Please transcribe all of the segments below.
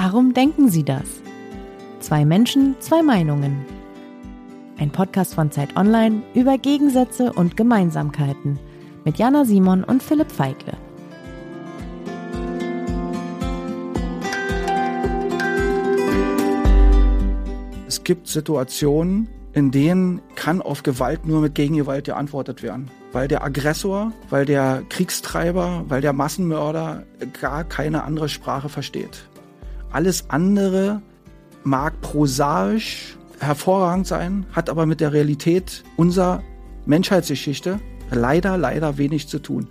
Warum denken Sie das? Zwei Menschen, zwei Meinungen. Ein Podcast von Zeit Online über Gegensätze und Gemeinsamkeiten mit Jana Simon und Philipp Feigle. Es gibt Situationen, in denen kann auf Gewalt nur mit Gegengewalt geantwortet werden. Weil der Aggressor, weil der Kriegstreiber, weil der Massenmörder gar keine andere Sprache versteht. Alles andere mag prosaisch hervorragend sein, hat aber mit der Realität unserer Menschheitsgeschichte leider, leider wenig zu tun.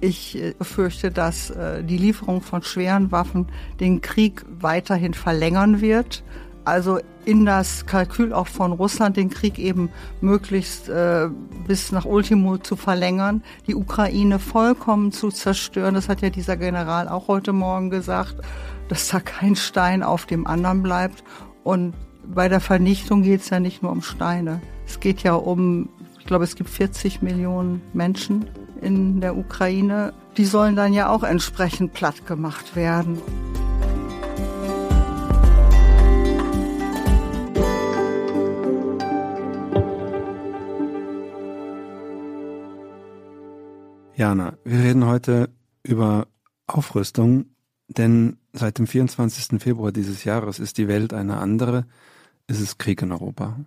Ich äh, fürchte, dass äh, die Lieferung von schweren Waffen den Krieg weiterhin verlängern wird also in das Kalkül auch von Russland, den Krieg eben möglichst äh, bis nach Ultimo zu verlängern, die Ukraine vollkommen zu zerstören. Das hat ja dieser General auch heute Morgen gesagt, dass da kein Stein auf dem anderen bleibt. Und bei der Vernichtung geht es ja nicht nur um Steine. Es geht ja um, ich glaube, es gibt 40 Millionen Menschen in der Ukraine. Die sollen dann ja auch entsprechend platt gemacht werden. Jana, wir reden heute über Aufrüstung, denn seit dem 24. Februar dieses Jahres ist die Welt eine andere. Es ist Krieg in Europa.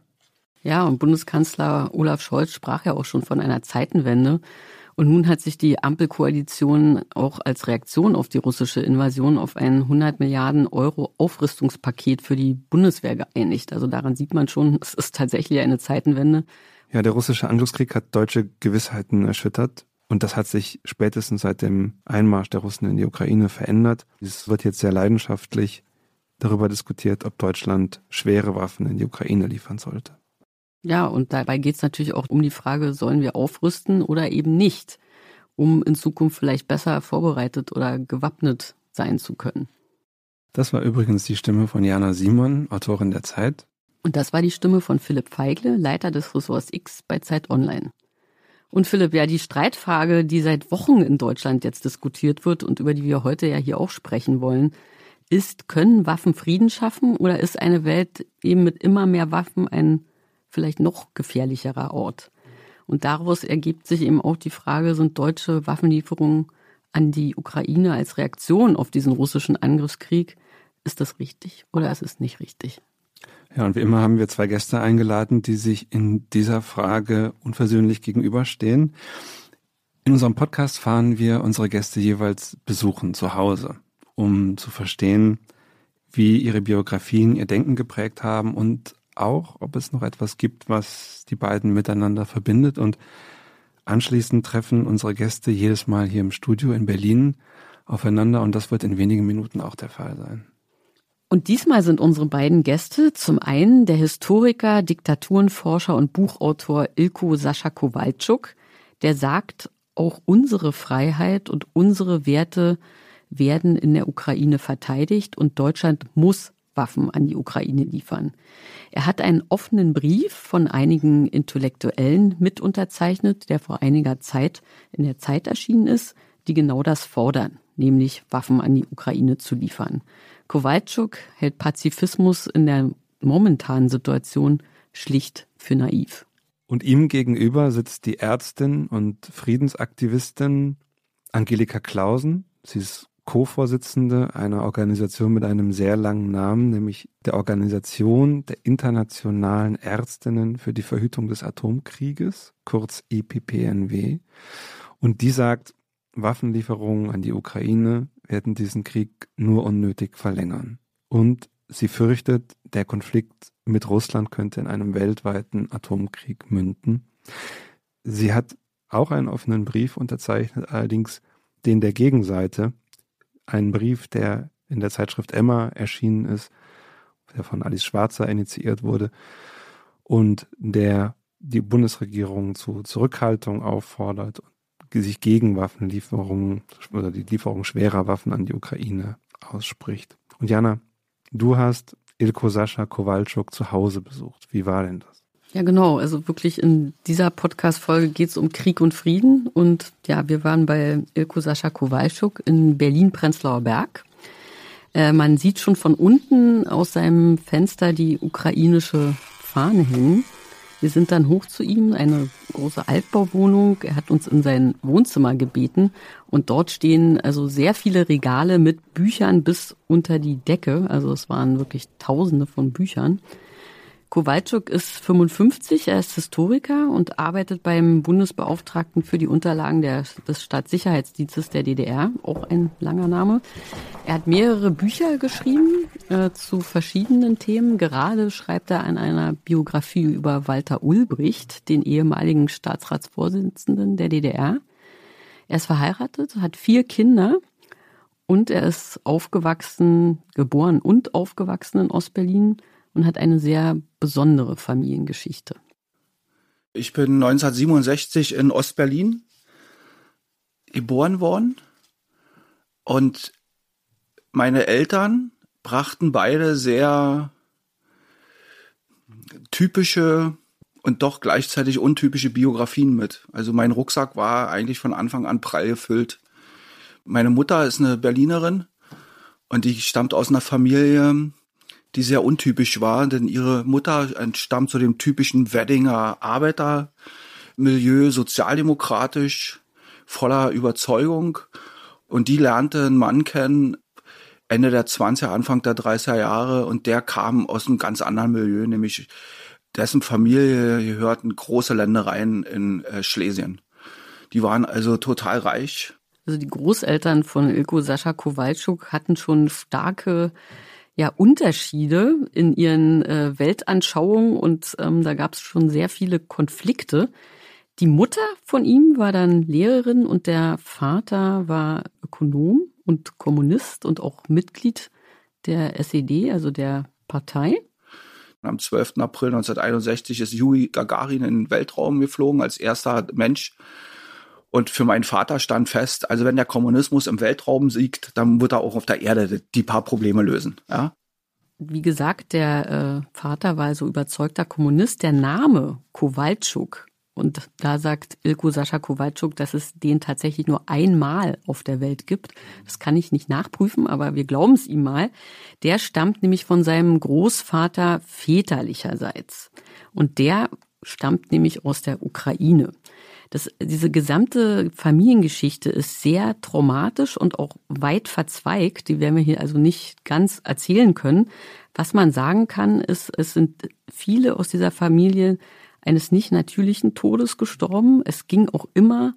Ja, und Bundeskanzler Olaf Scholz sprach ja auch schon von einer Zeitenwende. Und nun hat sich die Ampelkoalition auch als Reaktion auf die russische Invasion auf ein 100 Milliarden Euro Aufrüstungspaket für die Bundeswehr geeinigt. Also daran sieht man schon, es ist tatsächlich eine Zeitenwende. Ja, der russische Angriffskrieg hat deutsche Gewissheiten erschüttert. Und das hat sich spätestens seit dem Einmarsch der Russen in die Ukraine verändert. Es wird jetzt sehr leidenschaftlich darüber diskutiert, ob Deutschland schwere Waffen in die Ukraine liefern sollte. Ja, und dabei geht es natürlich auch um die Frage, sollen wir aufrüsten oder eben nicht, um in Zukunft vielleicht besser vorbereitet oder gewappnet sein zu können. Das war übrigens die Stimme von Jana Simon, Autorin der Zeit. Und das war die Stimme von Philipp Feigle, Leiter des Ressorts X bei Zeit Online. Und Philipp, ja, die Streitfrage, die seit Wochen in Deutschland jetzt diskutiert wird und über die wir heute ja hier auch sprechen wollen, ist, können Waffen Frieden schaffen oder ist eine Welt eben mit immer mehr Waffen ein vielleicht noch gefährlicherer Ort? Und daraus ergibt sich eben auch die Frage, sind deutsche Waffenlieferungen an die Ukraine als Reaktion auf diesen russischen Angriffskrieg, ist das richtig oder ist es nicht richtig? Ja, und wie immer haben wir zwei Gäste eingeladen, die sich in dieser Frage unversöhnlich gegenüberstehen. In unserem Podcast fahren wir unsere Gäste jeweils besuchen zu Hause, um zu verstehen, wie ihre Biografien ihr Denken geprägt haben und auch, ob es noch etwas gibt, was die beiden miteinander verbindet. Und anschließend treffen unsere Gäste jedes Mal hier im Studio in Berlin aufeinander und das wird in wenigen Minuten auch der Fall sein. Und diesmal sind unsere beiden Gäste zum einen der Historiker, Diktaturenforscher und Buchautor Ilko Sascha Kowalczuk, der sagt, auch unsere Freiheit und unsere Werte werden in der Ukraine verteidigt und Deutschland muss Waffen an die Ukraine liefern. Er hat einen offenen Brief von einigen Intellektuellen mit unterzeichnet, der vor einiger Zeit in der Zeit erschienen ist, die genau das fordern, nämlich Waffen an die Ukraine zu liefern. Kowalczuk hält Pazifismus in der momentanen Situation schlicht für naiv. Und ihm gegenüber sitzt die Ärztin und Friedensaktivistin Angelika Clausen. Sie ist Co-Vorsitzende einer Organisation mit einem sehr langen Namen, nämlich der Organisation der Internationalen Ärztinnen für die Verhütung des Atomkrieges, kurz EPPNW. Und die sagt, Waffenlieferungen an die Ukraine werden diesen Krieg nur unnötig verlängern. Und sie fürchtet, der Konflikt mit Russland könnte in einem weltweiten Atomkrieg münden. Sie hat auch einen offenen Brief unterzeichnet, allerdings den der Gegenseite, einen Brief, der in der Zeitschrift Emma erschienen ist, der von Alice Schwarzer initiiert wurde und der die Bundesregierung zu Zurückhaltung auffordert sich gegen Waffenlieferungen oder die Lieferung schwerer Waffen an die Ukraine ausspricht. Und Jana, du hast Ilko Sascha Kowalczuk zu Hause besucht. Wie war denn das? Ja, genau. Also wirklich in dieser Podcast-Folge geht es um Krieg und Frieden. Und ja, wir waren bei Ilko Sascha Kowalczuk in Berlin-Prenzlauer Berg. Äh, man sieht schon von unten aus seinem Fenster die ukrainische Fahne hängen. Wir sind dann hoch zu ihm, eine große Altbauwohnung. Er hat uns in sein Wohnzimmer gebeten und dort stehen also sehr viele Regale mit Büchern bis unter die Decke. Also es waren wirklich Tausende von Büchern. Kowalczuk ist 55, er ist Historiker und arbeitet beim Bundesbeauftragten für die Unterlagen der, des Staatssicherheitsdienstes der DDR, auch ein langer Name. Er hat mehrere Bücher geschrieben äh, zu verschiedenen Themen. Gerade schreibt er an einer Biografie über Walter Ulbricht, den ehemaligen Staatsratsvorsitzenden der DDR. Er ist verheiratet, hat vier Kinder und er ist aufgewachsen, geboren und aufgewachsen in Ostberlin und hat eine sehr besondere Familiengeschichte. Ich bin 1967 in Ostberlin geboren worden und meine Eltern brachten beide sehr typische und doch gleichzeitig untypische Biografien mit. Also mein Rucksack war eigentlich von Anfang an prall gefüllt. Meine Mutter ist eine Berlinerin und die stammt aus einer Familie, die sehr untypisch war, denn ihre Mutter entstammt zu dem typischen Weddinger Arbeitermilieu, sozialdemokratisch, voller Überzeugung. Und die lernte einen Mann kennen, Ende der 20er, Anfang der 30er Jahre, und der kam aus einem ganz anderen Milieu, nämlich dessen Familie gehörten große Ländereien in äh, Schlesien. Die waren also total reich. Also die Großeltern von Ilko Sascha Kowalczuk hatten schon starke ja Unterschiede in ihren äh, Weltanschauungen und ähm, da gab es schon sehr viele Konflikte. Die Mutter von ihm war dann Lehrerin und der Vater war Ökonom und Kommunist und auch Mitglied der SED, also der Partei. Am 12. April 1961 ist Yuri Gagarin in den Weltraum geflogen als erster Mensch und für meinen Vater stand fest, also wenn der Kommunismus im Weltraum siegt, dann wird er auch auf der Erde die paar Probleme lösen. Ja? Wie gesagt, der äh, Vater war also überzeugter Kommunist. Der Name Kowalczuk, und da sagt Ilko Sascha Kowalczuk, dass es den tatsächlich nur einmal auf der Welt gibt. Das kann ich nicht nachprüfen, aber wir glauben es ihm mal. Der stammt nämlich von seinem Großvater väterlicherseits. Und der stammt nämlich aus der Ukraine. Das, diese gesamte Familiengeschichte ist sehr traumatisch und auch weit verzweigt. Die werden wir hier also nicht ganz erzählen können. Was man sagen kann, ist, es sind viele aus dieser Familie eines nicht natürlichen Todes gestorben. Es ging auch immer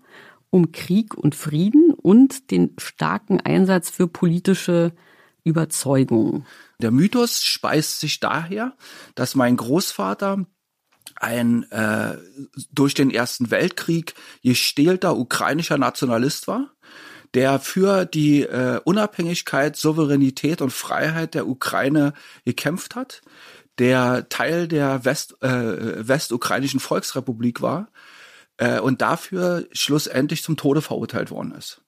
um Krieg und Frieden und den starken Einsatz für politische Überzeugungen. Der Mythos speist sich daher, dass mein Großvater ein äh, durch den Ersten Weltkrieg gestählter ukrainischer Nationalist war, der für die äh, Unabhängigkeit, Souveränität und Freiheit der Ukraine gekämpft hat, der Teil der West, äh, westukrainischen Volksrepublik war äh, und dafür schlussendlich zum Tode verurteilt worden ist.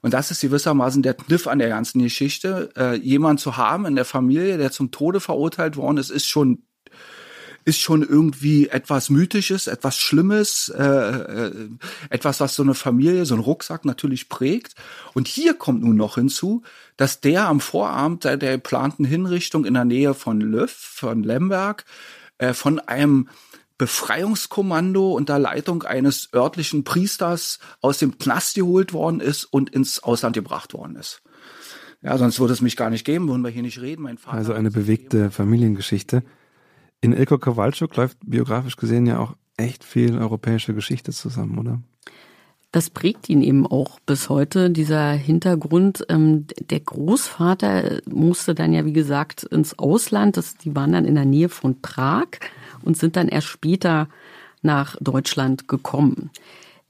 Und das ist gewissermaßen der Kniff an der ganzen Geschichte. Äh, jemand zu haben in der Familie, der zum Tode verurteilt worden ist, ist schon ist schon irgendwie etwas Mythisches, etwas Schlimmes, äh, äh, etwas, was so eine Familie, so ein Rucksack natürlich prägt. Und hier kommt nun noch hinzu, dass der am Vorabend der geplanten Hinrichtung in der Nähe von Löff, von Lemberg, äh, von einem Befreiungskommando unter Leitung eines örtlichen Priesters aus dem Knast geholt worden ist und ins Ausland gebracht worden ist. Ja, sonst würde es mich gar nicht geben, würden wir hier nicht reden. Mein Vater also eine bewegte Familiengeschichte. In Ilko Kowalczuk läuft biografisch gesehen ja auch echt viel europäische Geschichte zusammen, oder? Das prägt ihn eben auch bis heute, dieser Hintergrund. Ähm, der Großvater musste dann ja, wie gesagt, ins Ausland. Die waren dann in der Nähe von Prag und sind dann erst später nach Deutschland gekommen.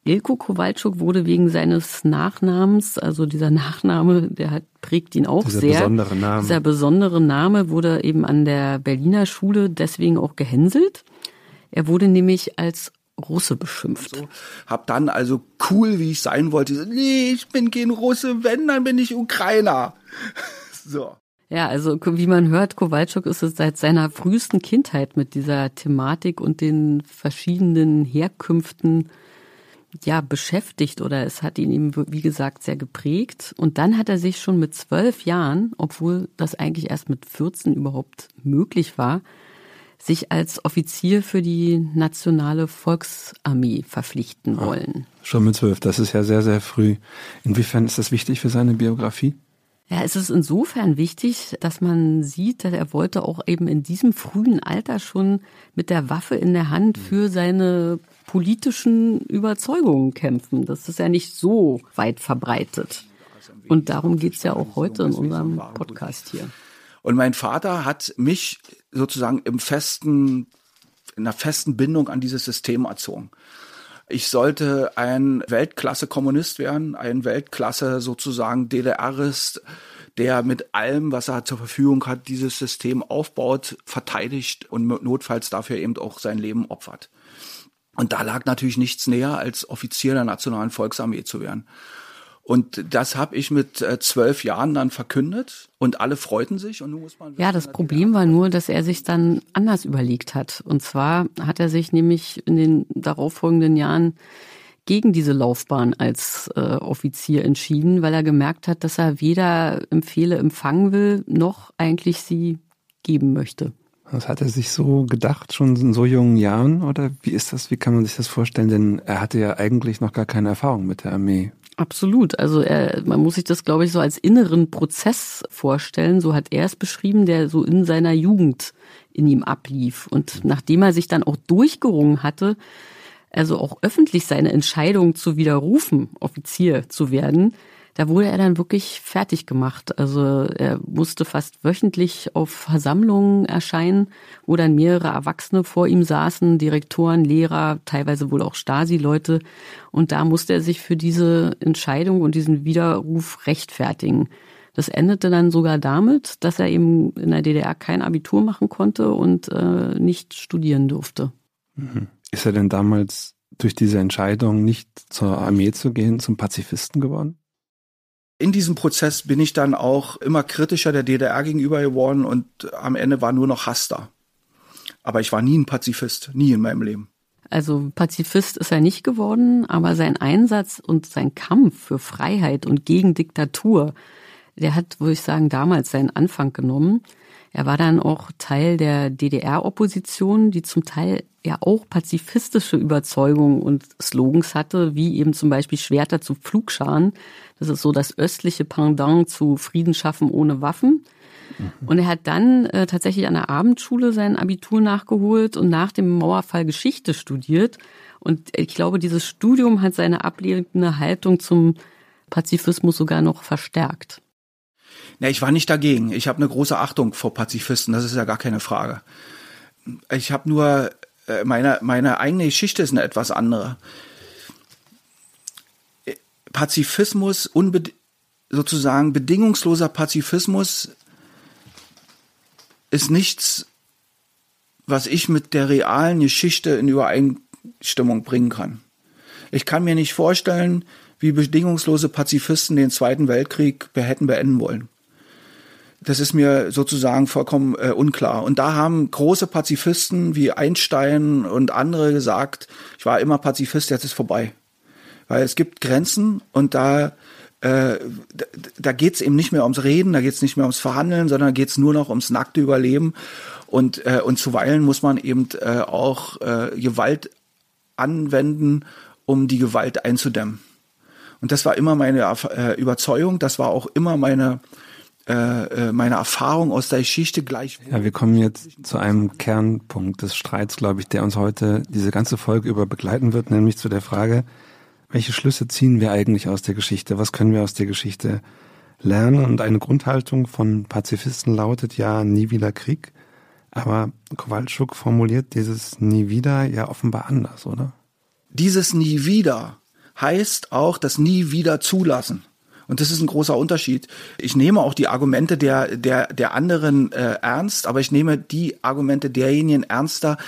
Ilko Kowalczuk wurde wegen seines Nachnamens, also dieser Nachname, der hat, prägt ihn auch dieser sehr. Besondere Name. Dieser besondere Name wurde eben an der Berliner Schule deswegen auch gehänselt. Er wurde nämlich als Russe beschimpft. So, hab dann also cool, wie ich sein wollte, nee, ich bin kein Russe, wenn, dann bin ich Ukrainer. so. Ja, also wie man hört, Kowalczuk ist es seit seiner frühesten Kindheit mit dieser Thematik und den verschiedenen Herkünften ja beschäftigt oder es hat ihn eben, wie gesagt, sehr geprägt. Und dann hat er sich schon mit zwölf Jahren, obwohl das eigentlich erst mit 14 überhaupt möglich war, sich als Offizier für die nationale Volksarmee verpflichten wollen. Ach, schon mit zwölf, das ist ja sehr, sehr früh. Inwiefern ist das wichtig für seine Biografie? Ja, es ist insofern wichtig, dass man sieht, dass er wollte auch eben in diesem frühen Alter schon mit der Waffe in der Hand für seine politischen Überzeugungen kämpfen. Das ist ja nicht so weit verbreitet. Und darum geht's ja auch heute in unserem Podcast hier. Und mein Vater hat mich sozusagen im festen, in einer festen Bindung an dieses System erzogen. Ich sollte ein Weltklasse-Kommunist werden, ein Weltklasse sozusagen DDRist, der mit allem, was er zur Verfügung hat, dieses System aufbaut, verteidigt und notfalls dafür eben auch sein Leben opfert. Und da lag natürlich nichts näher, als Offizier der Nationalen Volksarmee zu werden. Und das habe ich mit äh, zwölf Jahren dann verkündet und alle freuten sich. Und nun muss man ja, das Problem war nur, dass er sich dann anders überlegt hat. Und zwar hat er sich nämlich in den darauffolgenden Jahren gegen diese Laufbahn als äh, Offizier entschieden, weil er gemerkt hat, dass er weder Empfehle empfangen will, noch eigentlich sie geben möchte. Das hat er sich so gedacht, schon in so jungen Jahren? Oder wie ist das? Wie kann man sich das vorstellen? Denn er hatte ja eigentlich noch gar keine Erfahrung mit der Armee. Absolut. Also er, man muss sich das, glaube ich, so als inneren Prozess vorstellen. So hat er es beschrieben, der so in seiner Jugend in ihm ablief. Und nachdem er sich dann auch durchgerungen hatte, also auch öffentlich seine Entscheidung zu widerrufen, Offizier zu werden, da wurde er dann wirklich fertig gemacht. Also er musste fast wöchentlich auf Versammlungen erscheinen, wo dann mehrere Erwachsene vor ihm saßen, Direktoren, Lehrer, teilweise wohl auch Stasi-Leute. Und da musste er sich für diese Entscheidung und diesen Widerruf rechtfertigen. Das endete dann sogar damit, dass er eben in der DDR kein Abitur machen konnte und äh, nicht studieren durfte. Mhm. Ist er denn damals durch diese Entscheidung nicht zur Armee zu gehen, zum Pazifisten geworden? In diesem Prozess bin ich dann auch immer kritischer der DDR gegenüber geworden und am Ende war nur noch Hass da. Aber ich war nie ein Pazifist, nie in meinem Leben. Also Pazifist ist er nicht geworden, aber sein Einsatz und sein Kampf für Freiheit und gegen Diktatur, der hat, würde ich sagen, damals seinen Anfang genommen. Er war dann auch Teil der DDR-Opposition, die zum Teil ja auch pazifistische Überzeugungen und Slogans hatte, wie eben zum Beispiel Schwerter zu Pflugscharen. Das ist so das östliche Pendant zu Frieden schaffen ohne Waffen. Mhm. Und er hat dann äh, tatsächlich an der Abendschule sein Abitur nachgeholt und nach dem Mauerfall Geschichte studiert. Und ich glaube, dieses Studium hat seine ablehnende Haltung zum Pazifismus sogar noch verstärkt. Ja, ich war nicht dagegen. Ich habe eine große Achtung vor Pazifisten, das ist ja gar keine Frage. Ich habe nur äh, meine meine eigene Geschichte ist eine etwas andere. Pazifismus, unbed sozusagen bedingungsloser Pazifismus ist nichts, was ich mit der realen Geschichte in Übereinstimmung bringen kann. Ich kann mir nicht vorstellen, wie bedingungslose Pazifisten den Zweiten Weltkrieg hätten beenden wollen. Das ist mir sozusagen vollkommen äh, unklar. Und da haben große Pazifisten wie Einstein und andere gesagt, ich war immer Pazifist, jetzt ist vorbei. Weil es gibt Grenzen und da äh, da, da geht es eben nicht mehr ums Reden, da geht es nicht mehr ums Verhandeln, sondern geht es nur noch ums nackte Überleben. Und, äh, und zuweilen muss man eben äh, auch äh, Gewalt anwenden, um die Gewalt einzudämmen. Und das war immer meine äh, Überzeugung, das war auch immer meine äh, äh, meine Erfahrung aus der Geschichte gleich. Ja, wir kommen jetzt zu einem Kernpunkt des Streits, glaube ich, der uns heute diese ganze Folge über begleiten wird, nämlich zu der Frage, welche Schlüsse ziehen wir eigentlich aus der Geschichte? Was können wir aus der Geschichte lernen? Und eine Grundhaltung von Pazifisten lautet ja nie wieder Krieg. Aber Kowalczuk formuliert dieses nie wieder ja offenbar anders, oder? Dieses nie wieder heißt auch das nie wieder zulassen. Und das ist ein großer Unterschied. Ich nehme auch die Argumente der, der, der anderen äh, ernst, aber ich nehme die Argumente derjenigen ernster,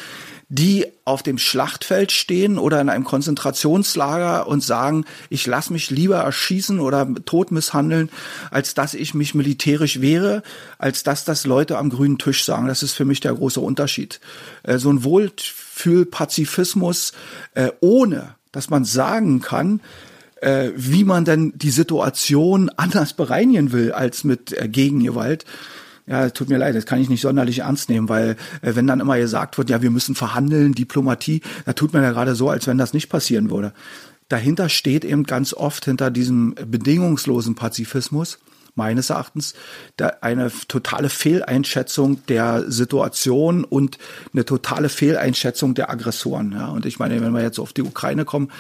die auf dem Schlachtfeld stehen oder in einem Konzentrationslager und sagen, ich lasse mich lieber erschießen oder tot misshandeln, als dass ich mich militärisch wehre, als dass das Leute am grünen Tisch sagen. Das ist für mich der große Unterschied. Äh, so ein Wohlfühlpazifismus äh, ohne, dass man sagen kann, äh, wie man denn die Situation anders bereinigen will als mit Gegengewalt ja, tut mir leid, das kann ich nicht sonderlich ernst nehmen, weil äh, wenn dann immer gesagt wird, ja, wir müssen verhandeln, Diplomatie, da tut man ja gerade so, als wenn das nicht passieren würde. Dahinter steht eben ganz oft hinter diesem bedingungslosen Pazifismus meines Erachtens eine totale Fehleinschätzung der Situation und eine totale Fehleinschätzung der Aggressoren. Ja, und ich meine, wenn wir jetzt auf die Ukraine kommen,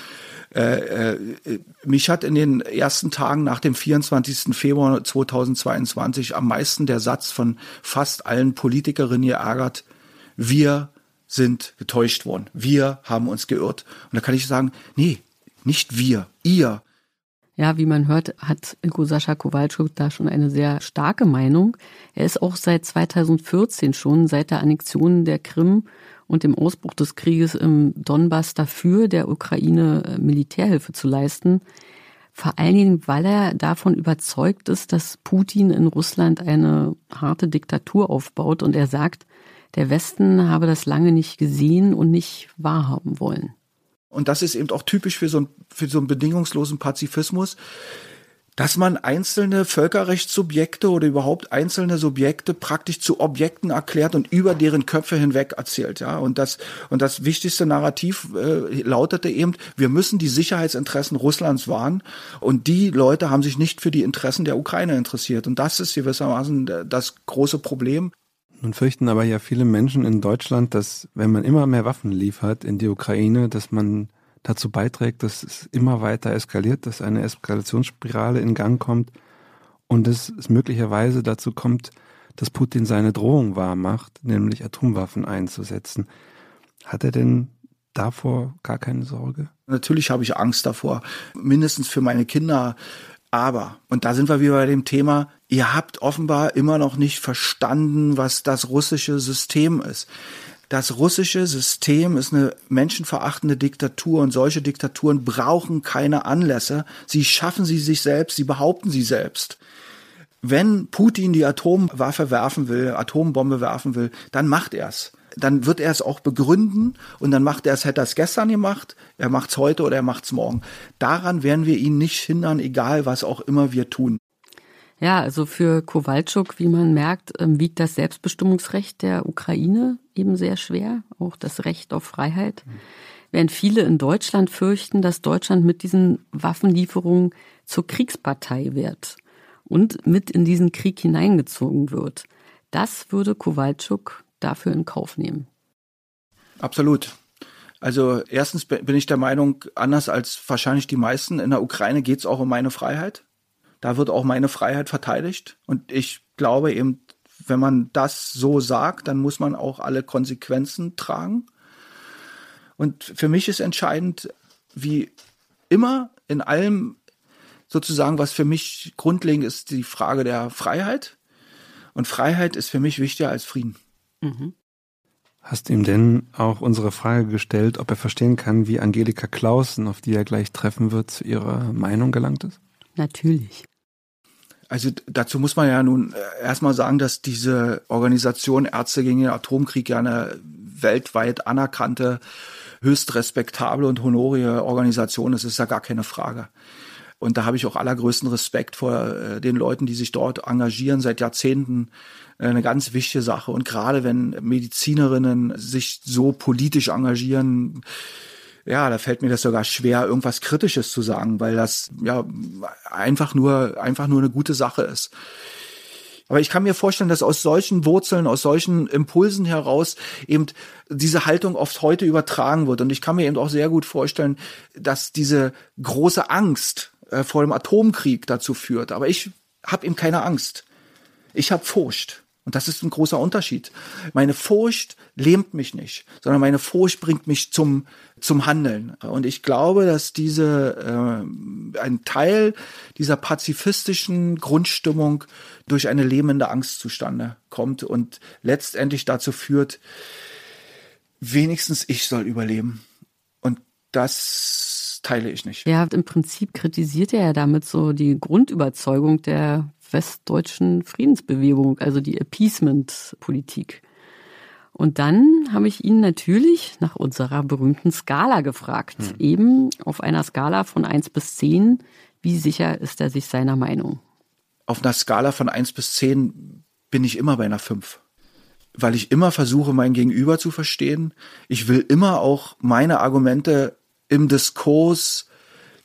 äh, äh, mich hat in den ersten Tagen nach dem 24. Februar 2022 am meisten der Satz von fast allen Politikerinnen geärgert, wir sind getäuscht worden, wir haben uns geirrt. Und da kann ich sagen, nee, nicht wir, ihr. Ja, wie man hört, hat Ilko Sascha Kowalczuk da schon eine sehr starke Meinung. Er ist auch seit 2014 schon, seit der Annexion der Krim und dem Ausbruch des Krieges im Donbass dafür, der Ukraine äh, Militärhilfe zu leisten. Vor allen Dingen, weil er davon überzeugt ist, dass Putin in Russland eine harte Diktatur aufbaut und er sagt, der Westen habe das lange nicht gesehen und nicht wahrhaben wollen. Und das ist eben auch typisch für so, einen, für so einen bedingungslosen Pazifismus dass man einzelne Völkerrechtssubjekte oder überhaupt einzelne Subjekte praktisch zu Objekten erklärt und über deren Köpfe hinweg erzählt, ja. Und das, und das wichtigste Narrativ äh, lautete eben, wir müssen die Sicherheitsinteressen Russlands wahren und die Leute haben sich nicht für die Interessen der Ukraine interessiert. Und das ist gewissermaßen das große Problem. Nun fürchten aber ja viele Menschen in Deutschland, dass wenn man immer mehr Waffen liefert in die Ukraine, dass man dazu beiträgt, dass es immer weiter eskaliert, dass eine Eskalationsspirale in Gang kommt und dass es möglicherweise dazu kommt, dass Putin seine Drohung wahrmacht, nämlich Atomwaffen einzusetzen. Hat er denn davor gar keine Sorge? Natürlich habe ich Angst davor, mindestens für meine Kinder. Aber, und da sind wir wieder bei dem Thema, ihr habt offenbar immer noch nicht verstanden, was das russische System ist das russische System ist eine menschenverachtende Diktatur und solche Diktaturen brauchen keine Anlässe. Sie schaffen sie sich selbst, sie behaupten sie selbst. Wenn Putin die Atomwaffe werfen will, Atombombe werfen will, dann macht er es. Dann wird er es auch begründen und dann macht er es, hätte er es gestern gemacht, er macht es heute oder er macht es morgen. Daran werden wir ihn nicht hindern, egal was auch immer wir tun. Ja, also für Kowalczuk, wie man merkt, ähm, wiegt das Selbstbestimmungsrecht der Ukraine eben sehr schwer, auch das Recht auf Freiheit. Während viele in Deutschland fürchten, dass Deutschland mit diesen Waffenlieferungen zur Kriegspartei wird und mit in diesen Krieg hineingezogen wird. Das würde Kowalczuk dafür in Kauf nehmen. Absolut. Also erstens bin ich der Meinung, anders als wahrscheinlich die meisten, in der Ukraine geht es auch um meine Freiheit. Da wird auch meine Freiheit verteidigt. Und ich glaube eben, wenn man das so sagt, dann muss man auch alle Konsequenzen tragen. Und für mich ist entscheidend, wie immer in allem sozusagen, was für mich grundlegend ist, die Frage der Freiheit. Und Freiheit ist für mich wichtiger als Frieden. Mhm. Hast ihm denn auch unsere Frage gestellt, ob er verstehen kann, wie Angelika Clausen, auf die er gleich treffen wird, zu ihrer Meinung gelangt ist? Natürlich. Also dazu muss man ja nun äh, erstmal sagen, dass diese Organisation Ärzte gegen den Atomkrieg ja eine weltweit anerkannte, höchst respektable und honorige Organisation ist, ist ja gar keine Frage. Und da habe ich auch allergrößten Respekt vor äh, den Leuten, die sich dort engagieren seit Jahrzehnten. Äh, eine ganz wichtige Sache. Und gerade wenn Medizinerinnen sich so politisch engagieren, ja, da fällt mir das sogar schwer, irgendwas Kritisches zu sagen, weil das ja einfach nur, einfach nur eine gute Sache ist. Aber ich kann mir vorstellen, dass aus solchen Wurzeln, aus solchen Impulsen heraus eben diese Haltung oft heute übertragen wird. Und ich kann mir eben auch sehr gut vorstellen, dass diese große Angst äh, vor dem Atomkrieg dazu führt. Aber ich habe eben keine Angst. Ich habe Furcht. Und das ist ein großer Unterschied. Meine Furcht lähmt mich nicht, sondern meine Furcht bringt mich zum, zum Handeln. Und ich glaube, dass diese, äh, ein Teil dieser pazifistischen Grundstimmung durch eine lähmende Angst zustande kommt und letztendlich dazu führt, wenigstens ich soll überleben. Und das teile ich nicht. Ja, im Prinzip kritisiert er ja damit so die Grundüberzeugung der westdeutschen Friedensbewegung, also die Appeasement-Politik. Und dann habe ich ihn natürlich nach unserer berühmten Skala gefragt. Hm. Eben auf einer Skala von eins bis zehn. Wie sicher ist er sich seiner Meinung? Auf einer Skala von eins bis zehn bin ich immer bei einer fünf, Weil ich immer versuche, mein Gegenüber zu verstehen. Ich will immer auch meine Argumente im Diskurs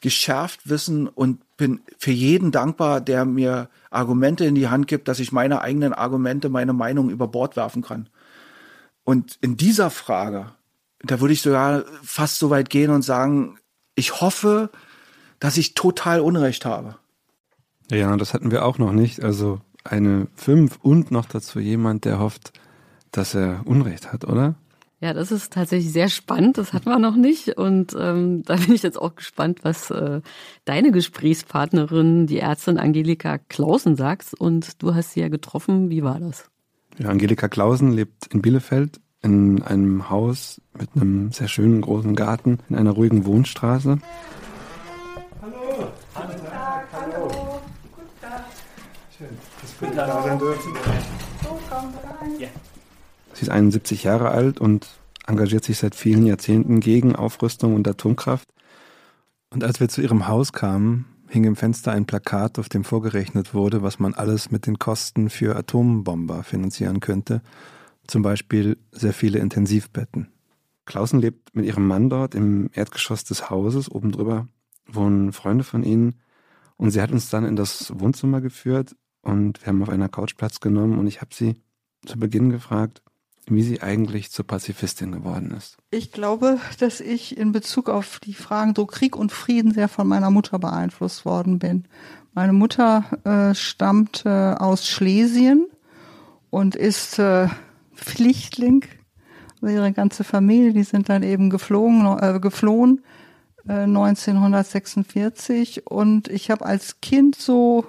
geschärft wissen und bin für jeden dankbar, der mir Argumente in die Hand gibt, dass ich meine eigenen Argumente, meine Meinung über Bord werfen kann. Und in dieser Frage, da würde ich sogar fast so weit gehen und sagen, ich hoffe, dass ich total Unrecht habe. Ja, das hatten wir auch noch nicht. Also eine 5 und noch dazu jemand, der hofft, dass er Unrecht hat, oder? Ja, das ist tatsächlich sehr spannend. Das hatten wir noch nicht. Und ähm, da bin ich jetzt auch gespannt, was äh, deine Gesprächspartnerin, die Ärztin Angelika Klausen, sagt. Und du hast sie ja getroffen. Wie war das? Ja, Angelika Klausen lebt in Bielefeld in einem Haus mit einem sehr schönen großen Garten in einer ruhigen Wohnstraße. Hallo, guten Tag, hallo. Guten Tag. Schön, dass wir da sein dürfen. So, kommt rein. Ja. Sie ist 71 Jahre alt und engagiert sich seit vielen Jahrzehnten gegen Aufrüstung und Atomkraft. Und als wir zu ihrem Haus kamen, hing im Fenster ein Plakat, auf dem vorgerechnet wurde, was man alles mit den Kosten für Atombomber finanzieren könnte. Zum Beispiel sehr viele Intensivbetten. Klausen lebt mit ihrem Mann dort im Erdgeschoss des Hauses. Oben drüber wohnen Freunde von ihnen. Und sie hat uns dann in das Wohnzimmer geführt und wir haben auf einer Couch Platz genommen und ich habe sie zu Beginn gefragt, wie sie eigentlich zur Pazifistin geworden ist. Ich glaube, dass ich in Bezug auf die Fragen so Krieg und Frieden sehr von meiner Mutter beeinflusst worden bin. Meine Mutter äh, stammt äh, aus Schlesien und ist äh, Pflichtling. Also ihre ganze Familie, die sind dann eben geflogen, äh, geflohen äh, 1946 und ich habe als Kind so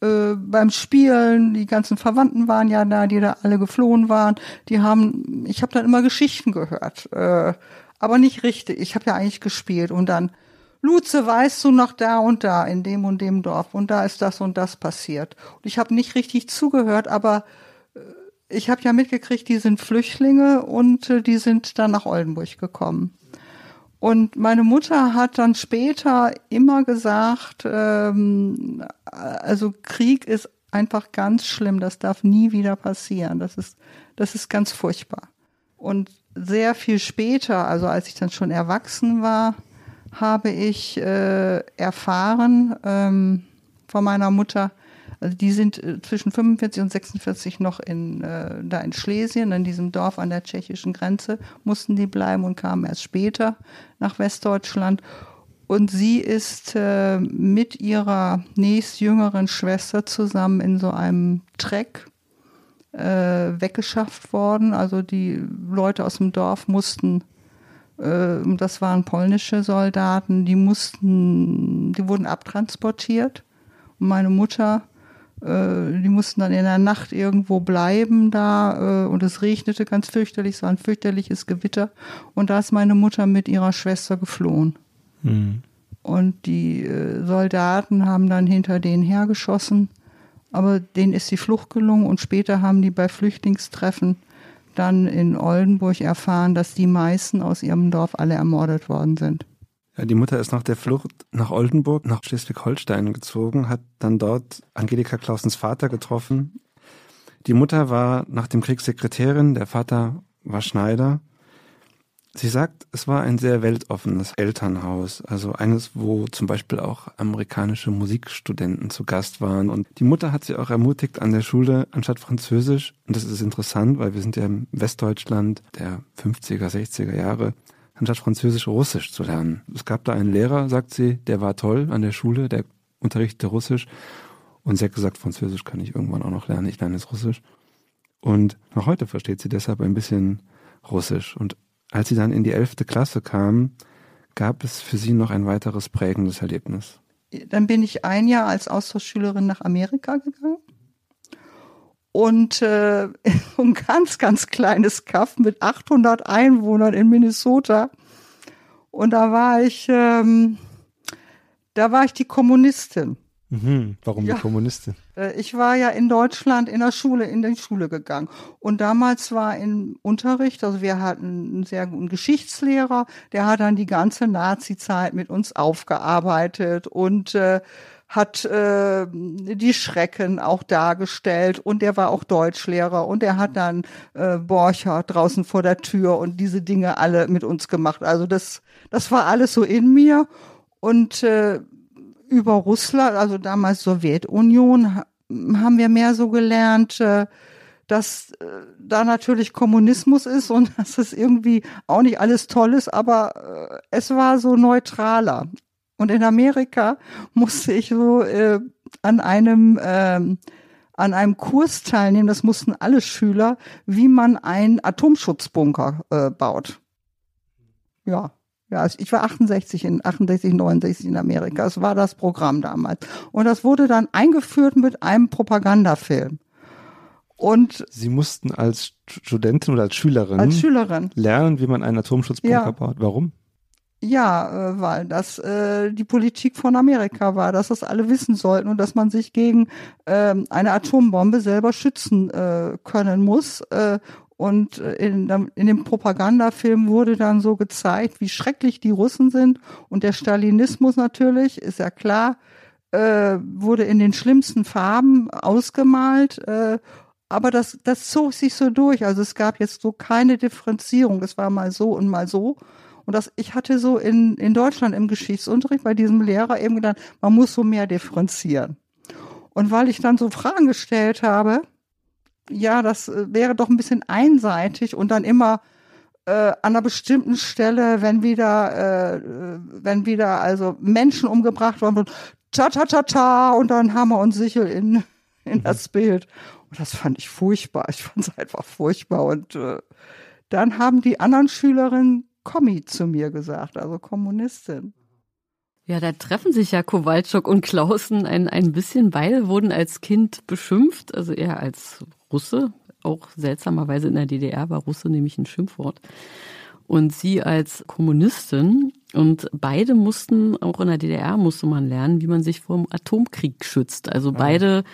äh, beim Spielen, die ganzen Verwandten waren ja da, die da alle geflohen waren. Die haben, ich habe dann immer Geschichten gehört, äh, aber nicht richtig. Ich habe ja eigentlich gespielt und dann Luze, weißt du noch da und da in dem und dem Dorf und da ist das und das passiert. Und ich habe nicht richtig zugehört, aber äh, ich habe ja mitgekriegt, die sind Flüchtlinge und äh, die sind dann nach Oldenburg gekommen. Und meine Mutter hat dann später immer gesagt, ähm, also Krieg ist einfach ganz schlimm, das darf nie wieder passieren. Das ist, das ist ganz furchtbar. Und sehr viel später, also als ich dann schon erwachsen war, habe ich äh, erfahren ähm, von meiner Mutter, also die sind äh, zwischen 45 und 46 noch in, äh, da in Schlesien, in diesem Dorf an der tschechischen Grenze, mussten die bleiben und kamen erst später nach Westdeutschland. Und sie ist äh, mit ihrer nächstjüngeren Schwester zusammen in so einem Treck äh, weggeschafft worden. Also die Leute aus dem Dorf mussten, äh, das waren polnische Soldaten, die mussten, die wurden abtransportiert. Und meine Mutter die mussten dann in der Nacht irgendwo bleiben da äh, und es regnete ganz fürchterlich, es war ein fürchterliches Gewitter und da ist meine Mutter mit ihrer Schwester geflohen. Mhm. Und die äh, Soldaten haben dann hinter denen hergeschossen, aber denen ist die Flucht gelungen und später haben die bei Flüchtlingstreffen dann in Oldenburg erfahren, dass die meisten aus ihrem Dorf alle ermordet worden sind. Die Mutter ist nach der Flucht nach Oldenburg, nach Schleswig-Holstein gezogen, hat dann dort Angelika Klausens Vater getroffen. Die Mutter war nach dem Krieg Sekretärin, der Vater war Schneider. Sie sagt, es war ein sehr weltoffenes Elternhaus, also eines, wo zum Beispiel auch amerikanische Musikstudenten zu Gast waren. Und die Mutter hat sie auch ermutigt an der Schule, anstatt Französisch, und das ist interessant, weil wir sind ja im Westdeutschland der 50er, 60er Jahre, anstatt Französisch Russisch zu lernen. Es gab da einen Lehrer, sagt sie, der war toll an der Schule, der unterrichtete Russisch. Und sie hat gesagt, Französisch kann ich irgendwann auch noch lernen, ich lerne jetzt Russisch. Und noch heute versteht sie deshalb ein bisschen Russisch. Und als sie dann in die elfte Klasse kam, gab es für sie noch ein weiteres prägendes Erlebnis. Dann bin ich ein Jahr als Austauschschülerin nach Amerika gegangen und äh, ein ganz, ganz kleines Kaff mit 800 Einwohnern in Minnesota. Und da war ich, ähm, da war ich die Kommunistin. Mhm. Warum Ja. die Kommunistin? Äh, Ich war ja in Deutschland in der Schule, in die Schule gegangen. Und damals war im Unterricht, also wir hatten einen sehr guten Geschichtslehrer, der hat dann die ganze Nazi-Zeit mit uns aufgearbeitet und äh, hat äh, die Schrecken auch dargestellt und der war auch Deutschlehrer und er hat dann äh, Borcher draußen vor der Tür und diese Dinge alle mit uns gemacht. Also das, das war alles so in mir und äh, über Russland, also damals Sowjetunion, ha- haben wir mehr so gelernt, äh, dass äh, da natürlich Kommunismus ist und dass es irgendwie auch nicht alles toll ist, aber äh, es war so neutraler. Und in Amerika musste ich so äh, an einem ähm, an einem Kurs teilnehmen, das mussten alle Schüler, wie man einen Atomschutzbunker äh, baut. Ja, ja, also ich war 68 in 68, 69 in Amerika. Das war das Programm damals. Und das wurde dann eingeführt mit einem Propagandafilm. Und Sie mussten als Studentin oder als Schülerin als Schülerin, lernen, wie man einen Atomschutzbunker Ja. baut. Warum? Ja, äh, weil das äh, die Politik von Amerika war, dass das alle wissen sollten und dass man sich gegen ähm, eine Atombombe selber schützen äh, können muss. Äh, und äh, in, in dem Propagandafilm wurde dann so gezeigt, wie schrecklich die Russen sind und der Stalinismus natürlich, ist ja klar, äh, wurde in den schlimmsten Farben ausgemalt. Äh, aber das, das zog sich so durch. Also es gab jetzt so keine Differenzierung. Es war mal so und mal so. Und das, ich hatte so in, in Deutschland im Geschichtsunterricht bei diesem Lehrer eben gedacht, man muss so mehr differenzieren. Und weil ich dann so Fragen gestellt habe, ja, das äh, wäre doch ein bisschen einseitig und dann immer äh, an einer bestimmten Stelle, wenn wieder, äh, wenn wieder also Menschen umgebracht worden sind, ta ta ta ta und dann Hammer und Sichel in, in das Bild. Und das fand ich furchtbar. Ich fand es einfach furchtbar. Und äh, dann haben die anderen Schülerinnen Kommi zu mir gesagt, also Kommunistin. Ja, da treffen sich ja Kowalczuk und Clausen ein, ein bisschen. Beide wurden als Kind beschimpft, also er als Russe, auch seltsamerweise in der DDR war Russe nämlich ein Schimpfwort. Und sie als Kommunistin. Und beide mussten, auch in der DDR musste man lernen, wie man sich vor dem Atomkrieg schützt. Also beide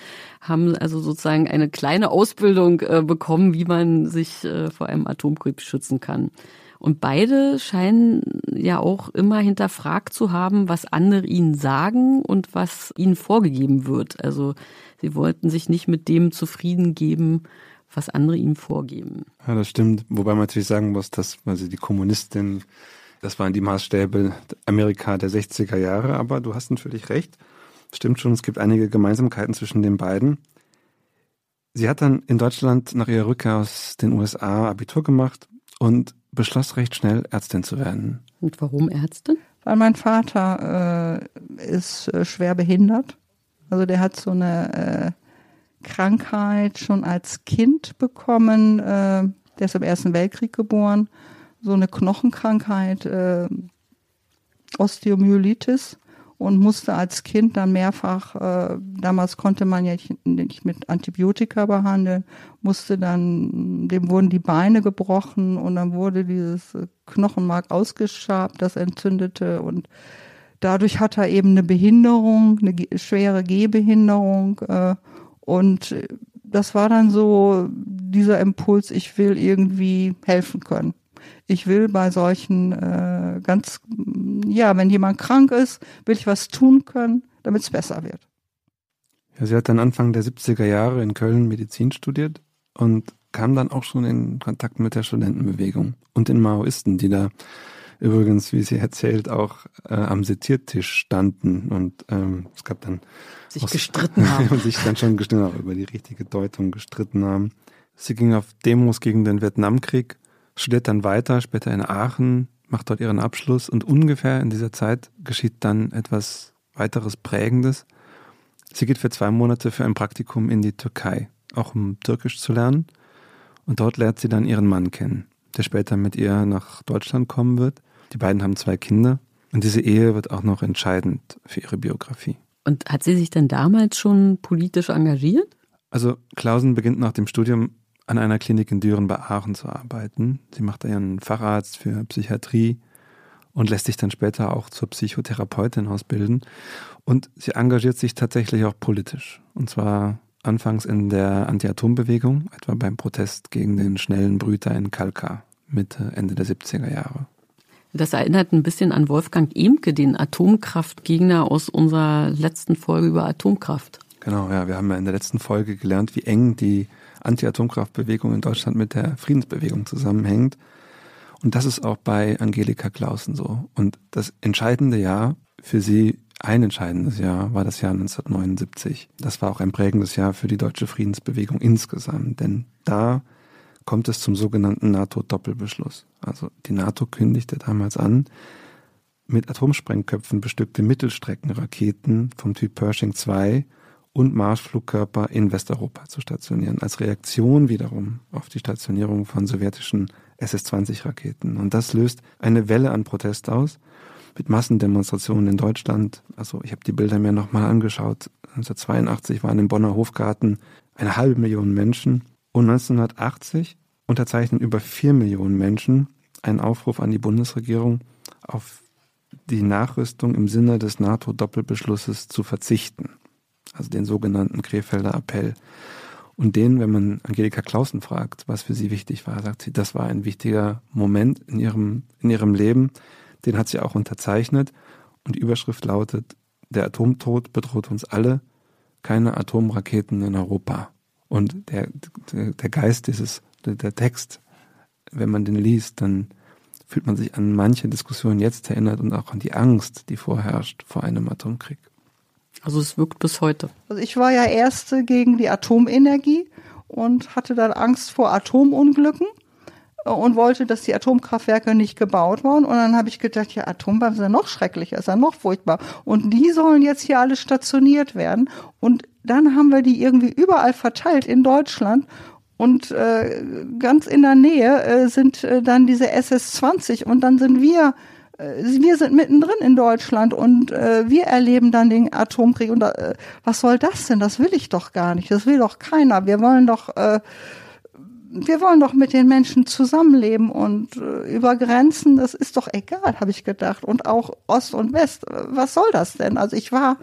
haben also sozusagen eine kleine Ausbildung äh, bekommen, wie man sich äh, vor einem Atomkrieg schützen kann. Und beide scheinen ja auch immer hinterfragt zu haben, was andere ihnen sagen und was ihnen vorgegeben wird. Also sie wollten sich nicht mit dem zufrieden geben, was andere ihnen vorgeben. Ja, das stimmt. Wobei man natürlich sagen muss, dass also die Kommunistin, das waren die Maßstäbe Amerika der 60er Jahre, aber du hast natürlich recht. Stimmt schon, es gibt einige Gemeinsamkeiten zwischen den beiden. Sie hat dann in Deutschland nach ihrer Rückkehr aus den USA Abitur gemacht und beschloss recht schnell Ärztin zu werden. Und warum Ärztin? Weil mein Vater äh, ist äh, schwer behindert. Also der hat so eine äh, Krankheit schon als Kind bekommen. Äh, der ist im Ersten Weltkrieg geboren. So eine Knochenkrankheit, äh, Osteomyelitis und musste als Kind dann mehrfach, äh, damals konnte man ja nicht mit Antibiotika behandeln, musste dann, dem wurden die Beine gebrochen und dann wurde dieses Knochenmark ausgeschabt, das entzündete und dadurch hat er eben eine Behinderung, eine schwere Gehbehinderung äh, und das war dann so dieser Impuls, ich will irgendwie helfen können. Ich will bei solchen äh, ganz, ja, wenn jemand krank ist, will ich was tun können, damit es besser wird. Ja, sie hat dann Anfang der 70er Jahre in Köln Medizin studiert und kam dann auch schon in Kontakt mit der Studentenbewegung und den Maoisten, die da übrigens, wie sie erzählt, auch äh, am Seziertisch standen und ähm, es gab dann Sich aus- gestritten haben. und sich dann schon gestritten auch über die richtige Deutung gestritten haben. Sie ging auf Demos gegen den Vietnamkrieg, studiert dann weiter, später in Aachen, macht dort ihren Abschluss und ungefähr in dieser Zeit geschieht dann etwas weiteres Prägendes. Sie geht für zwei Monate für ein Praktikum in die Türkei, auch um Türkisch zu lernen. Und dort lernt sie dann ihren Mann kennen, der später mit ihr nach Deutschland kommen wird. Die beiden haben zwei Kinder und diese Ehe wird auch noch entscheidend für ihre Biografie. Und hat sie sich denn damals schon politisch engagiert? Also Klausen beginnt nach dem Studium an einer Klinik in Düren bei Aachen zu arbeiten. Sie macht ihren Facharzt für Psychiatrie und lässt sich dann später auch zur Psychotherapeutin ausbilden. Und sie engagiert sich tatsächlich auch politisch. Und zwar anfangs in der Anti-Atom-Bewegung, etwa beim Protest gegen den schnellen Brüter in Kalkar, Mitte, Ende der 70er Jahre. Das erinnert ein bisschen an Wolfgang Emke, den Atomkraftgegner aus unserer letzten Folge über Atomkraft. Genau, ja, wir haben ja in der letzten Folge gelernt, wie eng die Anti-Atomkraftbewegung in Deutschland mit der Friedensbewegung zusammenhängt. Und das ist auch bei Angelika Clausen so. Und das entscheidende Jahr für sie, ein entscheidendes Jahr, war das Jahr 1979. Das war auch ein prägendes Jahr für die deutsche Friedensbewegung insgesamt, denn da kommt es zum sogenannten NATO-Doppelbeschluss. Also die NATO kündigte damals an, mit Atomsprengköpfen bestückte Mittelstreckenraketen vom Typ Pershing 2 und Marschflugkörper in Westeuropa zu stationieren, als Reaktion wiederum auf die Stationierung von sowjetischen SS-20-Raketen. Und das löst eine Welle an Protest aus mit Massendemonstrationen in Deutschland. Also ich habe die Bilder mir nochmal angeschaut. 1982 waren im Bonner Hofgarten eine halbe Million Menschen und 1980 unterzeichnen über vier Millionen Menschen einen Aufruf an die Bundesregierung, auf die Nachrüstung im Sinne des NATO-Doppelbeschlusses zu verzichten. Also den sogenannten Krefelder Appell. Und den, wenn man Angelika Clausen fragt, was für sie wichtig war, sagt sie, das war ein wichtiger Moment in ihrem, in ihrem Leben. Den hat sie auch unterzeichnet. Und die Überschrift lautet, der Atomtod bedroht uns alle, keine Atomraketen in Europa. Und der, der, der Geist dieses, der, der Text, wenn man den liest, dann fühlt man sich an manche Diskussionen jetzt erinnert und auch an die Angst, die vorherrscht vor einem Atomkrieg. Also es wirkt bis heute. Also ich war ja Erste gegen die Atomenergie und hatte dann Angst vor Atomunglücken und wollte, dass die Atomkraftwerke nicht gebaut wurden. Und dann habe ich gedacht, ja, Atombomben sind ja noch schrecklicher, ist ja noch furchtbar. Und die sollen jetzt hier alle stationiert werden. Und dann haben wir die irgendwie überall verteilt in Deutschland. Und äh, ganz in der Nähe äh, sind äh, dann diese SS-20 und dann sind wir äh, wir sind mittendrin in Deutschland und äh, wir erleben dann den Atomkrieg. Und äh, was soll das denn? Das will ich doch gar nicht. Das will doch keiner. Wir wollen doch, äh, wir wollen doch mit den Menschen zusammenleben und äh, über Grenzen. Das ist doch egal, habe ich gedacht. Und auch Ost und West. Was soll das denn? Also ich war,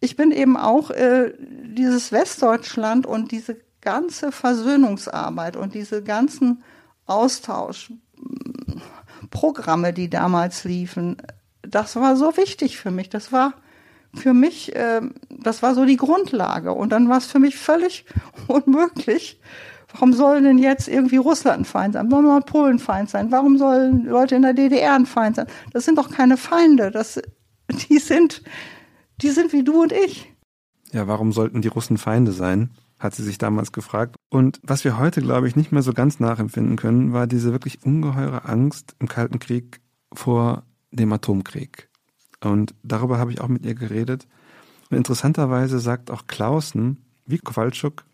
ich bin eben auch äh, dieses Westdeutschland und diese ganze Versöhnungsarbeit und diese ganzen Austausch Programme, die damals liefen, das war so wichtig für mich. Das war für mich, äh, das war so die Grundlage. Und dann war es für mich völlig unmöglich. Warum sollen denn jetzt irgendwie Russland ein Feind sein? Warum soll Polen ein Feind sein? Warum sollen Leute in der DDR ein Feind sein? Das sind doch keine Feinde. Das, die sind, die sind wie du und ich. Ja, warum sollten die Russen Feinde sein? Hat sie sich damals gefragt. Und was wir heute, glaube ich, nicht mehr so ganz nachempfinden können, war diese wirklich ungeheure Angst im Kalten Krieg vor dem Atomkrieg. Und darüber habe ich auch mit ihr geredet. Und interessanterweise sagt auch Clausen, wie Kowalczuk,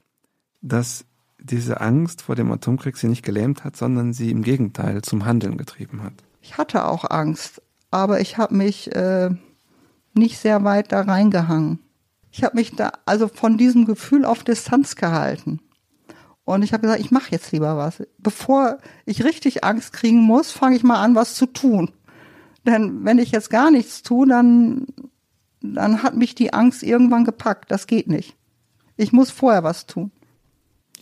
dass diese Angst vor dem Atomkrieg sie nicht gelähmt hat, sondern sie im Gegenteil zum Handeln getrieben hat. Ich hatte auch Angst, aber ich habe mich äh, nicht sehr weit da reingehangen ich habe mich da also von diesem Gefühl auf Distanz gehalten. Und ich habe gesagt, ich mache jetzt lieber was. Bevor ich richtig Angst kriegen muss, fange ich mal an, was zu tun. Denn wenn ich jetzt gar nichts tue, dann, dann hat mich die Angst irgendwann gepackt. Das geht nicht. Ich muss vorher was tun.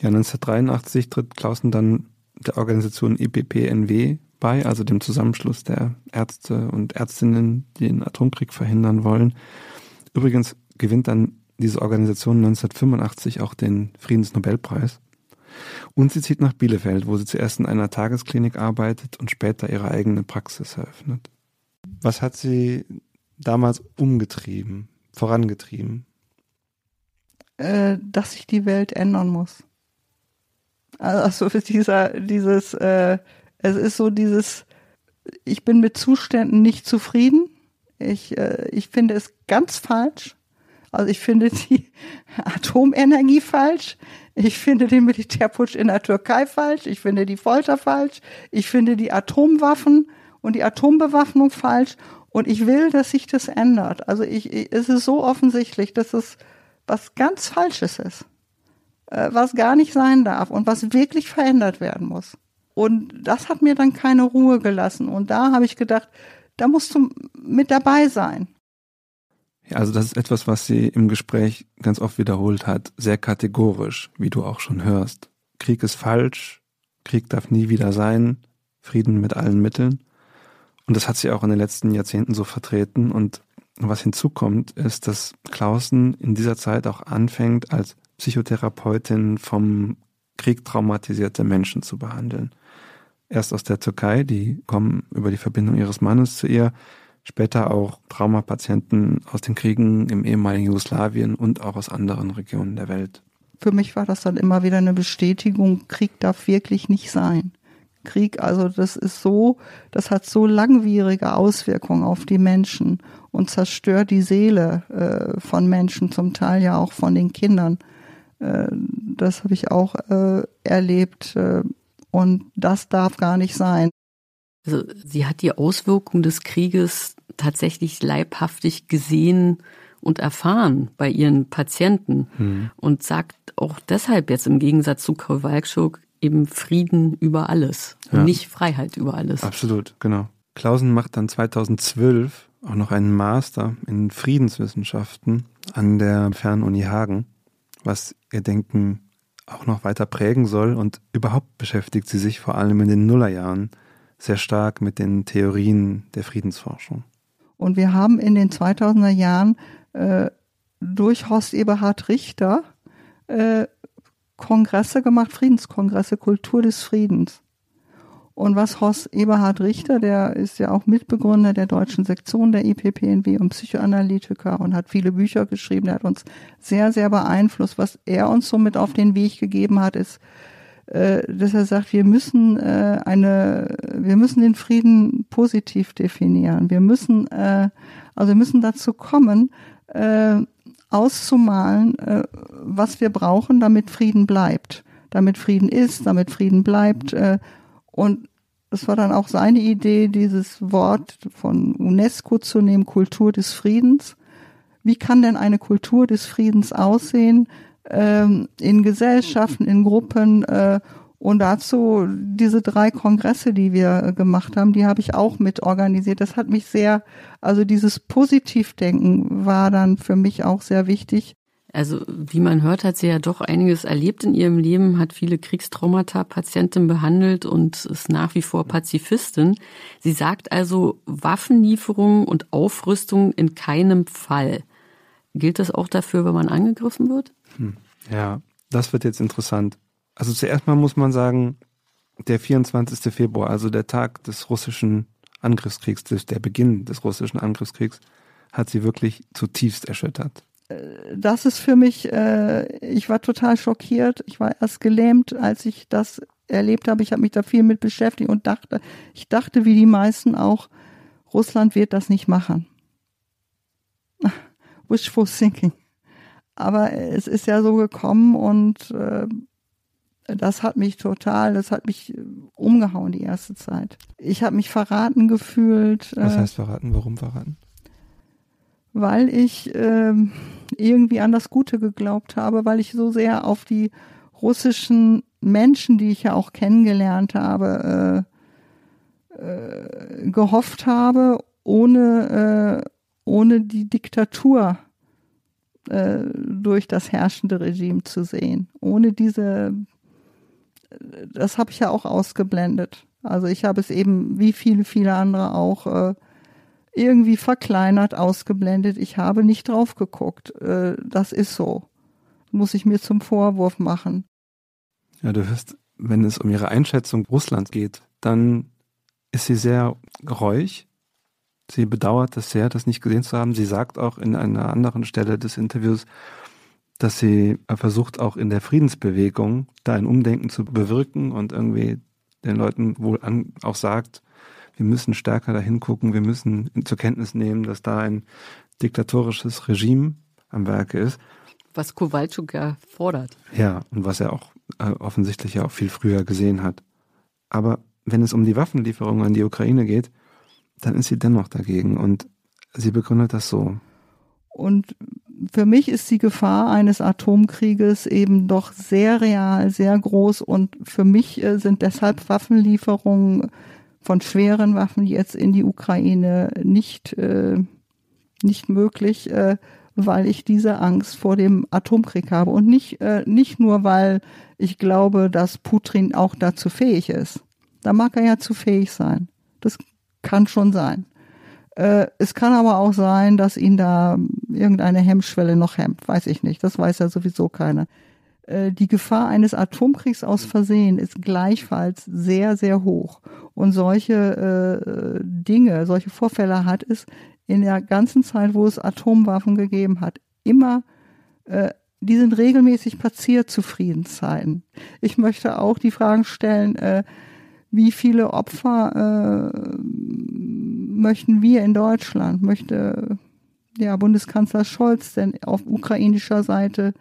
Ja, 1983 tritt Clausen dann der Organisation EPPNW bei, also dem Zusammenschluss der Ärzte und Ärztinnen, die den Atomkrieg verhindern wollen. Übrigens gewinnt dann diese Organisation 1985 auch den Friedensnobelpreis. Und sie zieht nach Bielefeld, wo sie zuerst in einer Tagesklinik arbeitet und später ihre eigene Praxis eröffnet. Was hat sie damals umgetrieben, vorangetrieben? Äh, dass sich die Welt ändern muss. Also dieser, dieses, äh, es ist so dieses, ich bin mit Zuständen nicht zufrieden. Ich, äh, ich finde es ganz falsch, also ich finde die Atomenergie falsch. Ich finde den Militärputsch in der Türkei falsch. Ich finde die Folter falsch. Ich finde die Atomwaffen und die Atombewaffnung falsch. Und ich will, dass sich das ändert. Also ich, es ist so offensichtlich, dass es was ganz Falsches ist. äh, was gar nicht sein darf und was wirklich verändert werden muss. Und das hat mir dann keine Ruhe gelassen. Und da habe ich gedacht, da musst du mit dabei sein. Also das ist etwas, was sie im Gespräch ganz oft wiederholt hat, sehr kategorisch, wie du auch schon hörst. Krieg ist falsch, Krieg darf nie wieder sein, Frieden mit allen Mitteln. Und das hat sie auch in den letzten Jahrzehnten so vertreten. Und was hinzukommt, ist, dass Clausen in dieser Zeit auch anfängt, als Psychotherapeutin vom Krieg traumatisierte Menschen zu behandeln. Erst aus der Türkei, die kommen über die Verbindung ihres Mannes zu ihr, später auch Traumapatienten aus den Kriegen im ehemaligen Jugoslawien und auch aus anderen Regionen der Welt. Für mich war das dann immer wieder eine Bestätigung, Krieg darf wirklich nicht sein. Krieg, also das ist so, das hat so langwierige Auswirkungen auf die Menschen und zerstört die Seele äh, von Menschen, zum Teil ja auch von den Kindern. Äh, das habe ich auch äh, erlebt äh, und das darf gar nicht sein. Also sie hat die Auswirkungen des Krieges tatsächlich leibhaftig gesehen und erfahren bei ihren Patienten hm. und sagt auch deshalb jetzt im Gegensatz zu Kowalczuk eben Frieden über alles ja. und nicht Freiheit über alles. Absolut, genau. Klausen macht dann 2012 auch noch einen Master in Friedenswissenschaften an der Fernuni Hagen, was ihr Denken auch noch weiter prägen soll und überhaupt beschäftigt sie sich vor allem in den Nullerjahren sehr stark mit den Theorien der Friedensforschung. Und wir haben in den 2000er Jahren äh, durch Horst Eberhard Richter äh, Kongresse gemacht, Friedenskongresse, Kultur des Friedens. Und was Horst Eberhard Richter, der ist ja auch Mitbegründer der deutschen Sektion der IPPNW und Psychoanalytiker und hat viele Bücher geschrieben, der hat uns sehr, sehr beeinflusst. Was er uns so mit auf den Weg gegeben hat, ist, dass er sagt, wir müssen äh, eine, wir müssen den Frieden positiv definieren. Wir müssen, äh, also wir müssen dazu kommen, äh, auszumalen, äh, was wir brauchen, damit Frieden bleibt, damit Frieden ist, damit Frieden bleibt. Äh, und es war dann auch seine Idee, dieses Wort von UNESCO zu nehmen, Kultur des Friedens. Wie kann denn eine Kultur des Friedens aussehen ähm, in Gesellschaften, in Gruppen? Äh, und dazu diese drei Kongresse, die wir äh, gemacht haben, die habe ich auch mit organisiert. Das hat mich sehr, also dieses Positivdenken war dann für mich auch sehr wichtig. Also wie man hört, hat sie ja doch einiges erlebt in ihrem Leben, hat viele Kriegstraumata Patienten behandelt und ist nach wie vor Pazifistin. Sie sagt also Waffenlieferungen und Aufrüstung in keinem Fall. Gilt das auch dafür, wenn man angegriffen wird? Hm. Ja, das wird jetzt interessant. Also zuerst mal muss man sagen, der 24. Februar, also der Tag des russischen Angriffskriegs, der Beginn des russischen Angriffskriegs, hat sie wirklich zutiefst erschüttert. Äh, das ist für mich, äh, ich war total schockiert. Ich war erst gelähmt, als ich das erlebt habe. Ich habe mich da viel mit beschäftigt und dachte, ich dachte wie die meisten auch, Russland wird das nicht machen. Wishful thinking. Aber es ist ja so gekommen und äh, das hat mich total, das hat mich äh, umgehauen die erste Zeit. Ich habe mich verraten gefühlt. Was äh, heißt verraten? Warum verraten? Weil ich äh, irgendwie an das Gute geglaubt habe, weil ich so sehr auf die russischen Menschen, die ich ja auch kennengelernt habe, äh, äh, gehofft habe, ohne, äh, ohne die Diktatur äh, durch das herrschende Regime zu sehen, ohne diese das habe ich ja auch ausgeblendet. Also ich habe es eben, wie viele, viele andere auch, äh, irgendwie verkleinert, ausgeblendet. Ich habe nicht drauf geguckt. Äh, das ist so. Muss ich mir zum Vorwurf machen. Ja, du hörst, wenn es um ihre Einschätzung Russlands geht, dann ist sie sehr reuig. Sie bedauert es sehr, das nicht gesehen zu haben. Sie sagt auch in einer anderen Stelle des Interviews, dass sie versucht, auch in der Friedensbewegung da ein Umdenken zu bewirken und irgendwie den Leuten wohl an, auch sagt, wir müssen stärker dahin gucken, wir müssen zur Kenntnis nehmen, dass da ein diktatorisches Regime am Werke ist. Was Kowalczuk ja fordert. Ja, und was er auch äh, offensichtlich ja auch viel früher gesehen hat. Aber wenn es um die Waffenlieferung an die Ukraine geht, dann ist sie dennoch dagegen und sie begründet das so. Und für mich ist die Gefahr eines Atomkrieges eben doch sehr real, sehr groß und für mich äh, sind deshalb Waffenlieferungen von schweren Waffen jetzt in die Ukraine nicht, äh, nicht möglich, äh, weil ich diese Angst vor dem Atomkrieg habe und nicht, äh, nicht nur, weil ich glaube, dass Putin auch dazu fähig ist. Da mag er ja zu fähig sein. Das kann schon sein. Äh, es kann aber auch sein, dass ihn da irgendeine Hemmschwelle noch hemmt. Weiß ich nicht. Das weiß ja sowieso keiner. Äh, die Gefahr eines Atomkriegs aus Versehen ist gleichfalls sehr, sehr hoch. Und solche äh, Dinge, solche Vorfälle hat es in der ganzen Zeit, wo es Atomwaffen gegeben hat, immer äh, die sind regelmäßig passiert zu Friedenszeiten. Ich möchte auch die Fragen stellen, äh, wie viele Opfer äh, möchten wir in Deutschland, möchte ja Bundeskanzler Scholz denn auf ukrainischer Seite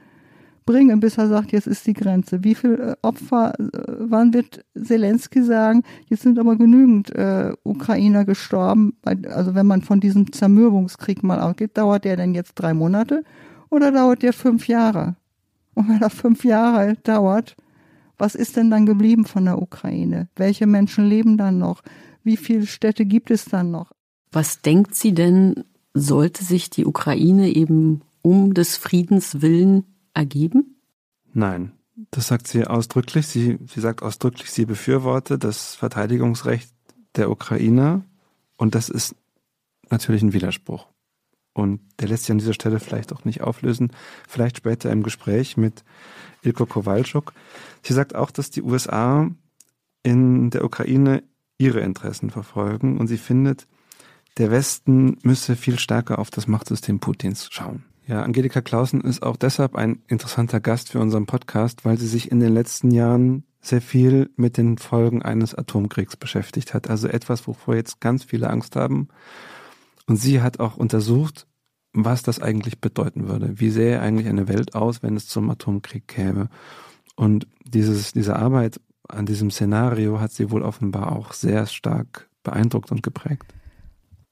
bringen, bis er sagt, jetzt ist die Grenze. Wie viele äh, Opfer, äh, wann wird Zelensky sagen, jetzt sind aber genügend äh, Ukrainer gestorben, also wenn man von diesem Zermürbungskrieg mal ausgeht, dauert der denn jetzt drei Monate oder dauert der fünf Jahre? Und wenn er fünf Jahre dauert, was ist denn dann geblieben von der Ukraine? Welche Menschen leben dann noch? Wie viele Städte gibt es dann noch? Was denkt sie denn, sollte sich die Ukraine eben um des Friedens willen ergeben? Nein, das sagt sie ausdrücklich. Sie, sie sagt ausdrücklich, sie befürworte das Verteidigungsrecht der Ukrainer und das ist natürlich ein Widerspruch. Und der lässt sich an dieser Stelle vielleicht auch nicht auflösen. Vielleicht später im Gespräch mit Ilko Kowalczuk. Sie sagt auch, dass die USA in der Ukraine ihre Interessen verfolgen und sie findet, der Westen müsse viel stärker auf das Machtsystem Putins schauen. Ja, Angelika Clausen ist auch deshalb ein interessanter Gast für unseren Podcast, weil sie sich in den letzten Jahren sehr viel mit den Folgen eines Atomkriegs beschäftigt hat. Also etwas, wovor jetzt ganz viele Angst haben. Und sie hat auch untersucht, was das eigentlich bedeuten würde. Wie sähe eigentlich eine Welt aus, wenn es zum Atomkrieg käme? Und dieses, diese Arbeit an diesem Szenario hat sie wohl offenbar auch sehr stark beeindruckt und geprägt.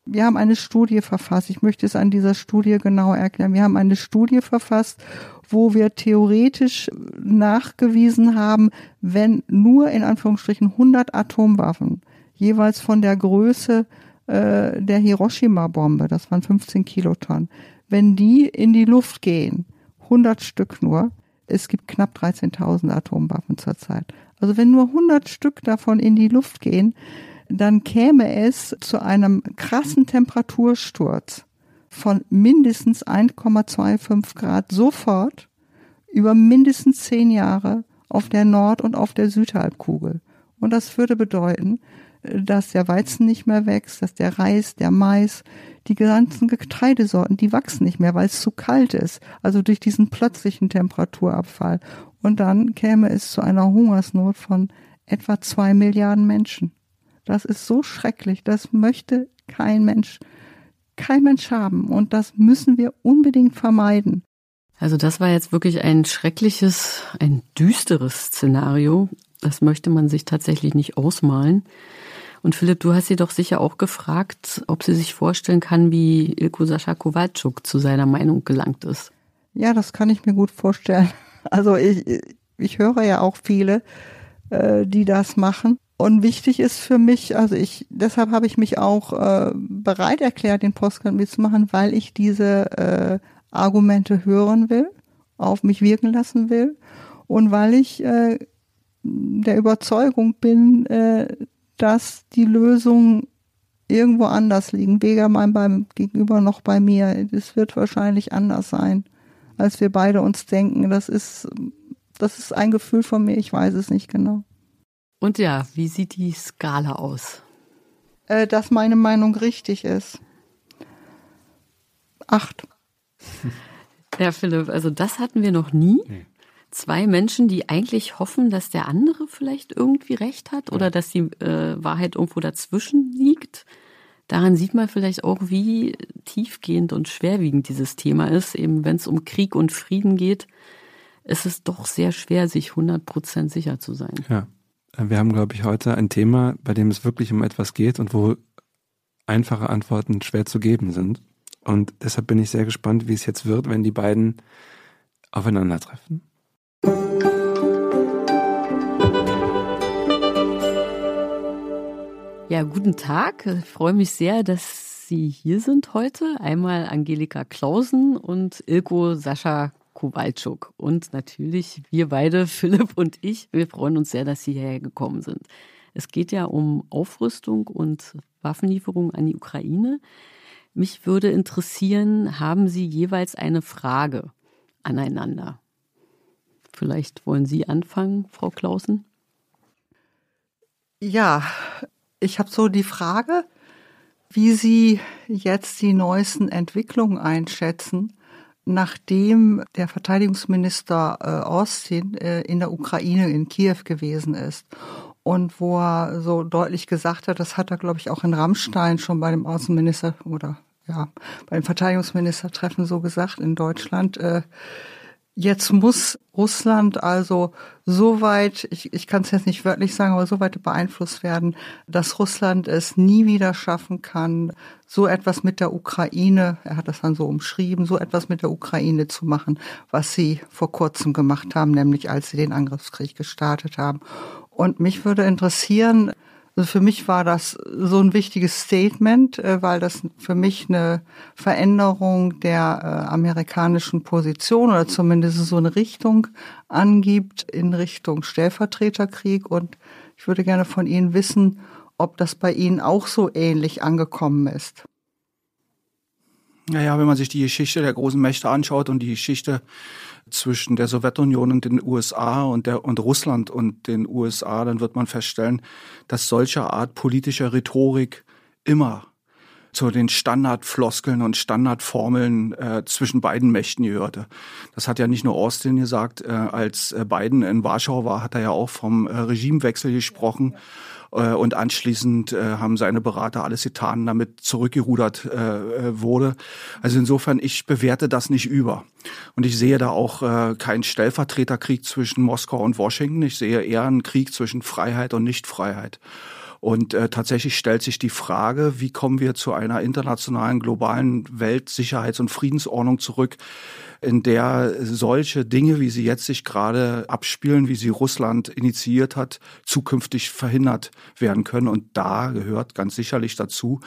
Wir haben eine Studie verfasst. Ich möchte es an dieser Studie genau erklären. Wir haben eine Studie verfasst, wo wir theoretisch nachgewiesen haben, wenn nur in Anführungsstrichen 100 Atomwaffen jeweils von der Größe äh, der Hiroshima-Bombe, das waren 15 Kilotonnen, wenn die in die Luft gehen, 100 Stück nur, es gibt knapp 13.000 Atomwaffen zurzeit. Also wenn nur 100 Stück davon in die Luft gehen, dann käme es zu einem krassen Temperatursturz von mindestens 1,25 Grad sofort über mindestens zehn Jahre auf der Nord- und auf der Südhalbkugel. Und das würde bedeuten, dass der Weizen nicht mehr wächst, dass der Reis, der Mais, die ganzen Getreidesorten, die wachsen nicht mehr, weil es zu kalt ist. Also durch diesen plötzlichen Temperaturabfall. Und dann käme es zu einer Hungersnot von etwa zwei Milliarden Menschen. Das ist so schrecklich. Das möchte kein Mensch, kein Mensch haben. Und das müssen wir unbedingt vermeiden. Also das war jetzt wirklich ein schreckliches, ein düsteres Szenario. Das möchte man sich tatsächlich nicht ausmalen. Und Philipp, du hast sie doch sicher auch gefragt, ob sie sich vorstellen kann, wie Ilko Sascha Kowalczuk zu seiner Meinung gelangt ist. Ja, das kann ich mir gut vorstellen. Also ich, ich höre ja auch viele, äh, die das machen. Und wichtig ist für mich, also ich, deshalb habe ich mich auch äh, bereit erklärt, den Postcard mitzumachen, weil ich diese äh, Argumente hören will, auf mich wirken lassen will und weil ich äh, der Überzeugung bin, äh, dass die Lösungen irgendwo anders liegen, weder mein beim Gegenüber noch bei mir. Es wird wahrscheinlich anders sein, als wir beide uns denken. Das ist, das ist ein Gefühl von mir, ich weiß es nicht genau. Und ja, wie sieht die Skala aus? Äh, dass meine Meinung richtig ist. Acht. Ja, Philipp, also das hatten wir noch nie. Nee zwei Menschen, die eigentlich hoffen, dass der andere vielleicht irgendwie recht hat oder dass die äh, Wahrheit irgendwo dazwischen liegt. Daran sieht man vielleicht auch, wie tiefgehend und schwerwiegend dieses Thema ist. Eben wenn es um Krieg und Frieden geht, ist es doch sehr schwer, sich 100 Prozent sicher zu sein. Ja, wir haben, glaube ich, heute ein Thema, bei dem es wirklich um etwas geht und wo einfache Antworten schwer zu geben sind. Und deshalb bin ich sehr gespannt, wie es jetzt wird, wenn die beiden aufeinandertreffen. Ja, guten Tag. Ich freue mich sehr, dass Sie hier sind heute. Einmal Angelika Klausen und Ilko Sascha Kowalczuk. Und natürlich wir beide, Philipp und ich, wir freuen uns sehr, dass Sie hierher gekommen sind. Es geht ja um Aufrüstung und Waffenlieferung an die Ukraine. Mich würde interessieren, haben Sie jeweils eine Frage aneinander? Vielleicht wollen Sie anfangen, Frau Klausen? Ja, ich habe so die Frage, wie Sie jetzt die neuesten Entwicklungen einschätzen, nachdem der Verteidigungsminister äh, Austin äh, in der Ukraine in Kiew gewesen ist und wo er so deutlich gesagt hat, das hat er, glaube ich, auch in Rammstein schon bei dem Außenminister oder ja, beim Verteidigungsministertreffen so gesagt in Deutschland, äh, Jetzt muss Russland also so weit, ich, ich kann es jetzt nicht wörtlich sagen, aber so weit beeinflusst werden, dass Russland es nie wieder schaffen kann, so etwas mit der Ukraine, er hat das dann so umschrieben, so etwas mit der Ukraine zu machen, was sie vor kurzem gemacht haben, nämlich als sie den Angriffskrieg gestartet haben. Und mich würde interessieren, also für mich war das so ein wichtiges Statement, äh, weil das für mich eine Veränderung der äh, amerikanischen Position oder zumindest so eine Richtung angibt in Richtung Stellvertreterkrieg. Und ich würde gerne von Ihnen wissen, ob das bei Ihnen auch so ähnlich angekommen ist. Naja, wenn man sich die Geschichte der großen Mächte anschaut und die Geschichte zwischen der Sowjetunion und den USA und, der, und Russland und den USA, dann wird man feststellen, dass solche Art politischer Rhetorik immer zu den Standardfloskeln und Standardformeln äh, zwischen beiden Mächten gehörte. Das hat ja nicht nur Austin gesagt, äh, als äh, Biden in Warschau war, hat er ja auch vom äh, Regimewechsel gesprochen. Äh, und anschließend äh, haben seine Berater alles getan, damit zurückgerudert äh, wurde. Also insofern, ich bewerte das nicht über. Und ich sehe da auch keinen Stellvertreterkrieg zwischen Moskau und Washington. Ich sehe eher einen Krieg zwischen Freiheit und Nichtfreiheit. Und äh, tatsächlich stellt sich die Frage, wie kommen wir zu einer internationalen, globalen Weltsicherheits- und Friedensordnung zurück, in der solche Dinge, wie sie jetzt sich gerade abspielen, wie sie Russland initiiert hat, zukünftig verhindert werden können. Und da gehört ganz sicherlich dazu,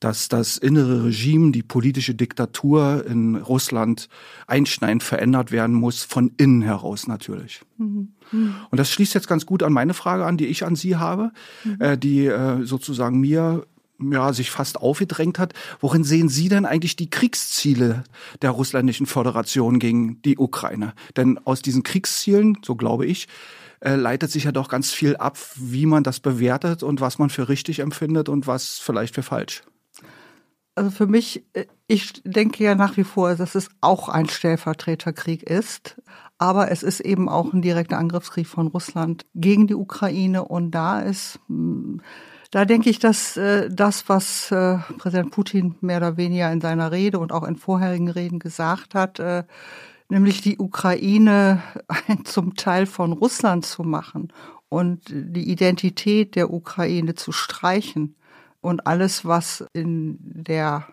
dass das innere Regime, die politische Diktatur in Russland einschneidend verändert werden muss, von innen heraus natürlich. Mhm. Und das schließt jetzt ganz gut an meine Frage an, die ich an Sie habe, mhm. äh, die äh, sozusagen mir ja, sich fast aufgedrängt hat. Worin sehen Sie denn eigentlich die Kriegsziele der russländischen Föderation gegen die Ukraine? Denn aus diesen Kriegszielen, so glaube ich, äh, leitet sich ja doch ganz viel ab, wie man das bewertet und was man für richtig empfindet und was vielleicht für falsch. Also für mich, äh, ich denke ja nach wie vor, dass es auch ein Stellvertreterkrieg ist. Aber es ist eben auch ein direkter Angriffskrieg von Russland gegen die Ukraine. Und da ist, hm, da denke ich, dass äh, das, was äh, Präsident Putin mehr oder weniger in seiner Rede und auch in vorherigen Reden gesagt hat, nämlich die Ukraine zum Teil von Russland zu machen und die Identität der Ukraine zu streichen und alles, was in der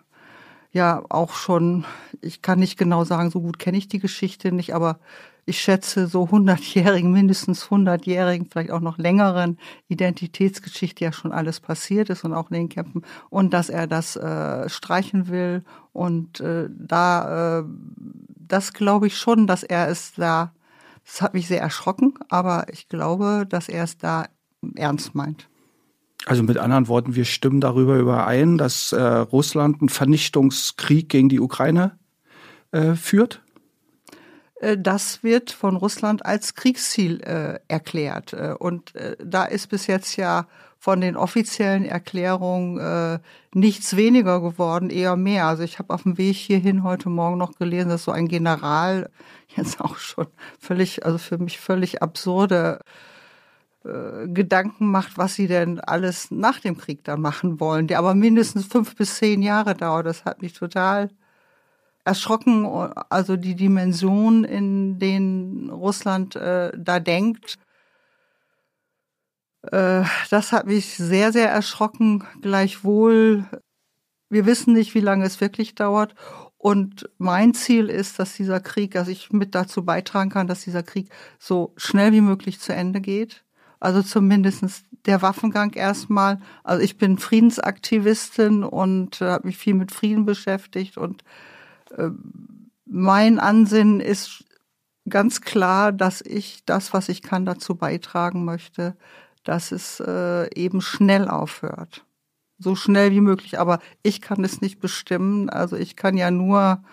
ja auch schon, ich kann nicht genau sagen, so gut kenne ich die Geschichte nicht, aber ich schätze, so hundertjährigen, mindestens hundertjährigen, vielleicht auch noch längeren Identitätsgeschichte ja schon alles passiert ist und auch in den Kämpfen und dass er das äh, streichen will und äh, da, äh, das glaube ich schon, dass er es da, das hat mich sehr erschrocken, aber ich glaube, dass er es da ernst meint. Also mit anderen Worten, wir stimmen darüber überein, dass äh, Russland einen Vernichtungskrieg gegen die Ukraine äh, führt? Äh, das wird von Russland als Kriegsziel äh, erklärt. Äh, und äh, da ist bis jetzt ja von den offiziellen Erklärungen nichts weniger geworden, eher mehr. Also ich habe auf dem Weg hierhin heute Morgen noch gelesen, dass so ein General jetzt auch schon völlig, also für mich völlig absurde äh, Gedanken macht, was sie denn alles nach dem Krieg dann machen wollen, der aber mindestens fünf bis zehn Jahre dauert. Das hat mich total erschrocken, also die Dimension, in denen Russland äh, da denkt. Äh, das hat mich sehr, sehr erschrocken. Gleichwohl wir wissen nicht, wie lange es wirklich dauert. Und mein Ziel ist, dass dieser Krieg, dass ich mit dazu beitragen kann, dass dieser Krieg so schnell wie möglich zu Ende geht. Also zumindestens der Waffengang erstmal. Also ich bin Friedensaktivistin und äh, habe mich viel mit Frieden beschäftigt und äh, mein Ansinnen ist ganz klar, dass ich das, was ich kann, dazu beitragen möchte, dass es äh, eben schnell aufhört. So schnell wie möglich. Aber ich kann es nicht bestimmen. Also ich kann ja nur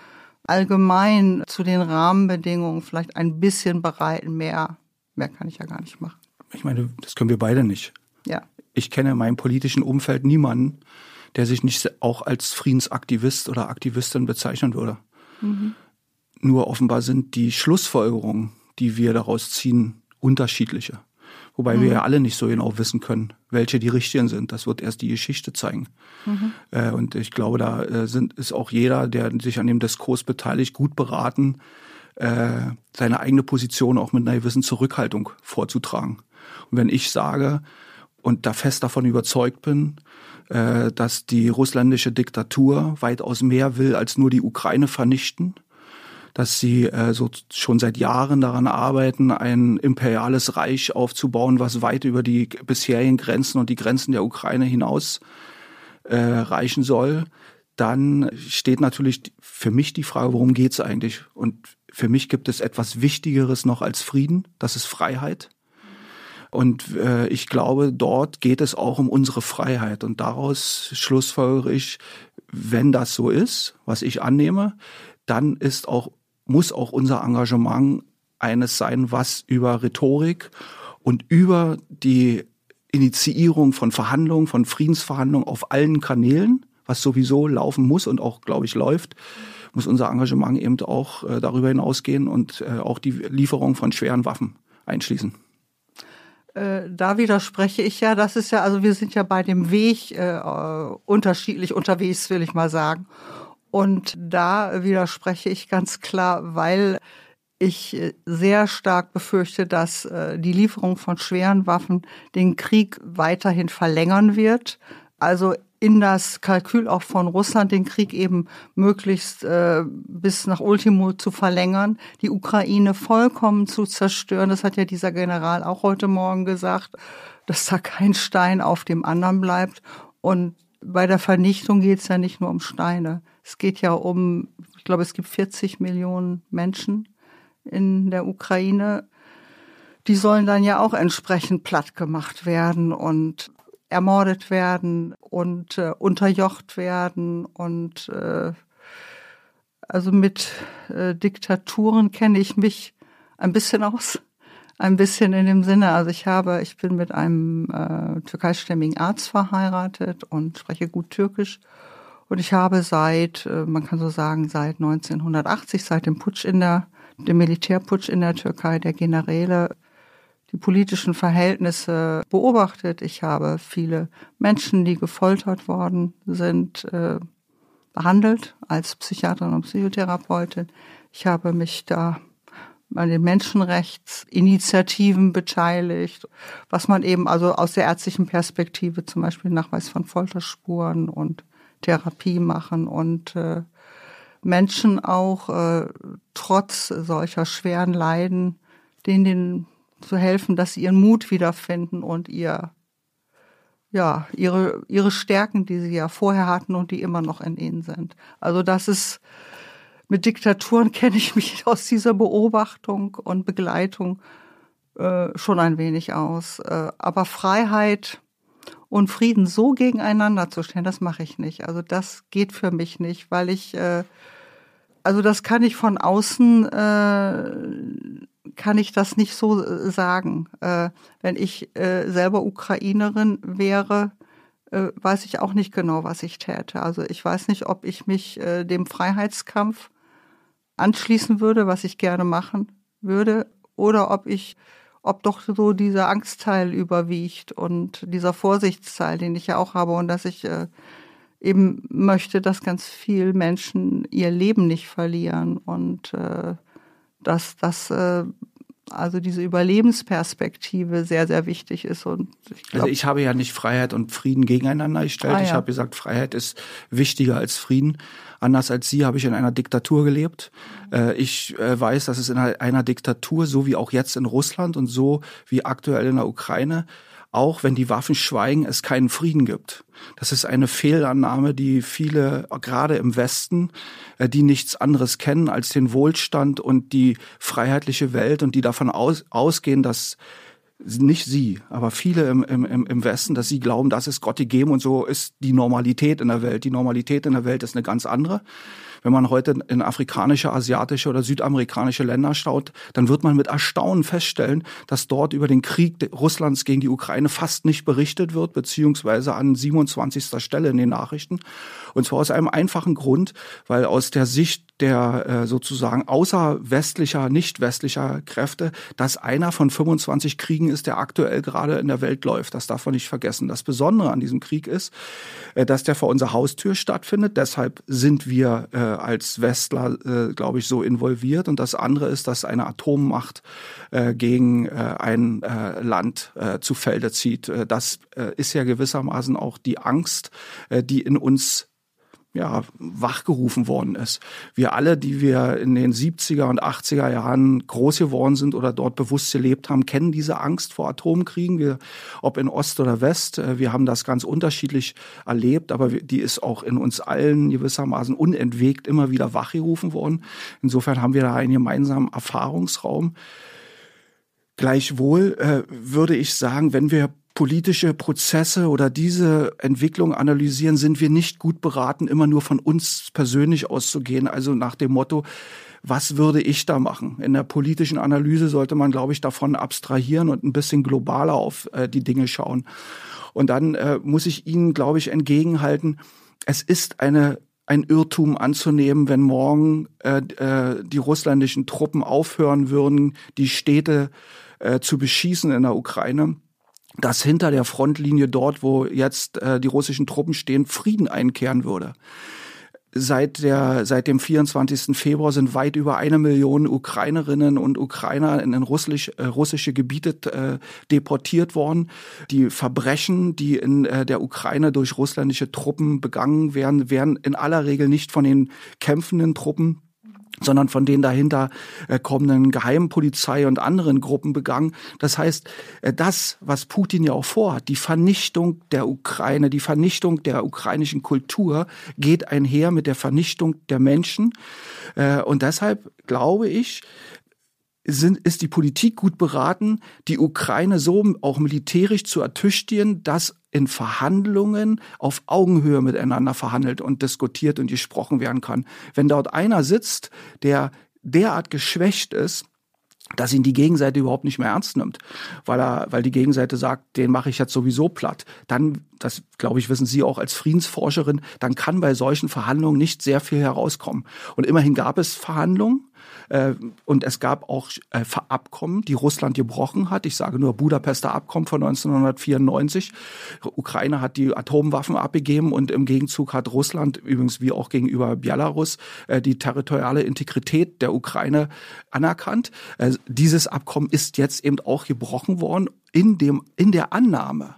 allgemein zu den Rahmenbedingungen vielleicht ein bisschen bereiten. Mehr, mehr kann ich ja gar nicht machen. Ich meine, das können wir beide nicht. Ja. Ich kenne in meinem politischen Umfeld niemanden, der sich nicht auch als Friedensaktivist oder Aktivistin bezeichnen würde. Mhm. Nur offenbar sind die Schlussfolgerungen, die wir daraus ziehen, unterschiedliche. Wobei mhm. wir ja alle nicht so genau wissen können, welche die richtigen sind. Das wird erst die Geschichte zeigen. Mhm. Äh, und ich glaube, da äh, sind, ist auch jeder, der sich an dem Diskurs beteiligt, gut beraten, äh, seine eigene Position auch mit einer gewissen Zurückhaltung vorzutragen. Und wenn ich sage und da fest davon überzeugt bin, äh, dass die russländische Diktatur weitaus mehr will, als nur die Ukraine vernichten, dass sie äh, so schon seit Jahren daran arbeiten, ein imperiales Reich aufzubauen, was weit über die bisherigen Grenzen und die Grenzen der Ukraine hinaus äh, reichen soll, dann steht natürlich für mich die Frage, worum geht's eigentlich? Und für mich gibt es etwas Wichtigeres noch als Frieden, das ist Freiheit. Und äh, ich glaube, dort geht es auch um unsere Freiheit. Und daraus schlussfolgere ich, wenn das so ist, was ich annehme, dann ist auch muss auch unser Engagement eines sein, was über Rhetorik und über die Initiierung von Verhandlungen, von Friedensverhandlungen auf allen Kanälen, was sowieso laufen muss und auch, glaube ich, läuft, muss unser Engagement eben auch äh, darüber hinausgehen und äh, auch die Lieferung von schweren Waffen einschließen. Äh, da widerspreche ich ja, das ist ja, also wir sind ja bei dem Weg äh, unterschiedlich unterwegs, will ich mal sagen. Und da widerspreche ich ganz klar, weil ich äh, sehr stark befürchte, dass äh, die Lieferung von schweren Waffen den Krieg weiterhin verlängern wird. Also in das Kalkül auch von Russland, den Krieg eben möglichst äh, bis nach Ultimo zu verlängern, die Ukraine vollkommen zu zerstören. Das hat ja dieser General auch heute Morgen gesagt, dass da kein Stein auf dem anderen bleibt. Und bei der Vernichtung geht es ja nicht nur um Steine. Es geht ja um, ich glaube, es gibt 40 Millionen Menschen in der Ukraine. Die sollen dann ja auch entsprechend platt gemacht werden und ermordet werden und äh, unterjocht werden und äh, also mit äh, Diktaturen kenne ich mich ein bisschen aus ein bisschen in dem Sinne, also ich habe, ich bin mit einem äh, türkeistämmigen Arzt verheiratet und spreche gut Türkisch. Und ich habe seit, äh, man kann so sagen, seit 1980, seit dem Putsch in der, dem Militärputsch in der Türkei, der Generäle, die politischen Verhältnisse beobachtet. Ich habe viele Menschen, die gefoltert worden sind, äh, behandelt als Psychiaterin und Psychotherapeutin. Ich habe mich da an den Menschenrechtsinitiativen beteiligt, was man eben also aus der ärztlichen Perspektive zum Beispiel Nachweis von Folterspuren und Therapie machen und äh, Menschen auch äh, trotz solcher schweren Leiden, denen, denen zu helfen, dass sie ihren Mut wiederfinden und ihr ja, ihre, ihre Stärken, die sie ja vorher hatten und die immer noch in ihnen sind. Also das ist mit Diktaturen kenne ich mich aus dieser Beobachtung und Begleitung äh, schon ein wenig aus. Äh, aber Freiheit und Frieden so gegeneinander zu stellen, das mache ich nicht. Also das geht für mich nicht, weil ich, äh, also das kann ich von außen, äh, kann ich das nicht so äh, sagen. Äh, wenn ich äh, selber Ukrainerin wäre, äh, weiß ich auch nicht genau, was ich täte. Also ich weiß nicht, ob ich mich äh, dem Freiheitskampf anschließen würde, was ich gerne machen würde, oder ob ich, ob doch so dieser Angstteil überwiegt und dieser Vorsichtsteil, den ich ja auch habe und dass ich äh, eben möchte, dass ganz viel Menschen ihr Leben nicht verlieren und äh, dass das äh, also diese Überlebensperspektive sehr, sehr wichtig ist. Und ich glaub, also ich habe ja nicht Freiheit und Frieden gegeneinander gestellt. Ah, ja. Ich habe gesagt, Freiheit ist wichtiger als Frieden. Anders als Sie habe ich in einer Diktatur gelebt. Äh, ich äh, weiß, dass es in einer Diktatur, so wie auch jetzt in Russland und so wie aktuell in der Ukraine, auch wenn die Waffen schweigen, es keinen Frieden gibt. Das ist eine Fehlannahme, die viele, gerade im Westen, äh, die nichts anderes kennen als den Wohlstand und die freiheitliche Welt und die davon aus, ausgehen, dass nicht sie, aber viele im, im, im Westen, dass sie glauben, das ist Gott gegeben und so ist die Normalität in der Welt. Die Normalität in der Welt ist eine ganz andere. Wenn man heute in afrikanische, asiatische oder südamerikanische Länder schaut, dann wird man mit Erstaunen feststellen, dass dort über den Krieg Russlands gegen die Ukraine fast nicht berichtet wird, beziehungsweise an 27. Stelle in den Nachrichten. Und zwar aus einem einfachen Grund, weil aus der Sicht der äh, sozusagen außerwestlicher, nicht westlicher Kräfte, dass einer von 25 Kriegen ist, der aktuell gerade in der Welt läuft. Das darf man nicht vergessen. Das Besondere an diesem Krieg ist, äh, dass der vor unserer Haustür stattfindet. Deshalb sind wir äh, als Westler, äh, glaube ich, so involviert. Und das andere ist, dass eine Atommacht äh, gegen äh, ein äh, Land äh, zu Felde zieht. Äh, das äh, ist ja gewissermaßen auch die Angst, äh, die in uns ja, wachgerufen worden ist. Wir alle, die wir in den 70er und 80er Jahren groß geworden sind oder dort bewusst gelebt haben, kennen diese Angst vor Atomkriegen. Wir, ob in Ost oder West, äh, wir haben das ganz unterschiedlich erlebt, aber die ist auch in uns allen gewissermaßen unentwegt immer wieder wachgerufen worden. Insofern haben wir da einen gemeinsamen Erfahrungsraum. Gleichwohl äh, würde ich sagen, wenn wir politische Prozesse oder diese Entwicklung analysieren, sind wir nicht gut beraten, immer nur von uns persönlich auszugehen. Also nach dem Motto, was würde ich da machen? In der politischen Analyse sollte man, glaube ich, davon abstrahieren und ein bisschen globaler auf äh, die Dinge schauen. Und dann äh, muss ich Ihnen, glaube ich, entgegenhalten, es ist eine ein Irrtum anzunehmen, wenn morgen äh, äh, die russländischen Truppen aufhören würden, die Städte äh, zu beschießen in der Ukraine dass hinter der Frontlinie dort, wo jetzt äh, die russischen Truppen stehen, Frieden einkehren würde. Seit, der, seit dem 24. Februar sind weit über eine Million Ukrainerinnen und Ukrainer in russisch, äh, russische Gebiete äh, deportiert worden. Die Verbrechen, die in äh, der Ukraine durch russländische Truppen begangen werden, werden in aller Regel nicht von den kämpfenden Truppen sondern von den dahinter äh, kommenden Geheimpolizei und anderen Gruppen begangen. Das heißt, äh, das, was Putin ja auch vorhat, die Vernichtung der Ukraine, die Vernichtung der ukrainischen Kultur, geht einher mit der Vernichtung der Menschen. Äh, und deshalb glaube ich, sind, ist die Politik gut beraten, die Ukraine so auch militärisch zu ertüchtigen, dass in Verhandlungen auf Augenhöhe miteinander verhandelt und diskutiert und gesprochen werden kann. Wenn dort einer sitzt, der derart geschwächt ist, dass ihn die Gegenseite überhaupt nicht mehr ernst nimmt, weil er, weil die Gegenseite sagt, den mache ich jetzt sowieso platt. Dann, das glaube ich, wissen Sie auch als Friedensforscherin, dann kann bei solchen Verhandlungen nicht sehr viel herauskommen. Und immerhin gab es Verhandlungen, und es gab auch äh, Abkommen, die Russland gebrochen hat. Ich sage nur Budapester Abkommen von 1994. Ukraine hat die Atomwaffen abgegeben und im Gegenzug hat Russland übrigens wie auch gegenüber Belarus äh, die territoriale Integrität der Ukraine anerkannt. Dieses Abkommen ist jetzt eben auch gebrochen worden in dem in der Annahme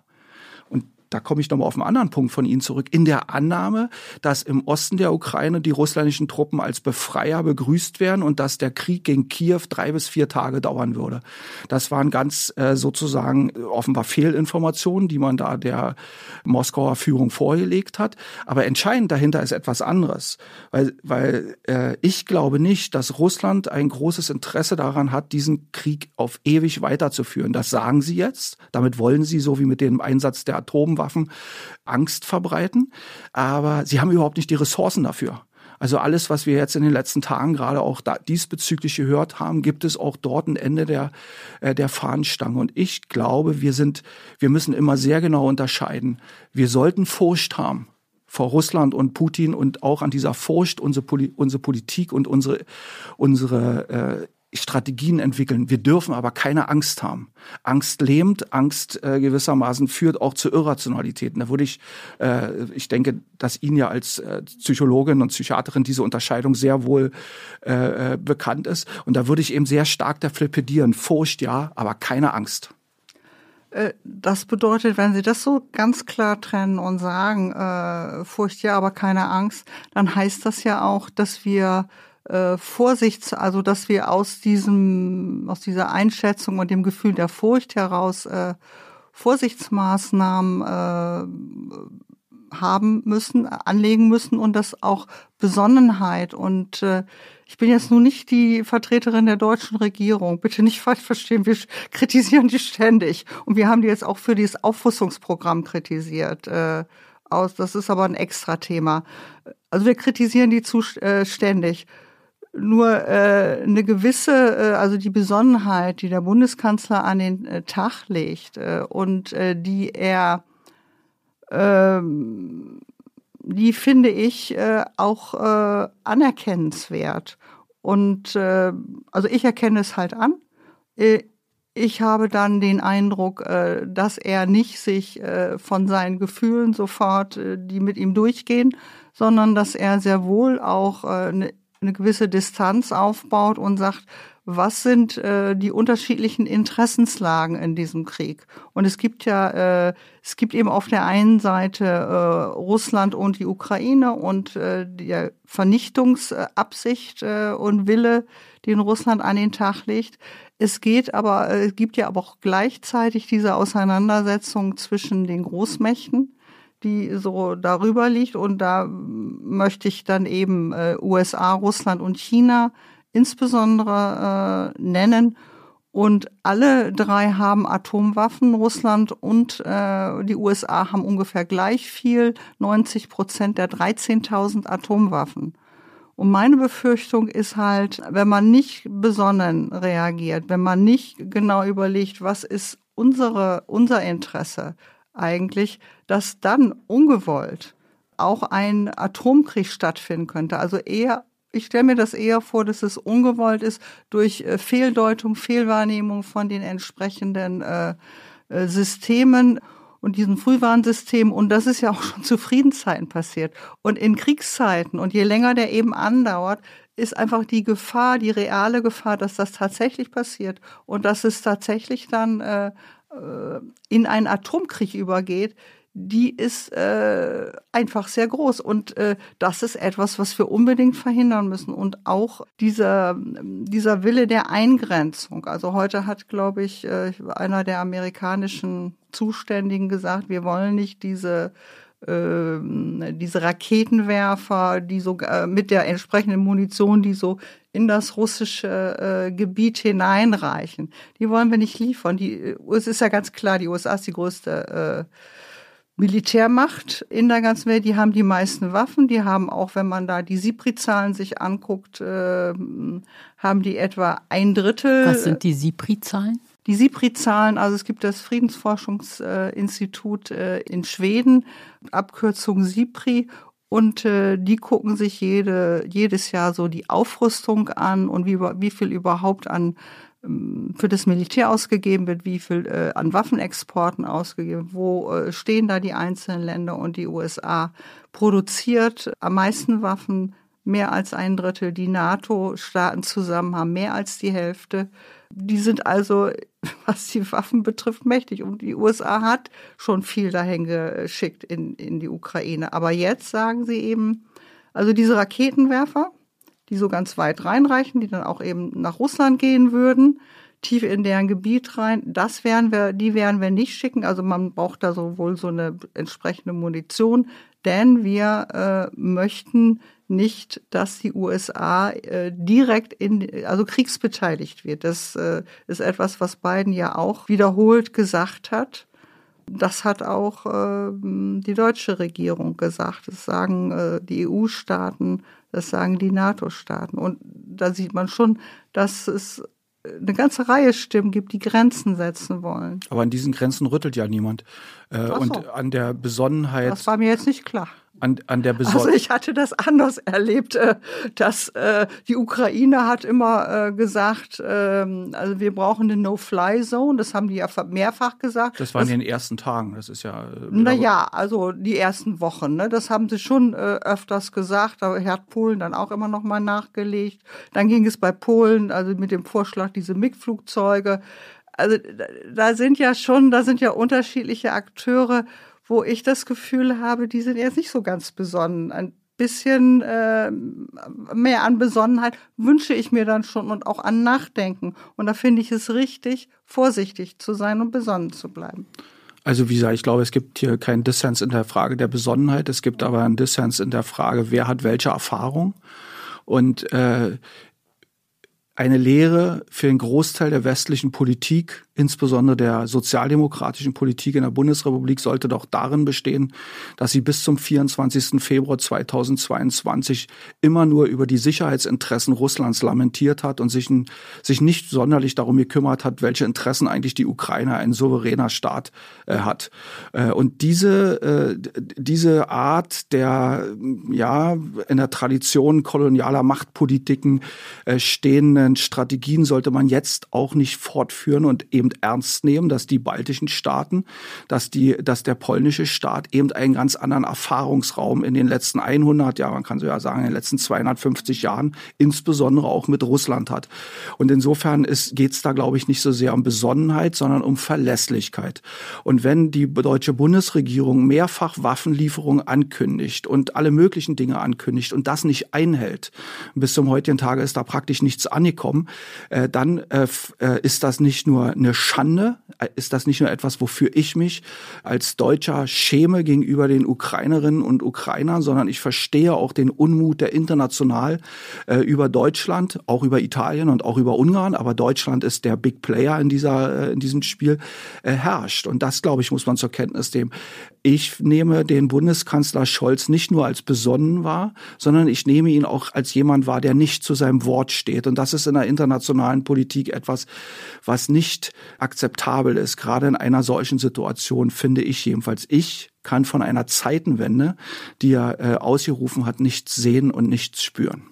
da komme ich nochmal auf einen anderen Punkt von Ihnen zurück, in der Annahme, dass im Osten der Ukraine die russländischen Truppen als Befreier begrüßt werden und dass der Krieg gegen Kiew drei bis vier Tage dauern würde. Das waren ganz äh, sozusagen äh, offenbar Fehlinformationen, die man da der Moskauer Führung vorgelegt hat. Aber entscheidend dahinter ist etwas anderes, weil, weil äh, ich glaube nicht, dass Russland ein großes Interesse daran hat, diesen Krieg auf ewig weiterzuführen. Das sagen sie jetzt. Damit wollen sie, so wie mit dem Einsatz der Atombomben, Atomwaffen Angst verbreiten, aber sie haben überhaupt nicht die Ressourcen dafür. Also alles, was wir jetzt in den letzten Tagen gerade auch diesbezüglich gehört haben, gibt es auch dort ein Ende der, äh, der Fahnenstange. Und ich glaube, wir sind, wir müssen immer sehr genau unterscheiden. Wir sollten Furcht haben vor Russland und Putin und auch an dieser Furcht unsere, unsere Politik und unsere, unsere äh, Strategien entwickeln. Wir dürfen aber keine Angst haben. Angst lähmt, Angst äh, gewissermaßen führt auch zu Irrationalitäten. Da würde ich, äh, ich denke, dass Ihnen ja als äh, Psychologin und Psychiaterin diese Unterscheidung sehr wohl äh, äh bekannt ist. Und da würde ich eben sehr stark dafür plädieren. Furcht ja, aber keine Angst. Äh, das bedeutet, wenn Sie das so ganz klar trennen und sagen, äh, Furcht ja, aber keine Angst, dann heißt das ja auch, dass wir äh, Vorsicht, also dass wir aus diesem, aus dieser Einschätzung und dem Gefühl der Furcht heraus äh, Vorsichtsmaßnahmen äh, haben müssen, anlegen müssen und dass auch Besonnenheit und äh, ich bin jetzt nun nicht die Vertreterin der deutschen Regierung. Bitte nicht falsch verstehen. Wir kritisieren die ständig. Und wir haben die jetzt auch für dieses Aufrüstungsprogramm kritisiert. Äh, aus. Das ist aber ein extra Thema. Also wir kritisieren die zu, äh, ständig nur äh, eine gewisse, äh, also die Besonnenheit, die der Bundeskanzler an den äh, Tag legt äh, und äh, die er, äh, die finde ich äh, auch äh, anerkennenswert. Und äh, also ich erkenne es halt an. Äh, ich habe dann den Eindruck, äh, dass er nicht sich äh, von seinen Gefühlen sofort, äh, die mit ihm durchgehen, sondern dass er sehr wohl auch eine eine gewisse Distanz aufbaut und sagt, was sind äh, die unterschiedlichen Interessenslagen in diesem Krieg? Und es gibt ja, äh, es gibt eben auf der einen Seite äh, Russland und die Ukraine und äh, die Vernichtungsabsicht äh, und Wille, den Russland an den Tag legt. Es geht aber, äh, es gibt ja aber auch gleichzeitig diese Auseinandersetzung zwischen den Großmächten die so darüber liegt. Und da möchte ich dann eben äh, USA, Russland und China insbesondere äh, nennen. Und alle drei haben Atomwaffen. Russland und äh, die USA haben ungefähr gleich viel, 90 Prozent der 13.000 Atomwaffen. Und meine Befürchtung ist halt, wenn man nicht besonnen reagiert, wenn man nicht genau überlegt, was ist unsere, unser Interesse, eigentlich, dass dann ungewollt auch ein Atomkrieg stattfinden könnte. Also eher, ich stelle mir das eher vor, dass es ungewollt ist durch äh, Fehldeutung, Fehlwahrnehmung von den entsprechenden äh, äh, Systemen und diesen Frühwarnsystemen. Und das ist ja auch schon zu Friedenszeiten passiert. Und in Kriegszeiten und je länger der eben andauert, ist einfach die Gefahr, die reale Gefahr, dass das tatsächlich passiert und dass es tatsächlich dann äh, in einen Atomkrieg übergeht, die ist äh, einfach sehr groß. Und äh, das ist etwas, was wir unbedingt verhindern müssen. Und auch dieser, dieser Wille der Eingrenzung. Also heute hat, glaube ich, äh, einer der amerikanischen Zuständigen gesagt, wir wollen nicht diese äh, diese Raketenwerfer, die so äh, mit der entsprechenden Munition, die so in das russische äh, Gebiet hineinreichen. Die wollen wir nicht liefern. Die, es ist ja ganz klar, die USA ist die größte äh, Militärmacht in der ganzen Welt. Die haben die meisten Waffen. Die haben auch, wenn man da die SIPRI-Zahlen sich anguckt, äh, haben die etwa ein Drittel. Was sind die SIPRI-Zahlen? Die SIPRI-Zahlen, also es gibt das Friedensforschungsinstitut äh, in Schweden, Abkürzung SIPRI, und äh, die gucken sich jede, jedes Jahr so die Aufrüstung an und wie, wie viel überhaupt an für das Militär ausgegeben wird, wie viel äh, an Waffenexporten ausgegeben, wo äh, stehen da die einzelnen Länder und die USA produziert am meisten Waffen, mehr als ein Drittel. Die NATO-Staaten zusammen haben mehr als die Hälfte. Die sind also, was die Waffen betrifft, mächtig. Und die USA hat schon viel dahin geschickt in, in die Ukraine. Aber jetzt sagen sie eben, also diese Raketenwerfer, die so ganz weit reinreichen, die dann auch eben nach Russland gehen würden, tief in deren Gebiet rein, das werden wir, die werden wir nicht schicken. Also man braucht da sowohl so eine entsprechende Munition, denn wir äh, möchten nicht, dass die USA äh, direkt in, also kriegsbeteiligt wird. Das äh, ist etwas, was Biden ja auch wiederholt gesagt hat. Das hat auch äh, die deutsche Regierung gesagt. Das sagen äh, die EU-Staaten, das sagen die NATO-Staaten. Und da sieht man schon, dass es eine ganze Reihe Stimmen gibt, die Grenzen setzen wollen. Aber an diesen Grenzen rüttelt ja niemand. Äh, so. Und an der Besonnenheit. Das war mir jetzt nicht klar. An, an der Besorgnis. Also ich hatte das anders erlebt, äh, dass äh, die Ukraine hat immer äh, gesagt, ähm, also wir brauchen eine No-Fly-Zone. Das haben die ja mehrfach gesagt. Das war in den ersten Tagen. Das ist ja. Naja, also die ersten Wochen. Ne? Das haben sie schon öfters gesagt. Da hat Polen dann auch immer noch mal nachgelegt. Dann ging es bei Polen, also mit dem Vorschlag diese MiG-Flugzeuge. Also da sind ja schon, da sind ja unterschiedliche Akteure wo ich das Gefühl habe, die sind jetzt nicht so ganz besonnen. Ein bisschen äh, mehr an Besonnenheit wünsche ich mir dann schon und auch an Nachdenken. Und da finde ich es richtig, vorsichtig zu sein und besonnen zu bleiben. Also wie gesagt, ich glaube, es gibt hier keinen Dissens in der Frage der Besonnenheit. Es gibt aber einen Dissens in der Frage, wer hat welche Erfahrung. Und äh, eine Lehre für den Großteil der westlichen Politik insbesondere der sozialdemokratischen Politik in der Bundesrepublik sollte doch darin bestehen, dass sie bis zum 24. Februar 2022 immer nur über die Sicherheitsinteressen Russlands lamentiert hat und sich, sich nicht sonderlich darum gekümmert hat, welche Interessen eigentlich die Ukraine, ein souveräner Staat, äh, hat. Äh, und diese, äh, diese Art der, ja, in der Tradition kolonialer Machtpolitiken äh, stehenden Strategien sollte man jetzt auch nicht fortführen und eben ernst nehmen, dass die baltischen Staaten, dass die, dass der polnische Staat eben einen ganz anderen Erfahrungsraum in den letzten 100 Jahren, man kann so ja sagen, in den letzten 250 Jahren, insbesondere auch mit Russland hat. Und insofern geht es da, glaube ich, nicht so sehr um Besonnenheit, sondern um Verlässlichkeit. Und wenn die deutsche Bundesregierung mehrfach Waffenlieferungen ankündigt und alle möglichen Dinge ankündigt und das nicht einhält, bis zum heutigen Tage ist da praktisch nichts angekommen, äh, dann äh, äh ist das nicht nur eine Schande? Ist das nicht nur etwas, wofür ich mich als Deutscher schäme gegenüber den Ukrainerinnen und Ukrainern, sondern ich verstehe auch den Unmut, der international äh, über Deutschland, auch über Italien und auch über Ungarn, aber Deutschland ist der Big Player in dieser äh, in diesem Spiel äh, herrscht und das glaube ich muss man zur Kenntnis nehmen. Ich nehme den Bundeskanzler Scholz nicht nur als besonnen wahr, sondern ich nehme ihn auch als jemand wahr, der nicht zu seinem Wort steht und das ist in der internationalen Politik etwas, was nicht akzeptabel ist. Gerade in einer solchen Situation finde ich jedenfalls, ich kann von einer Zeitenwende, die er äh, ausgerufen hat, nichts sehen und nichts spüren.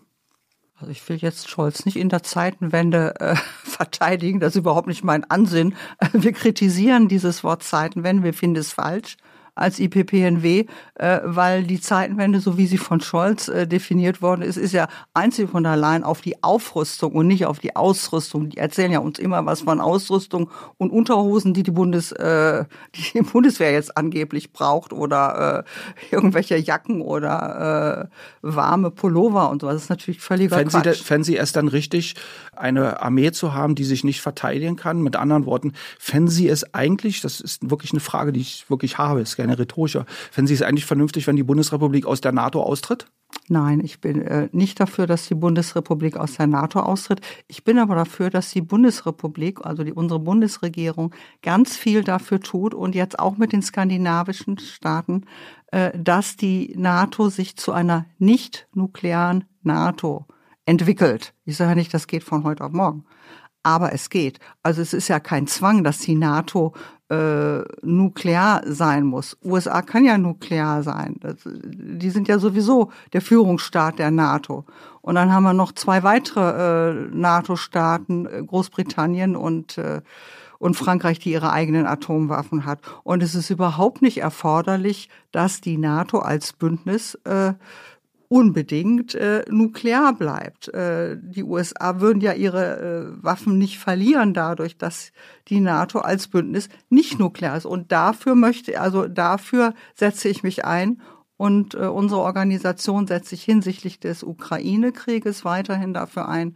Also ich will jetzt Scholz nicht in der Zeitenwende äh, verteidigen, das ist überhaupt nicht mein Ansinn. Wir kritisieren dieses Wort Zeitenwende, wir finden es falsch als IPPNW, äh, weil die Zeitenwende, so wie sie von Scholz äh, definiert worden ist, ist ja einzig und allein auf die Aufrüstung und nicht auf die Ausrüstung. Die erzählen ja uns immer was von Ausrüstung und Unterhosen, die die, Bundes, äh, die Bundeswehr jetzt angeblich braucht oder äh, irgendwelche Jacken oder äh, warme Pullover und so. Das ist natürlich völliger fänden Quatsch. Sie, fänden Sie es dann richtig, eine Armee zu haben, die sich nicht verteidigen kann? Mit anderen Worten, fänden Sie es eigentlich, das ist wirklich eine Frage, die ich wirklich habe, ist keine rhetorische, fänden Sie es eigentlich vernünftig, wenn die Bundesrepublik aus der NATO austritt? Nein, ich bin äh, nicht dafür, dass die Bundesrepublik aus der NATO austritt. Ich bin aber dafür, dass die Bundesrepublik, also die, unsere Bundesregierung, ganz viel dafür tut und jetzt auch mit den skandinavischen Staaten, äh, dass die NATO sich zu einer nicht-nuklearen NATO entwickelt. Ich sage nicht, das geht von heute auf morgen. Aber es geht. Also es ist ja kein Zwang, dass die NATO äh, nuklear sein muss. USA kann ja nuklear sein. Das, die sind ja sowieso der Führungsstaat der NATO. Und dann haben wir noch zwei weitere äh, NATO-Staaten, äh, Großbritannien und äh, und Frankreich, die ihre eigenen Atomwaffen hat. Und es ist überhaupt nicht erforderlich, dass die NATO als Bündnis äh, unbedingt äh, nuklear bleibt. Äh, die USA würden ja ihre äh, Waffen nicht verlieren dadurch, dass die NATO als Bündnis nicht nuklear ist. Und dafür möchte, also dafür setze ich mich ein und äh, unsere Organisation setzt sich hinsichtlich des Ukraine-Krieges weiterhin dafür ein,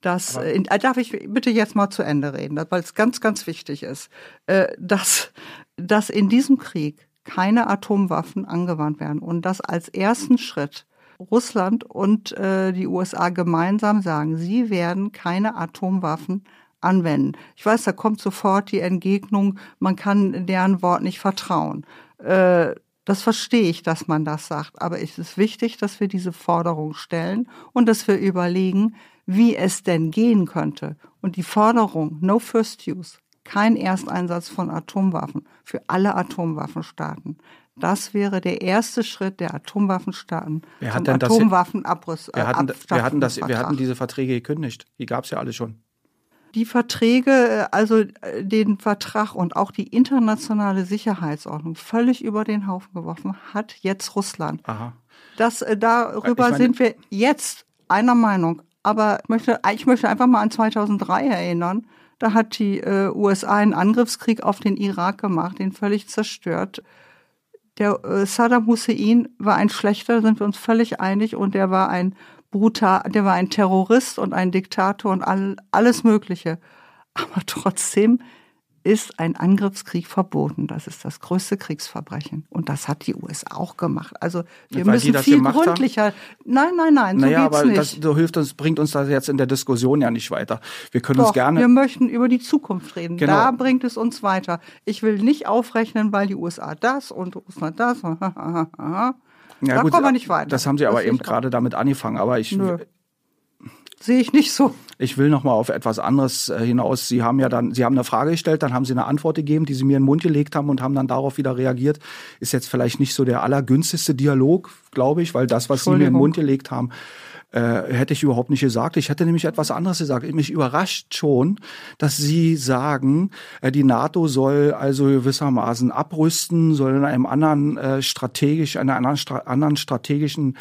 dass, äh, äh, darf ich bitte jetzt mal zu Ende reden, weil es ganz, ganz wichtig ist, äh, dass, dass in diesem Krieg keine Atomwaffen angewandt werden und dass als ersten Schritt Russland und äh, die USA gemeinsam sagen, sie werden keine Atomwaffen anwenden. Ich weiß, da kommt sofort die Entgegnung, man kann deren Wort nicht vertrauen. Äh, das verstehe ich, dass man das sagt, aber es ist wichtig, dass wir diese Forderung stellen und dass wir überlegen, wie es denn gehen könnte. Und die Forderung No First Use, kein Ersteinsatz von Atomwaffen für alle Atomwaffenstaaten, Das wäre der erste Schritt der Atomwaffenstaaten Wer zum hat denn das- Atomwaffenabriss. Wir hatten, wir, hatten das, wir hatten diese Verträge gekündigt. Die gab es ja alle schon. Die Verträge, äh, also äh, den Vertrag und auch die internationale Sicherheitsordnung völlig über den Haufen geworfen hat jetzt Russland. Aha. Das, äh, darüber meine- sind wir jetzt einer Meinung. Aber ich möchte, ich möchte einfach mal an 2003 erinnern. Da hat die äh, USA einen Angriffskrieg auf den Irak gemacht, den völlig zerstört. Der äh, Saddam Hussein war ein schlechter, sind wir uns völlig einig, und der war ein brutal, der war ein Terrorist und ein Diktator und all, alles Mögliche. Aber trotzdem ist ein Angriffskrieg verboten. Das ist das größte Kriegsverbrechen. Und das hat die USA auch gemacht. Also wir Weil müssen viel gemacht haben? gründlicher. Nein, nein, nein, so naja, geht's aber nicht. das so hilft uns, bringt uns das jetzt in der Diskussion ja nicht weiter. Wir können Doch, uns gerne. wir möchten über die Zukunft reden. Genau. Da bringt es uns weiter. Ich will nicht aufrechnen, weil die USA das und Russland das. ja, da gut, kommen wir nicht weiter. Das haben sie aber Das eben gerade damit angefangen. Aber ich, Nö. Sehe ich nicht so. ich will noch mal auf etwas anderes äh, hinaus. Sie haben ja dann, Sie haben eine Frage gestellt, dann haben Sie eine Antwort gegeben, die Sie mir in den Mund gelegt haben und haben dann darauf wieder reagiert. Ist jetzt vielleicht nicht so der allergünstigste Dialog, glaube ich, weil das, was Sie mir in den. Mund gelegt haben, äh, hätte ich überhaupt nicht gesagt. Ich hätte nämlich etwas anderes gesagt. Mich überrascht schon, dass Sie sagen, äh, die NATO soll also gewissermaßen abrüsten, soll in einem anderen äh, strategisch, einer anderen, Stra anderen strategischen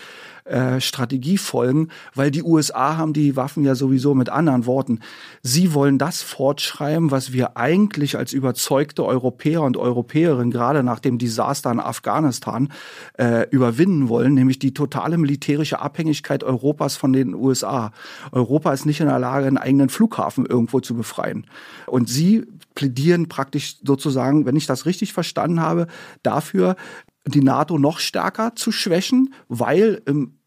äh, Strategie folgen, weil die USA haben die Waffen ja sowieso mit anderen Worten. Sie wollen das fortschreiben, was wir eigentlich als überzeugte Europäer und Europäerinnen gerade nach dem Desaster in Afghanistan äh, überwinden wollen, nämlich die totale militärische Abhängigkeit Europas von den USA. Europa ist nicht in der Lage, einen eigenen Flughafen irgendwo zu befreien. Und sie plädieren praktisch sozusagen, wenn ich das richtig verstanden habe, dafür, die NATO noch stärker zu schwächen, weil im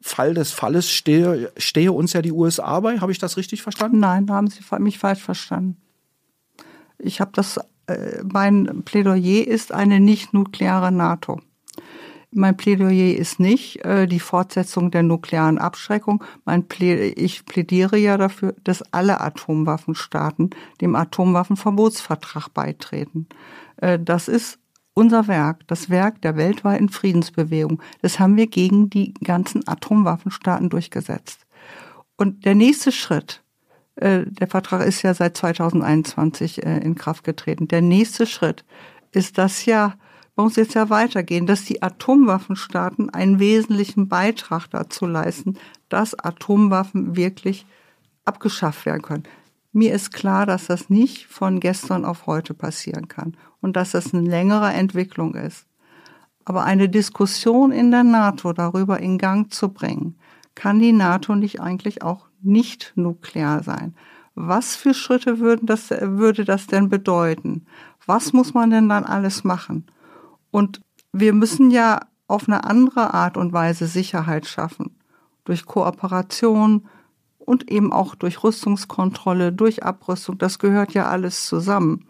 Fall des Falles stehe, stehe uns ja die USA bei. Habe ich das richtig verstanden? Nein, da haben Sie mich falsch verstanden. Ich habe das, äh, mein Plädoyer ist eine nicht-nukleare NATO. Mein Plädoyer ist nicht äh, die Fortsetzung der nuklearen Abschreckung. Plä ich plädiere ja dafür, dass alle Atomwaffenstaaten dem Atomwaffenverbotsvertrag beitreten. Äh, das ist unser Werk, das Werk der weltweiten Friedensbewegung. Das haben wir gegen die ganzen Atomwaffenstaaten durchgesetzt. Und der nächste Schritt, äh, der Vertrag ist ja seit 2021 äh, in Kraft getreten. Der nächste Schritt ist das ja, bei uns jetzt ja weitergehen, dass die Atomwaffenstaaten einen wesentlichen Beitrag dazu leisten, dass Atomwaffen wirklich abgeschafft werden können. Mir ist klar, dass das nicht von gestern auf heute passieren kann und dass das eine längere Entwicklung ist. Aber eine Diskussion in der NATO darüber in Gang zu bringen, kann die NATO nicht eigentlich auch nicht nuklear sein? Was für Schritte würden das, würde das denn bedeuten? Was muss man denn dann alles machen? Und wir müssen ja auf eine andere Art und Weise Sicherheit schaffen. Durch Kooperation und eben auch durch Rüstungskontrolle, durch Abrüstung. Das gehört ja alles zusammen.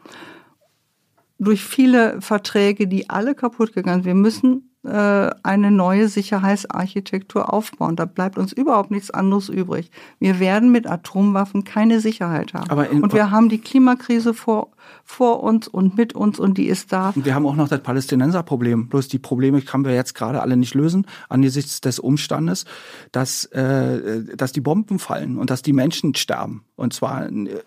Durch viele Verträge, die alle kaputt gegangen sind. Wir müssen eine neue Sicherheitsarchitektur aufbauen. Da bleibt uns überhaupt nichts anderes übrig. Wir werden mit Atomwaffen keine Sicherheit haben. Aber und wir haben die Klimakrise vor, vor uns und mit uns und die ist da. Und wir haben auch noch das Palästinenserproblem. Bloß die Probleme können wir jetzt gerade alle nicht lösen, angesichts des Umstandes, dass, äh, dass die Bomben fallen und dass die Menschen sterben. Und zwar äh,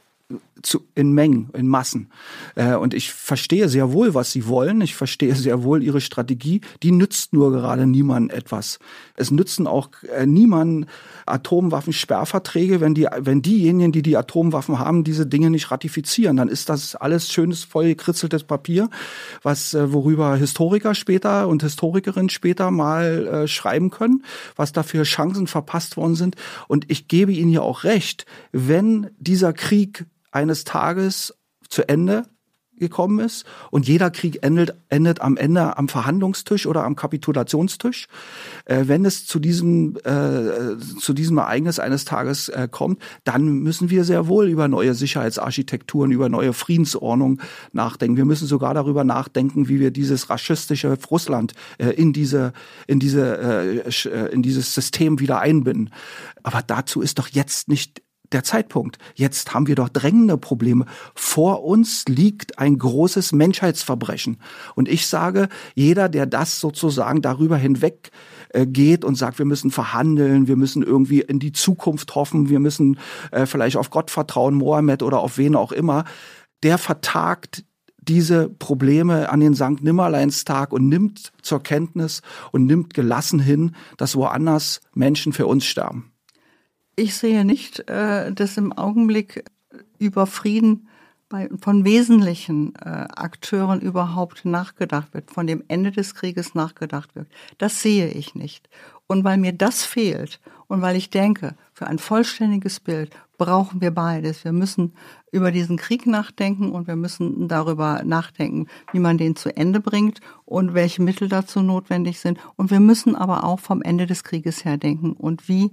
zu, in Mengen, in Massen. Äh, und ich verstehe sehr wohl, was sie wollen. Ich verstehe sehr wohl ihre Strategie. Die nützt nur gerade niemandem etwas. Es nützen auch äh, niemandem Atomwaffensperrverträge, wenn die, wenn diejenigen, die die Atomwaffen haben, diese Dinge nicht ratifizieren. Dann ist das alles schönes, voll gekritzeltes Papier, was äh, worüber Historiker später und Historikerinnen später mal äh, schreiben können, was dafür Chancen verpasst worden sind. Und ich gebe Ihnen ja auch recht, wenn dieser Krieg eines Tages zu Ende gekommen ist und jeder Krieg endet, endet am Ende am Verhandlungstisch oder am Kapitulationstisch. Äh, wenn es zu diesem, äh, zu diesem Ereignis eines Tages äh, kommt, dann müssen wir sehr wohl über neue Sicherheitsarchitekturen, über neue Friedensordnung nachdenken. Wir müssen sogar darüber nachdenken, wie wir dieses raschistische Russland äh, in diese, in diese, äh, äh, in dieses System wieder einbinden. Aber dazu ist doch jetzt nicht der Zeitpunkt. Jetzt haben wir doch drängende Probleme. Vor uns liegt ein großes Menschheitsverbrechen. Und ich sage, jeder, der das sozusagen darüber hinweg äh, geht und sagt, wir müssen verhandeln, wir müssen irgendwie in die Zukunft hoffen, wir müssen äh, vielleicht auf Gott vertrauen, Mohammed oder auf wen auch immer, der vertagt diese Probleme an den Sankt Nimmerleinstag und nimmt zur Kenntnis und nimmt gelassen hin, dass woanders Menschen für uns sterben. Ich sehe nicht, äh, dass im Augenblick über Frieden von wesentlichen äh, Akteuren überhaupt nachgedacht wird, von dem Ende des Krieges nachgedacht wird. Das sehe ich nicht. Und weil mir das fehlt und weil ich denke, für ein vollständiges Bild brauchen wir beides. Wir müssen über diesen Krieg nachdenken und wir müssen darüber nachdenken, wie man den zu Ende bringt und welche Mittel dazu notwendig sind. Und wir müssen aber auch vom Ende des Krieges her denken und wie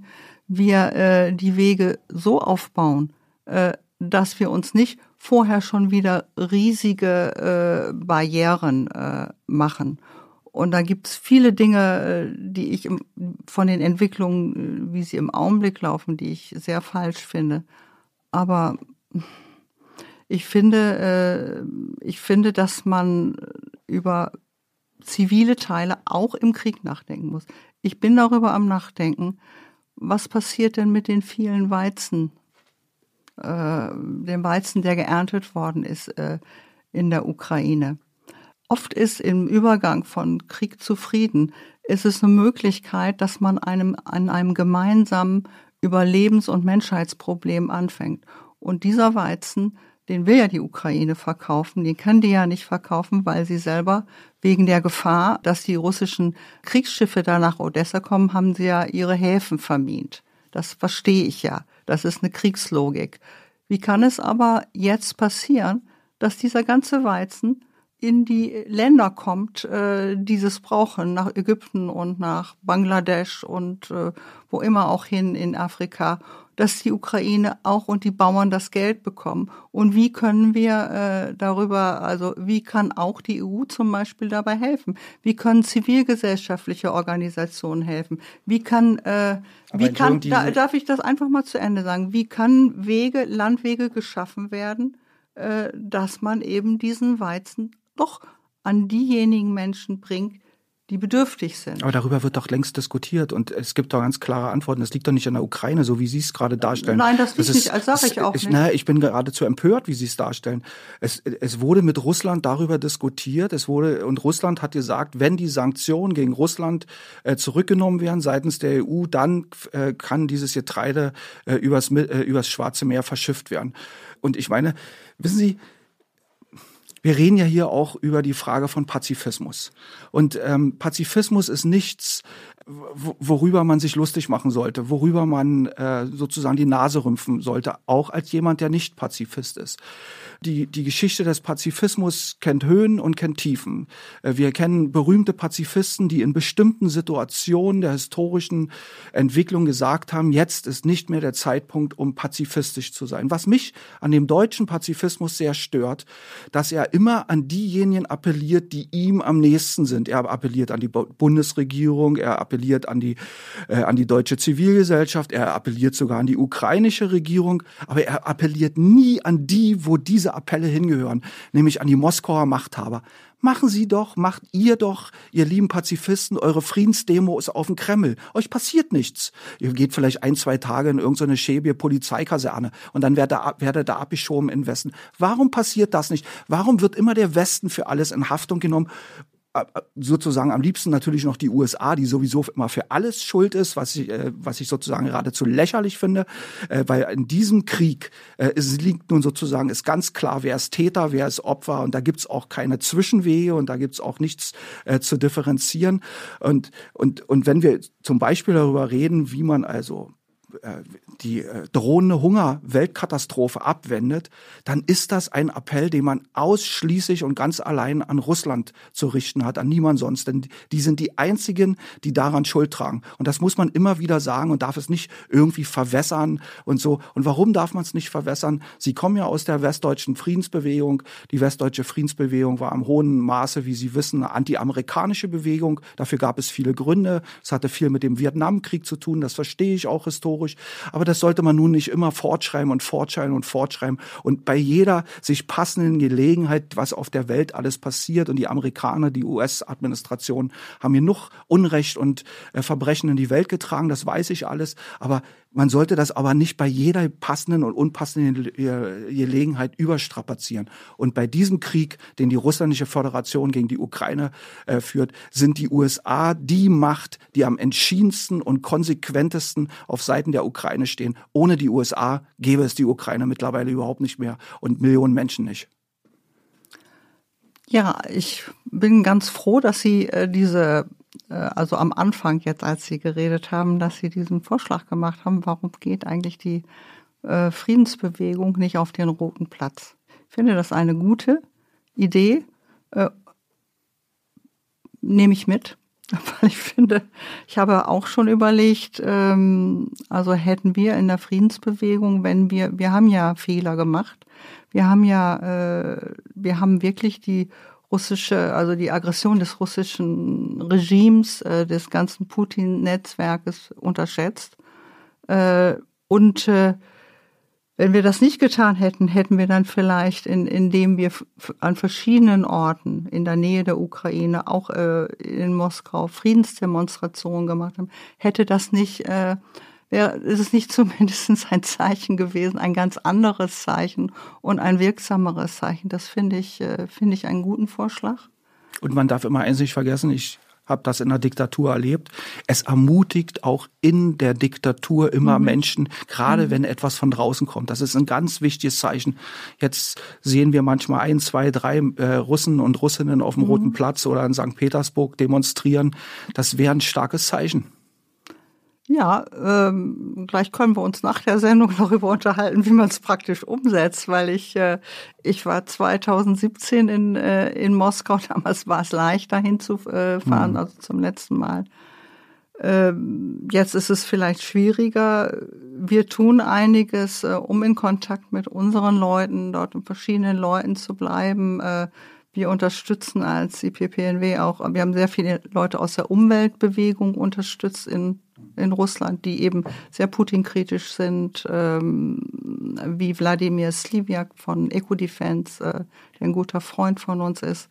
wir äh, die Wege so aufbauen, äh, dass wir uns nicht vorher schon wieder riesige äh, Barrieren äh, machen. Und da gibt's viele Dinge, äh, die ich im, von den Entwicklungen, äh, wie sie im Augenblick laufen, die ich sehr falsch finde. Aber ich finde, äh, ich finde, dass man über zivile Teile auch im Krieg nachdenken muss. Ich bin darüber am Nachdenken, was passiert denn mit den vielen Weizen, äh, dem Weizen, der geerntet worden ist äh, in der Ukraine. Oft ist im Übergang von Krieg zu Frieden, ist es eine Möglichkeit, dass man einem, an einem gemeinsamen Überlebens- und Menschheitsproblem anfängt. Und dieser Weizen den will ja die Ukraine verkaufen, den kann die ja nicht verkaufen, weil sie selber wegen der Gefahr, dass die russischen Kriegsschiffe da nach Odessa kommen, haben sie ja ihre Häfen vermint. Das verstehe ich ja. Das ist eine Kriegslogik. Wie kann es aber jetzt passieren, dass dieser ganze Weizen in die Länder kommt, äh, dieses brauchen, nach Ägypten und nach Bangladesch und äh, wo immer auch hin in Afrika dass die Ukraine auch und die Bauern das Geld bekommen. Und wie können wir äh, darüber, also wie kann auch die EU zum Beispiel dabei helfen? Wie können zivilgesellschaftliche Organisationen helfen? Wie kann, äh, wie kann, da, darf ich das einfach mal zu Ende sagen? Wie kann Wege, Landwege geschaffen werden, äh, dass man eben diesen Weizen doch an diejenigen Menschen bringt, die bedürftig sind. Aber darüber wird doch längst diskutiert und es gibt doch ganz klare Antworten. Es liegt doch nicht an der Ukraine, so wie Sie es gerade darstellen. Nein, das, das ist nicht, als sage ich auch ich, nicht. Na, ich bin geradezu empört, wie Sie es darstellen. Es, es wurde mit Russland darüber diskutiert. Es wurde und Russland hat gesagt, wenn die Sanktionen gegen Russland äh, zurückgenommen werden seitens der EU, dann äh, kann dieses Getreide äh, übers, äh, übers Schwarze Meer verschifft werden. Und ich meine, wissen Sie, wir reden ja hier auch über die Frage von Pazifismus. Und ähm, Pazifismus ist nichts, worüber man sich lustig machen sollte, worüber man äh, sozusagen die Nase rümpfen sollte, auch als jemand, der nicht Pazifist ist. Die, die Geschichte des Pazifismus kennt Höhen und kennt Tiefen. Äh, wir kennen berühmte Pazifisten, die in bestimmten Situationen der historischen Entwicklung gesagt haben, jetzt ist nicht mehr der Zeitpunkt, um pazifistisch zu sein. Was mich an dem deutschen Pazifismus sehr stört, dass er immer an diejenigen appelliert, die ihm am nächsten sind. Er appelliert an die Bundesregierung, er appelliert an die, äh, an die deutsche Zivilgesellschaft, er appelliert sogar an die ukrainische Regierung, aber er appelliert nie an die, wo diese Appelle hingehören, nämlich an die Moskauer Machthaber. Machen Sie doch, macht ihr doch, ihr lieben Pazifisten, eure Friedensdemo ist auf dem Kreml. Euch passiert nichts. Ihr geht vielleicht ein, zwei Tage in irgendeine schäbige Polizeikaserne und dann werdet ihr, werdet ihr abgeschoben in Westen. Warum passiert das nicht? Warum wird immer der Westen für alles in Haftung genommen sozusagen am liebsten natürlich noch die USA, die sowieso immer für alles schuld ist, was ich, äh, was ich sozusagen geradezu lächerlich finde, äh, weil in diesem Krieg äh, es liegt nun sozusagen, ist ganz klar, wer ist Täter, wer ist Opfer und da gibt's auch keine Zwischenwege und da gibt's auch nichts äh, zu differenzieren. Und, und, und wenn wir zum Beispiel darüber reden, wie man also die äh, drohende Hunger-Weltkatastrophe abwendet, dann ist das ein Appell, den man ausschließlich und ganz allein an Russland zu richten hat, an niemand sonst. Denn die sind die einzigen, die daran Schuld tragen. Und das muss man immer wieder sagen und darf es nicht irgendwie verwässern und so. Und warum darf man es nicht verwässern? Sie kommen ja aus der westdeutschen Friedensbewegung. Die westdeutsche Friedensbewegung war im hohen Maße, wie Sie wissen, eine anti-amerikanische Bewegung. Dafür gab es viele Gründe. Es hatte viel mit dem Vietnamkrieg zu tun. Das verstehe ich auch historisch. schwierig. Aber das sollte man nun nicht immer fortschreiben und fortschreiben und fortschreiben. Und bei jeder sich passenden Gelegenheit, was auf der Welt alles passiert und die Amerikaner, die US-Administration haben genug Unrecht und äh, Verbrechen in die Welt getragen, das weiß ich alles. Aber man sollte das aber nicht bei jeder passenden und unpassenden Gelegenheit überstrapazieren. Und bei diesem Krieg, den die russische Föderation gegen die Ukraine äh, führt, sind die USA die Macht, die am entschiedensten und konsequentesten auf Seiten der Ukraine stehen. Ohne die USA gäbe es die Ukraine mittlerweile überhaupt nicht mehr und Millionen Menschen nicht. Ja, ich bin ganz froh, dass Sie äh, diese äh, also am Anfang jetzt, als Sie geredet haben, dass Sie diesen Vorschlag gemacht haben, warum geht eigentlich die äh, Friedensbewegung nicht auf den Roten Platz? Ich finde das eine gute Idee, äh, nehme ich mit, weil ich finde, ich habe auch schon überlegt, ähm, also hätten wir in der Friedensbewegung, wenn wir, wir haben ja Fehler gemacht, wir haben ja, äh, wir haben wirklich die russische, also die Aggression des russischen Regimes, äh, des ganzen Putin-Netzwerkes unterschätzt. Äh, und äh, wenn wir das nicht getan hätten, hätten wir dann vielleicht, in, indem wir an verschiedenen Orten in der Nähe der Ukraine, auch äh, in Moskau, Friedensdemonstrationen gemacht haben, hätte das nicht äh, wäre, ist es nicht zumindest ein Zeichen gewesen, ein ganz anderes Zeichen und ein wirksameres Zeichen. Das finde ich, äh, finde ich einen guten Vorschlag. Und man darf immer eins nicht vergessen, ich habe das in der Diktatur erlebt. Es ermutigt auch in der Diktatur immer mhm. Menschen, gerade mhm. wenn etwas von draußen kommt. Das ist ein ganz wichtiges Zeichen. Jetzt sehen wir manchmal ein, zwei, drei äh, Russen und Russinnen auf dem mhm. Roten Platz oder in St. Petersburg demonstrieren. Das wäre ein starkes Zeichen. Ja, ähm, gleich können wir uns nach der Sendung darüber unterhalten, wie man es praktisch umsetzt, weil ich äh, ich war 2017 in äh, in Moskau. Damals war es leicht, dahin zu äh, fahren, mhm. also zum letzten Mal. Ähm, jetzt ist es vielleicht schwieriger. Wir tun einiges, äh, um in Kontakt mit unseren Leuten, dort mit verschiedenen Leuten zu bleiben. Äh, wir unterstützen als IPPNW auch, wir haben sehr viele Leute aus der Umweltbewegung unterstützt in in Russland, die eben sehr Putin-kritisch sind, ähm, wie Wladimir Sliviak von Ecodefense, äh, der ein guter Freund von uns ist.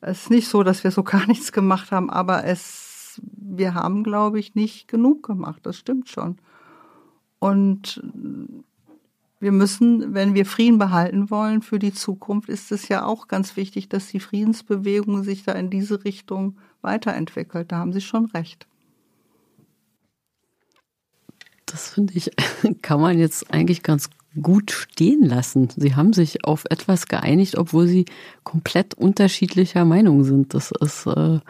Es ist nicht so, dass wir so gar nichts gemacht haben, aber es, wir haben, glaube ich, nicht genug gemacht. Das stimmt schon. Und wir müssen, wenn wir Frieden behalten wollen für die Zukunft, ist es ja auch ganz wichtig, dass die Friedensbewegung sich da in diese Richtung weiterentwickelt. Da haben Sie schon recht das finde ich, kann man jetzt eigentlich ganz gut stehen lassen. Sie haben sich auf etwas geeinigt, obwohl sie komplett unterschiedlicher Meinung sind. Das ist äh,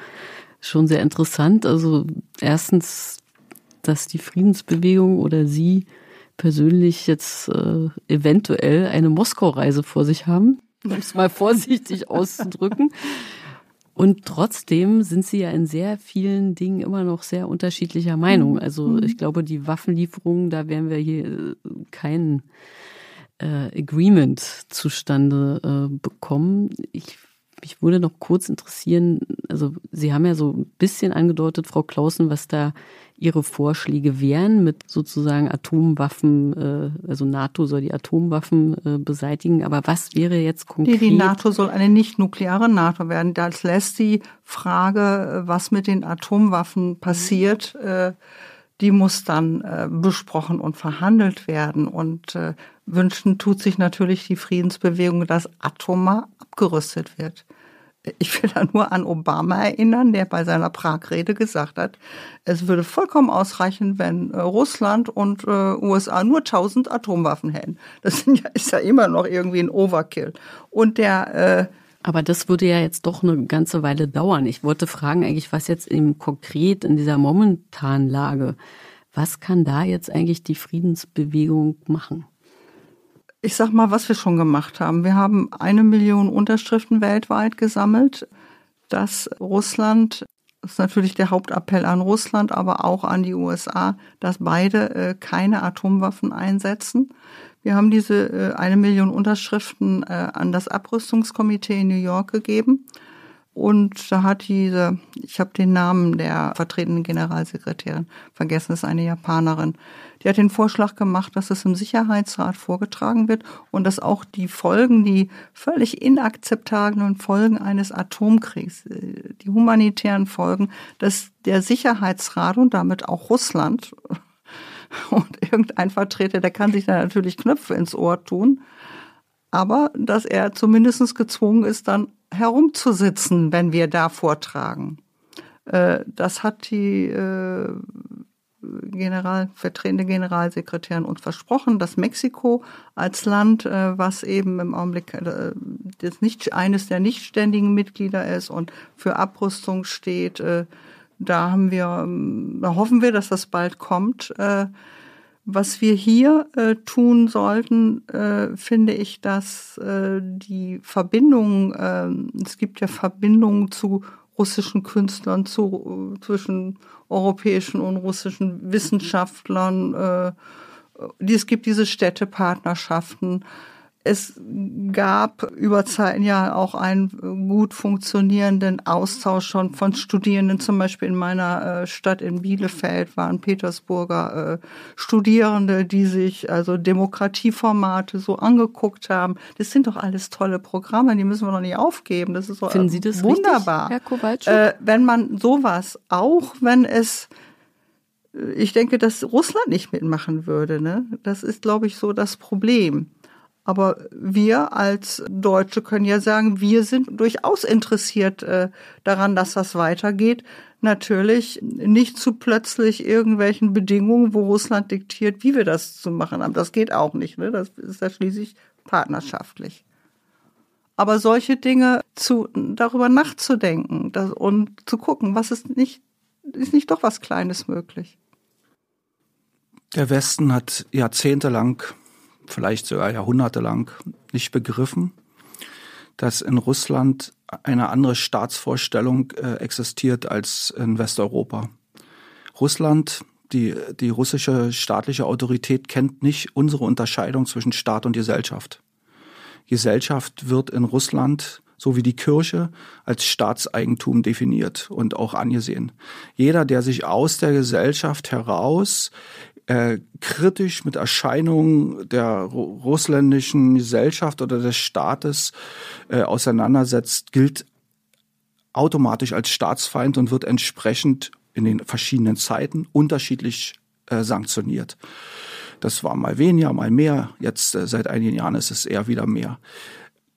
schon sehr interessant. Also erstens, dass die Friedensbewegung oder Sie persönlich jetzt äh, eventuell eine Moskau-Reise vor sich haben, um es mal vorsichtig auszudrücken. Und trotzdem sind sie ja in sehr vielen Dingen immer noch sehr unterschiedlicher Meinung. Mhm. Also mhm. ich glaube, die Waffenlieferungen, da werden wir hier äh, kein äh, Agreement zustande äh, bekommen. Ich mich würde noch kurz interessieren, also Sie haben ja so ein bisschen angedeutet, Frau Clausen, was da Ihre Vorschläge wären mit sozusagen Atomwaffen, äh, also NATO soll die Atomwaffen äh, beseitigen, aber was wäre jetzt konkret? Die, die NATO soll eine nicht-nukleare NATO werden. Das lässt die Frage, was mit den Atomwaffen passiert, äh, die muss dann äh, besprochen und verhandelt werden. Und äh, wünschen tut sich natürlich die Friedensbewegung, dass atomar abgerüstet wird. Ich will da nur an Obama erinnern, der bei seiner Prag-Rede gesagt hat, es würde vollkommen ausreichen, wenn äh, Russland und äh, USA nur 1000 Atomwaffen hätten. Das ja, ist ja immer noch irgendwie ein Overkill. Und der äh, aber das würde ja jetzt doch eine ganze Weile dauern. Ich wollte fragen eigentlich, was jetzt im konkret in dieser momentanen Lage, was kann da jetzt eigentlich die Friedensbewegung machen? Ich sag mal, was wir schon gemacht haben. Wir haben eine Million Unterschriften weltweit gesammelt, dass Russland, das ist natürlich der Hauptappell an Russland, aber auch an die USA, dass beide äh, keine Atomwaffen einsetzen. Wir haben diese äh, eine Million Unterschriften äh, an das Abrüstungskomitee in New York gegeben. Und da hat diese, ich habe den Namen der vertretenen Generalsekretärin vergessen, ist eine Japanerin. Die hat den Vorschlag gemacht, dass es im Sicherheitsrat vorgetragen wird und dass auch die Folgen, die völlig inakzeptablen Folgen eines Atomkriegs, äh, die humanitären Folgen, dass der Sicherheitsrat und damit auch Russland und irgendein Vertreter, der kann sich da natürlich Knöpfe ins Ohr tun, aber dass er zumindest gezwungen ist, dann herumzusitzen, wenn wir da vortragen. Äh, das hat die äh, General, vertretende Generalsekretärin uns versprochen, dass Mexiko als Land, äh, was eben im Augenblick das nicht, eines der nicht ständigen Mitglieder ist und für Abrüstung steht, da haben wir, ähm, da hoffen wir, dass das bald kommt. Was wir hier äh, tun sollten, äh, finde ich, dass äh, die Verbindung, äh, es gibt ja Verbindungen zu russischen Künstlern, zu, zwischen europäischen und russischen Wissenschaftlern. Äh, es gibt diese Städtepartnerschaften. Es gab über Zeiten ja auch einen gut funktionierenden Austausch schon von Studierenden. Zum Beispiel in meiner äh, Stadt in Bielefeld waren Petersburger äh, Studierende, die sich also Demokratieformate so angeguckt haben. Das sind doch alles tolle Programme, die müssen wir doch nicht aufgeben. Das ist doch Finden Sie das wunderbar. Richtig, Herr Kowalczyk? Äh, wenn man sowas, auch wenn es ich denke, dass Russland nicht mitmachen würde. Ne? Das ist, glaube ich, so das Problem. Aber wir als Deutsche können ja sagen, wir sind durchaus interessiert äh, daran, dass das weitergeht. Natürlich nicht zu plötzlich irgendwelchen Bedingungen, wo Russland diktiert, wie wir das zu machen haben. Das geht auch nicht. Ne? Das ist ja schließlich partnerschaftlich. Aber solche Dinge zu, darüber nachzudenken das, und zu gucken, was ist nicht, ist nicht doch was Kleines möglich. Der Westen hat jahrzehntelang vielleicht sogar jahrhundertelang nicht begriffen, dass in Russland eine andere Staatsvorstellung äh, existiert als in Westeuropa. Russland, die, die russische staatliche Autorität kennt nicht unsere Unterscheidung zwischen Staat und Gesellschaft. Gesellschaft wird in Russland so wie die Kirche als Staatseigentum definiert und auch angesehen. Jeder, der sich aus der Gesellschaft heraus äh, kritisch mit Erscheinungen der russländischen Gesellschaft oder des Staates äh, auseinandersetzt, gilt automatisch als Staatsfeind und wird entsprechend in den verschiedenen Zeiten unterschiedlich äh, sanktioniert. Das war mal weniger, mal mehr. Jetzt äh, seit einigen Jahren ist es eher wieder mehr.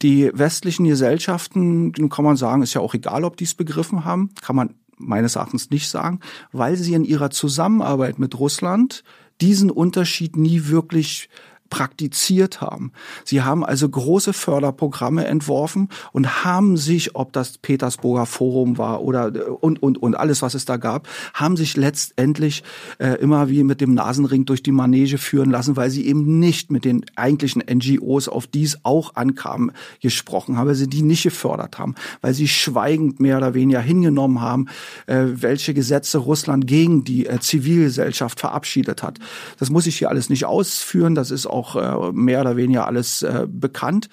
Die westlichen Gesellschaften, kann man sagen, ist ja auch egal, ob die es begriffen haben, kann man meines Erachtens nicht sagen, weil sie in ihrer Zusammenarbeit mit Russland diesen Unterschied nie wirklich praktiziert haben. Sie haben also große Förderprogramme entworfen und haben sich, ob das Petersburger Forum war oder und und und alles, was es da gab, haben sich letztendlich äh, immer wie mit dem Nasenring durch die Manege führen lassen, weil sie eben nicht mit den eigentlichen NGOs, auf die es auch ankam, gesprochen haben, weil sie die nicht gefördert haben, weil sie schweigend mehr oder weniger hingenommen haben, äh, welche Gesetze Russland gegen die äh, Zivilgesellschaft verabschiedet hat. Das muss ich hier alles nicht ausführen, das ist auch auch äh, mehr oder weniger alles äh, bekannt.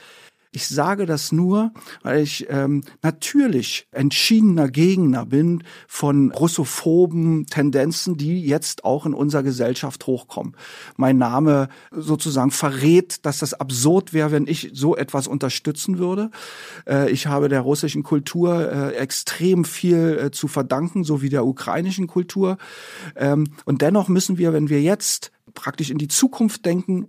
Ich sage das nur, weil ich ähm, natürlich entschiedener Gegner bin von russophoben Tendenzen, die jetzt auch in unserer Gesellschaft hochkommen. Mein Name sozusagen verrät, dass das absurd wäre, wenn ich so etwas unterstützen würde. Äh, ich habe der russischen Kultur äh, extrem viel äh, zu verdanken, so wie der ukrainischen Kultur. Ähm, und dennoch müssen wir, wenn wir jetzt praktisch in die Zukunft denken,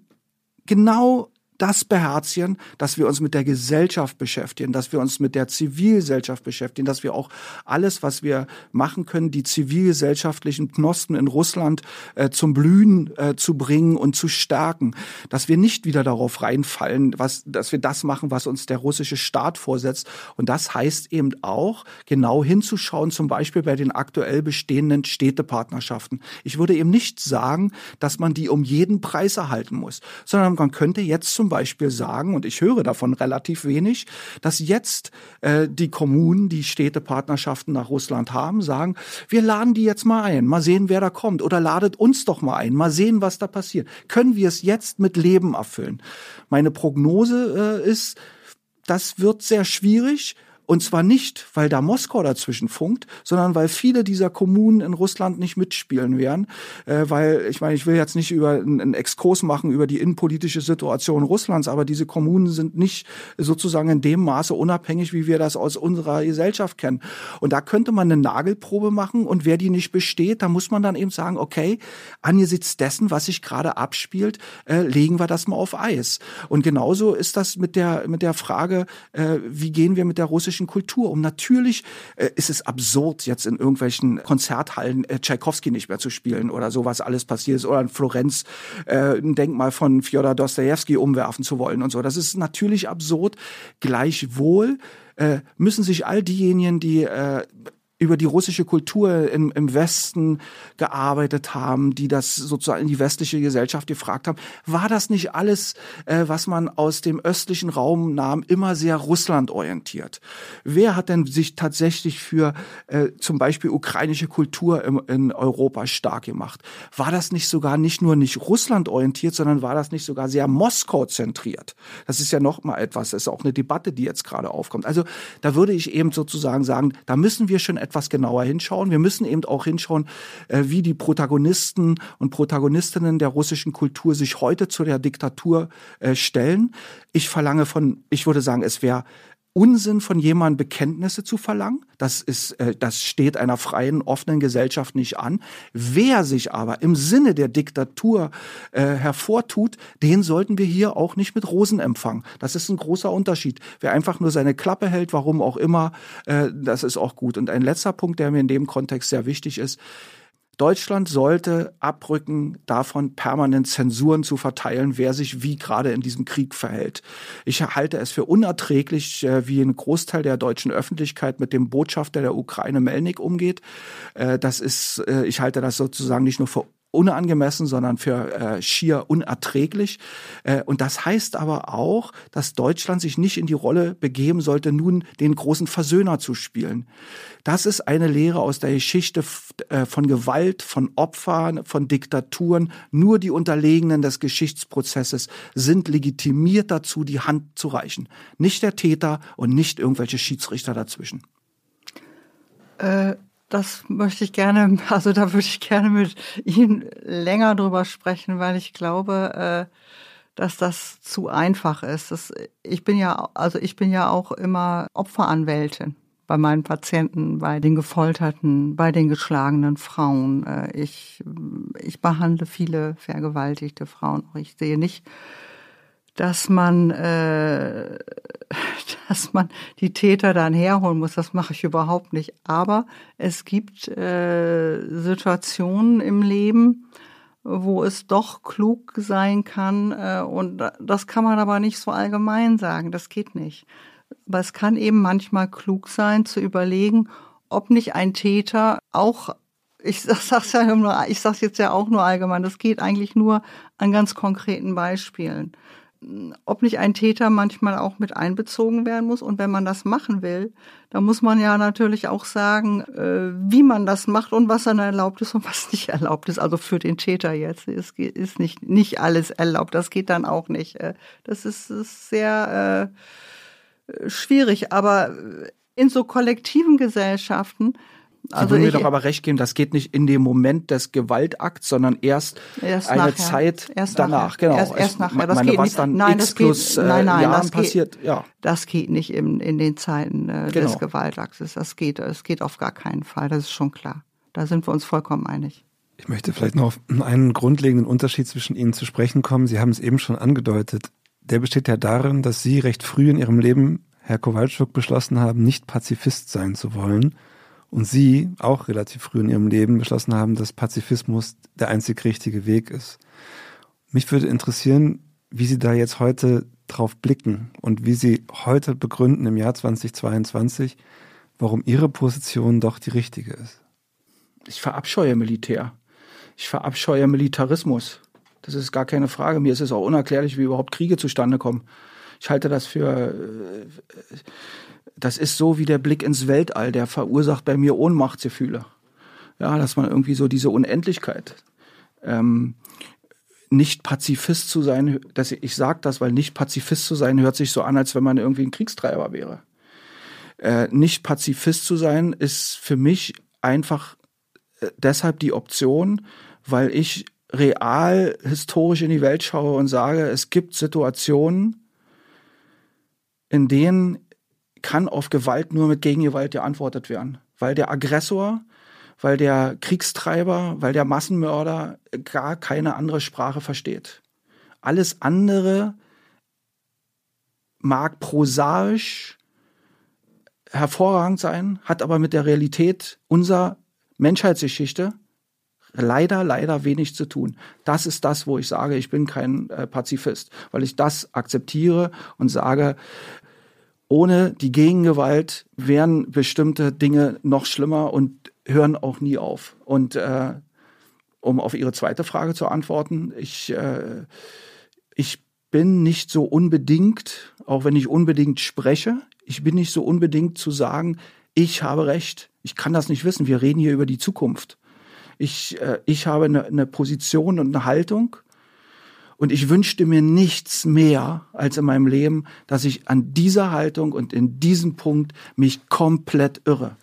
genau das beherzigen, dass wir uns mit der Gesellschaft beschäftigen, dass wir uns mit der Zivilgesellschaft beschäftigen, dass wir auch alles, was wir machen können, die zivilgesellschaftlichen Knospen in Russland äh, zum Blühen äh, zu bringen und zu stärken, dass wir nicht wieder darauf reinfallen, was, dass wir das machen, was uns der russische Staat vorsetzt. Und das heißt eben auch, genau hinzuschauen, zum Beispiel bei den aktuell bestehenden Städtepartnerschaften. Ich würde eben nicht sagen, dass man die um jeden Preis erhalten muss, sondern man könnte jetzt zum zum Beispiel sagen, und ich höre davon relativ wenig, dass jetzt äh, die Kommunen, die Städtepartnerschaften nach Russland haben, sagen, wir laden die jetzt mal ein, mal sehen, wer da kommt, oder ladet uns doch mal ein, mal sehen, was da passiert. Können wir es jetzt mit Leben erfüllen? Meine Prognose äh, ist, das wird sehr schwierig, Und zwar nicht, weil da Moskau dazwischen funkt, sondern weil viele dieser Kommunen in Russland nicht mitspielen werden. Äh, weil, ich meine, ich will jetzt nicht über einen Exkurs machen über die innenpolitische Situation Russlands, aber diese Kommunen sind nicht sozusagen in dem Maße unabhängig, wie wir das aus unserer Gesellschaft kennen. Und da könnte man eine Nagelprobe machen und wer die nicht besteht, da muss man dann eben sagen, okay, angesichts dessen, was sich gerade abspielt, äh, legen wir das mal auf Eis. Und genauso ist das mit der, mit der Frage, äh, wie gehen wir mit der russischen russischen Kultur um. Natürlich äh, ist es absurd, jetzt in irgendwelchen Konzerthallen äh, Tchaikovsky nicht mehr zu spielen oder sowas alles passiert ist oder in Florenz äh, ein Denkmal von Fjodor Dostoevsky umwerfen zu wollen und so. Das ist natürlich absurd. Gleichwohl äh, müssen sich all diejenigen, die äh, über die russische Kultur im, im Westen gearbeitet haben, die das sozusagen in die westliche Gesellschaft gefragt haben. War das nicht alles, äh, was man aus dem östlichen Raum nahm, immer sehr Russland orientiert? Wer hat denn sich tatsächlich für äh, zum Beispiel ukrainische Kultur im, in Europa stark gemacht? War das nicht sogar nicht nur nicht Russland orientiert, sondern war das nicht sogar sehr Moskau zentriert? Das ist ja noch mal etwas, das ist auch eine Debatte, die jetzt gerade aufkommt. Also da würde ich eben sozusagen sagen, da müssen wir schon etwas genauer hinschauen. Wir müssen eben auch hinschauen, äh, wie die Protagonisten und Protagonistinnen der russischen Kultur sich heute zu der Diktatur äh, stellen. Ich verlange von, ich würde sagen, es wäre Unsinn von jemandem Bekenntnisse zu verlangen. Das ist, äh, das steht einer freien, offenen Gesellschaft nicht an. Wer sich aber im Sinne der Diktatur äh, hervortut, den sollten wir hier auch nicht mit Rosen empfangen. Das ist ein großer Unterschied. Wer einfach nur seine Klappe hält, warum auch immer, äh, das ist auch gut. Und ein letzter Punkt, der mir in dem Kontext sehr wichtig ist, Deutschland sollte abrücken, davon permanent Zensuren zu verteilen, wer sich wie gerade in diesem Krieg verhält. Ich halte es für unerträglich, äh, wie ein Großteil der deutschen Öffentlichkeit mit dem Botschafter der Ukraine Melnik umgeht. Äh, das ist, äh, ich halte das sozusagen nicht nur für unangemessen, sondern für äh, schier unerträglich. Äh, und das heißt aber auch, dass Deutschland sich nicht in die Rolle begeben sollte, nun den großen Versöhner zu spielen. Das ist eine Lehre aus der Geschichte äh, von Gewalt, von Opfern, von Diktaturen. Nur die Unterlegenen des Geschichtsprozesses sind legitimiert dazu, die Hand zu reichen. Nicht der Täter und nicht irgendwelche Schiedsrichter dazwischen. Äh, das möchte ich gerne, also da würde ich gerne mit Ihnen länger drüber sprechen, weil ich glaube, äh, dass das zu einfach ist. Das, ich bin ja, also ich bin ja auch immer Opferanwältin bei meinen Patienten, bei den Gefolterten, bei den geschlagenen Frauen. Äh, ich, ich behandle viele vergewaltigte Frauen. Ich sehe nicht, dass man, äh, dass man die Täter dann herholen muss. Das mache ich überhaupt nicht. Aber es gibt äh, Situationen im Leben, wo es doch klug sein kann. Äh, und das kann man aber nicht so allgemein sagen. Das geht nicht. Aber es kann eben manchmal klug sein, zu überlegen, ob nicht ein Täter auch ich sag's ja nur, ich sag's jetzt ja auch nur allgemein. Das geht eigentlich nur an ganz konkreten Beispielen ob nicht ein Täter manchmal auch mit einbezogen werden muss. Und wenn man das machen will, dann muss man ja natürlich auch sagen, äh, wie man das macht und was dann erlaubt ist und was nicht erlaubt ist. Also für den Täter jetzt ist, ist nicht, nicht alles erlaubt. Das geht dann auch nicht. Äh, das ist, sehr äh, schwierig. Aber in so kollektiven Gesellschaften Sie also würden mir doch aber recht geben, das geht nicht in dem Moment des Gewaltakts, sondern erst, erst eine nachher. Zeit erst danach. Nachher. Genau. Erst, erst nachher. Das meine, geht was nicht. dann nein, X das plus geht, nein, nein, Jahren das passiert, geht, ja. Das geht nicht in, in den Zeiten äh, genau. des Gewaltakts. Das geht, das geht auf gar keinen Fall. Das ist schon klar. Da sind wir uns vollkommen einig. Ich möchte vielleicht noch auf einen grundlegenden Unterschied zwischen Ihnen zu sprechen kommen. Sie haben es eben schon angedeutet. Der besteht ja darin, dass Sie recht früh in Ihrem Leben, Herr Kowalczuk, beschlossen haben, nicht Pazifist sein zu wollen und Sie auch relativ früh in Ihrem Leben beschlossen haben, dass Pazifismus der einzig richtige Weg ist. Mich würde interessieren, wie Sie da jetzt heute drauf blicken und wie Sie heute begründen im Jahr 2022, warum Ihre Position doch die richtige ist. Ich verabscheue Militär. Ich verabscheue Militarismus. Das ist gar keine Frage. Mir ist es auch unerklärlich, wie überhaupt Kriege zustande kommen. Ich halte das für äh, das ist so wie der Blick ins Weltall, der verursacht bei mir Ohnmachtsgefühle. Ja, dass man irgendwie so diese Unendlichkeit. Ähm, nicht Pazifist zu sein, dass ich, ich sage das, weil nicht Pazifist zu sein hört sich so an, als wenn man irgendwie ein Kriegstreiber wäre. Äh, nicht Pazifist zu sein, ist für mich einfach äh, deshalb die Option, weil ich real historisch in die Welt schaue und sage, es gibt Situationen, in denen kann auf Gewalt nur mit Gegengewalt geantwortet werden. Weil der Aggressor, weil der Kriegstreiber, weil der Massenmörder gar keine andere Sprache versteht. Alles andere mag prosaisch hervorragend sein, hat aber mit der Realität unserer Menschheitsgeschichte leider, leider wenig zu tun. Das ist das, wo ich sage, ich bin kein äh, Pazifist, weil ich das akzeptiere und sage, ohne die Gegengewalt wären bestimmte Dinge noch schlimmer und hören auch nie auf. Und äh, um auf Ihre zweite Frage zu antworten, ich, äh, ich bin nicht so unbedingt, auch wenn ich unbedingt spreche, ich bin nicht so unbedingt zu sagen, ich habe recht. Ich kann das nicht wissen. Wir reden hier über die Zukunft. Ich, äh, ich habe eine, eine Position und eine Haltung. Und ich wünschte mir nichts mehr als in meinem Leben, dass ich an dieser Haltung und in diesem Punkt mich komplett irre.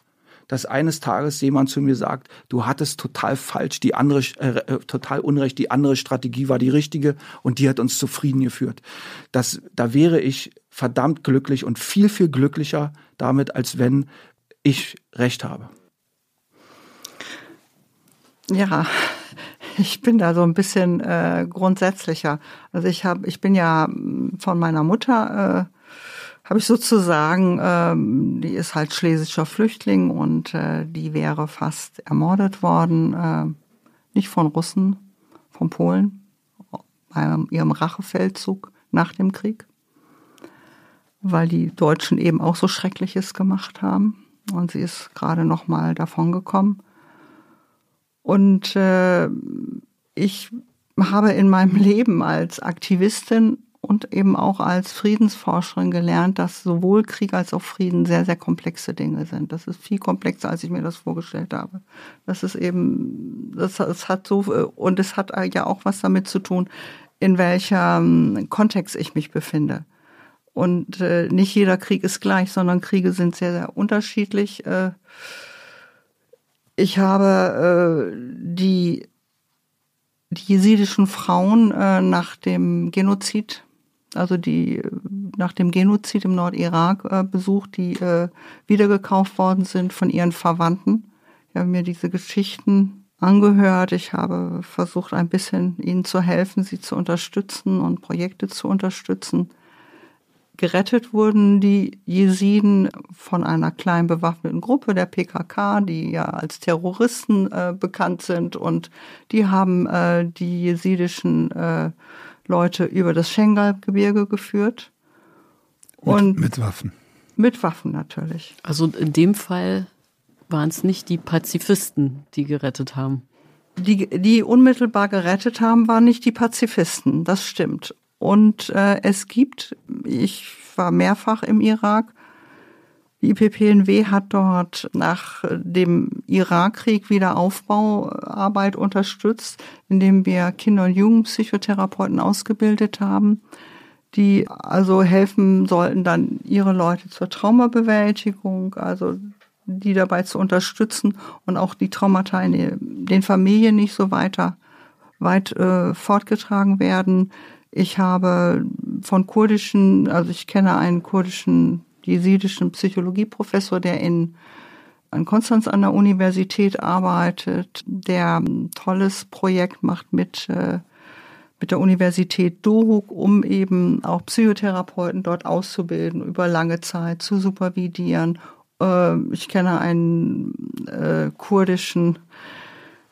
Dass eines Tages jemand zu mir sagt, du hattest total falsch, die andere, äh, äh, total unrecht, die andere Strategie war die richtige und die hat uns zufrieden geführt. Das, da wäre ich verdammt glücklich und viel, viel glücklicher damit, als wenn ich recht habe. Ja, ich bin da so ein bisschen äh, grundsätzlicher. Also ich habe, ich bin ja hm, von meiner Mutter, äh, habe ich sozusagen, ähm, die ist halt schlesischer Flüchtling und äh, die wäre fast ermordet worden, äh, nicht von Russen, von Polen, bei ihrem Rachefeldzug nach dem Krieg, weil die Deutschen eben auch so Schreckliches gemacht haben und sie ist gerade noch mal davon gekommen. Und äh, ich habe in meinem Leben als Aktivistin und eben auch als Friedensforscherin gelernt, dass sowohl Krieg als auch Frieden sehr, sehr komplexe Dinge sind. Das ist viel komplexer, als ich mir das vorgestellt habe. Das ist eben, das, das hat so, und es hat ja auch was damit zu tun, in welchem Kontext ich mich befinde. Und äh, nicht jeder Krieg ist gleich, sondern Kriege sind sehr, sehr unterschiedlich. Äh, ich habe äh, die, die jesidischen Frauen äh, nach dem Genozid, also die nach dem Genozid im Nordirak äh, besucht, die äh, wiedergekauft worden sind von ihren Verwandten. Ich habe mir diese Geschichten angehört. Ich habe versucht, ein bisschen ihnen zu helfen, sie zu unterstützen und Projekte zu unterstützen. Gerettet wurden die Jesiden von einer kleinen bewaffneten Gruppe der PKK, die ja als Terroristen äh, bekannt sind und die haben äh, die jesidischen äh, Leute über das Schengal-Gebirge geführt. Und mit, mit Waffen. Mit Waffen natürlich. Also in dem Fall waren es nicht die Pazifisten, die gerettet haben. Die, die unmittelbar gerettet haben, waren nicht die Pazifisten, das stimmt. Und äh, es gibt, ich war mehrfach im Irak, die IPPNW hat dort nach dem Irakkrieg wieder Aufbauarbeit unterstützt, indem wir Kinder- und Jugendpsychotherapeuten ausgebildet haben, die also helfen sollten, dann ihre Leute zur Traumabewältigung, also die dabei zu unterstützen und auch die Traumata in den Familien nicht so weiter weit äh, fortgetragen werden. Ich habe von kurdischen, also ich kenne einen kurdischen, jesidischen Psychologieprofessor, der in, in Konstanz an der Universität arbeitet, der ein tolles Projekt macht mit, äh, mit der Universität Dohuk, um eben auch Psychotherapeuten dort auszubilden, über lange Zeit zu supervidieren. Äh, ich kenne einen äh, kurdischen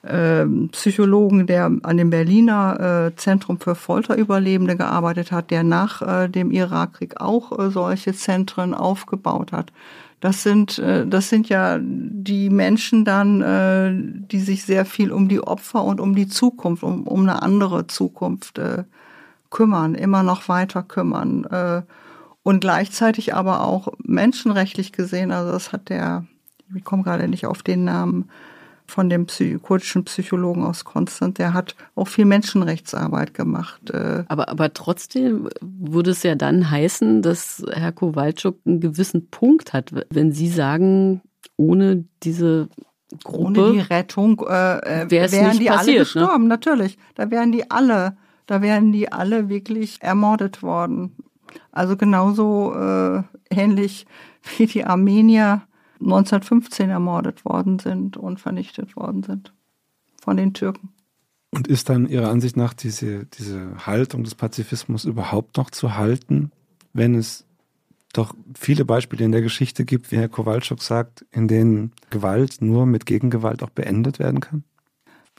Psychologen, der an dem Berliner äh, Zentrum für Folterüberlebende gearbeitet hat, der nach äh, dem Irakkrieg auch äh, solche Zentren aufgebaut hat. Das sind, das sind ja die Menschen dann, die sich sehr viel um die Opfer und um die Zukunft, um, um eine andere Zukunft kümmern, immer noch weiter kümmern. Und gleichzeitig aber auch menschenrechtlich gesehen, also das hat der, ich komme gerade nicht auf den Namen, von dem Psy kurdischen Psychologen aus Konstanz, der hat auch viel Menschenrechtsarbeit gemacht. Äh. Aber, aber trotzdem würde es ja dann heißen, dass Herr Kowalczuk einen gewissen Punkt hat, wenn Sie sagen, ohne diese Gruppe, ohne die Rettung äh, äh wären die passiert, alle ne? gestorben, ne? natürlich. Da wären die alle, da wären die alle wirklich ermordet worden. Also genauso äh, ähnlich wie die Armenier 1915 ermordet worden sind und vernichtet worden sind von den Türken. Und ist dann Ihrer Ansicht nach diese, diese Haltung des Pazifismus überhaupt noch zu halten, wenn es doch viele Beispiele in der Geschichte gibt, wie Herr Kowalczuk sagt, in denen Gewalt nur mit Gegengewalt auch beendet werden kann?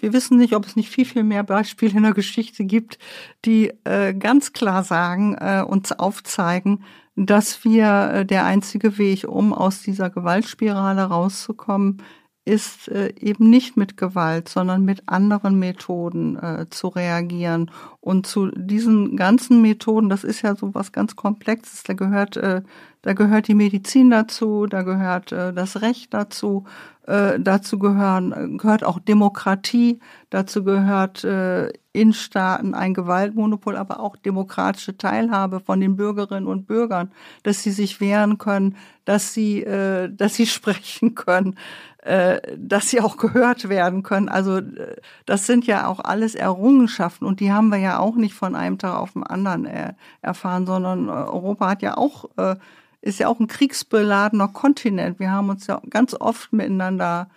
Wir wissen nicht, ob es nicht viel, viel mehr Beispiele in der Geschichte gibt, die äh, ganz klar sagen, äh, uns aufzeigen, dass wir äh, der einzige Weg, um aus dieser Gewaltspirale rauszukommen, ist äh, eben nicht mit Gewalt, sondern mit anderen Methoden äh, zu reagieren. Und zu diesen ganzen Methoden, das ist ja so was ganz Komplexes, da gehört, äh, da gehört die Medizin dazu, da gehört äh, das Recht dazu, äh, dazu gehören, gehört auch Demokratie, dazu gehört äh, in Staaten ein Gewaltmonopol, aber auch demokratische Teilhabe von den Bürgerinnen und Bürgern, dass sie sich wehren können, dass sie, äh, dass sie sprechen können, äh, dass sie auch gehört werden können. Also äh, das sind ja auch alles Errungenschaften und die haben wir ja auch nicht von einem Tag auf den anderen äh, erfahren, sondern äh, Europa hat ja auch äh, ist ja auch ein kriegsbeladener Kontinent. Wir haben uns ja ganz oft miteinander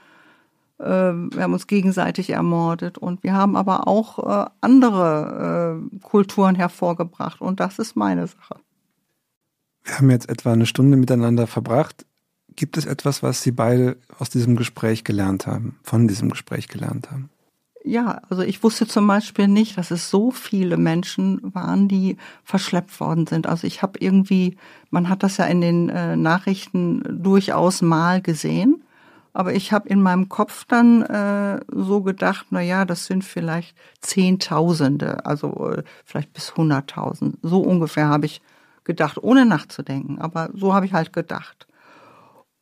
äh, wir haben uns gegenseitig ermordet und wir haben aber auch äh, andere äh, Kulturen hervorgebracht und das ist meine Sache. Wir haben jetzt etwa eine Stunde miteinander verbracht. Gibt es etwas, was Sie beide aus diesem Gespräch gelernt haben, von diesem Gespräch gelernt haben? Ja, also ich wusste zum Beispiel nicht, dass es so viele Menschen waren, die verschleppt worden sind. Also ich habe irgendwie, man hat das ja in den äh, Nachrichten durchaus mal gesehen, aber ich habe in meinem Kopf dann äh, so gedacht, na ja, das sind vielleicht Zehntausende, also äh, vielleicht bis Hunderttausend. So ungefähr habe ich gedacht, ohne nachzudenken. Aber so habe ich halt gedacht.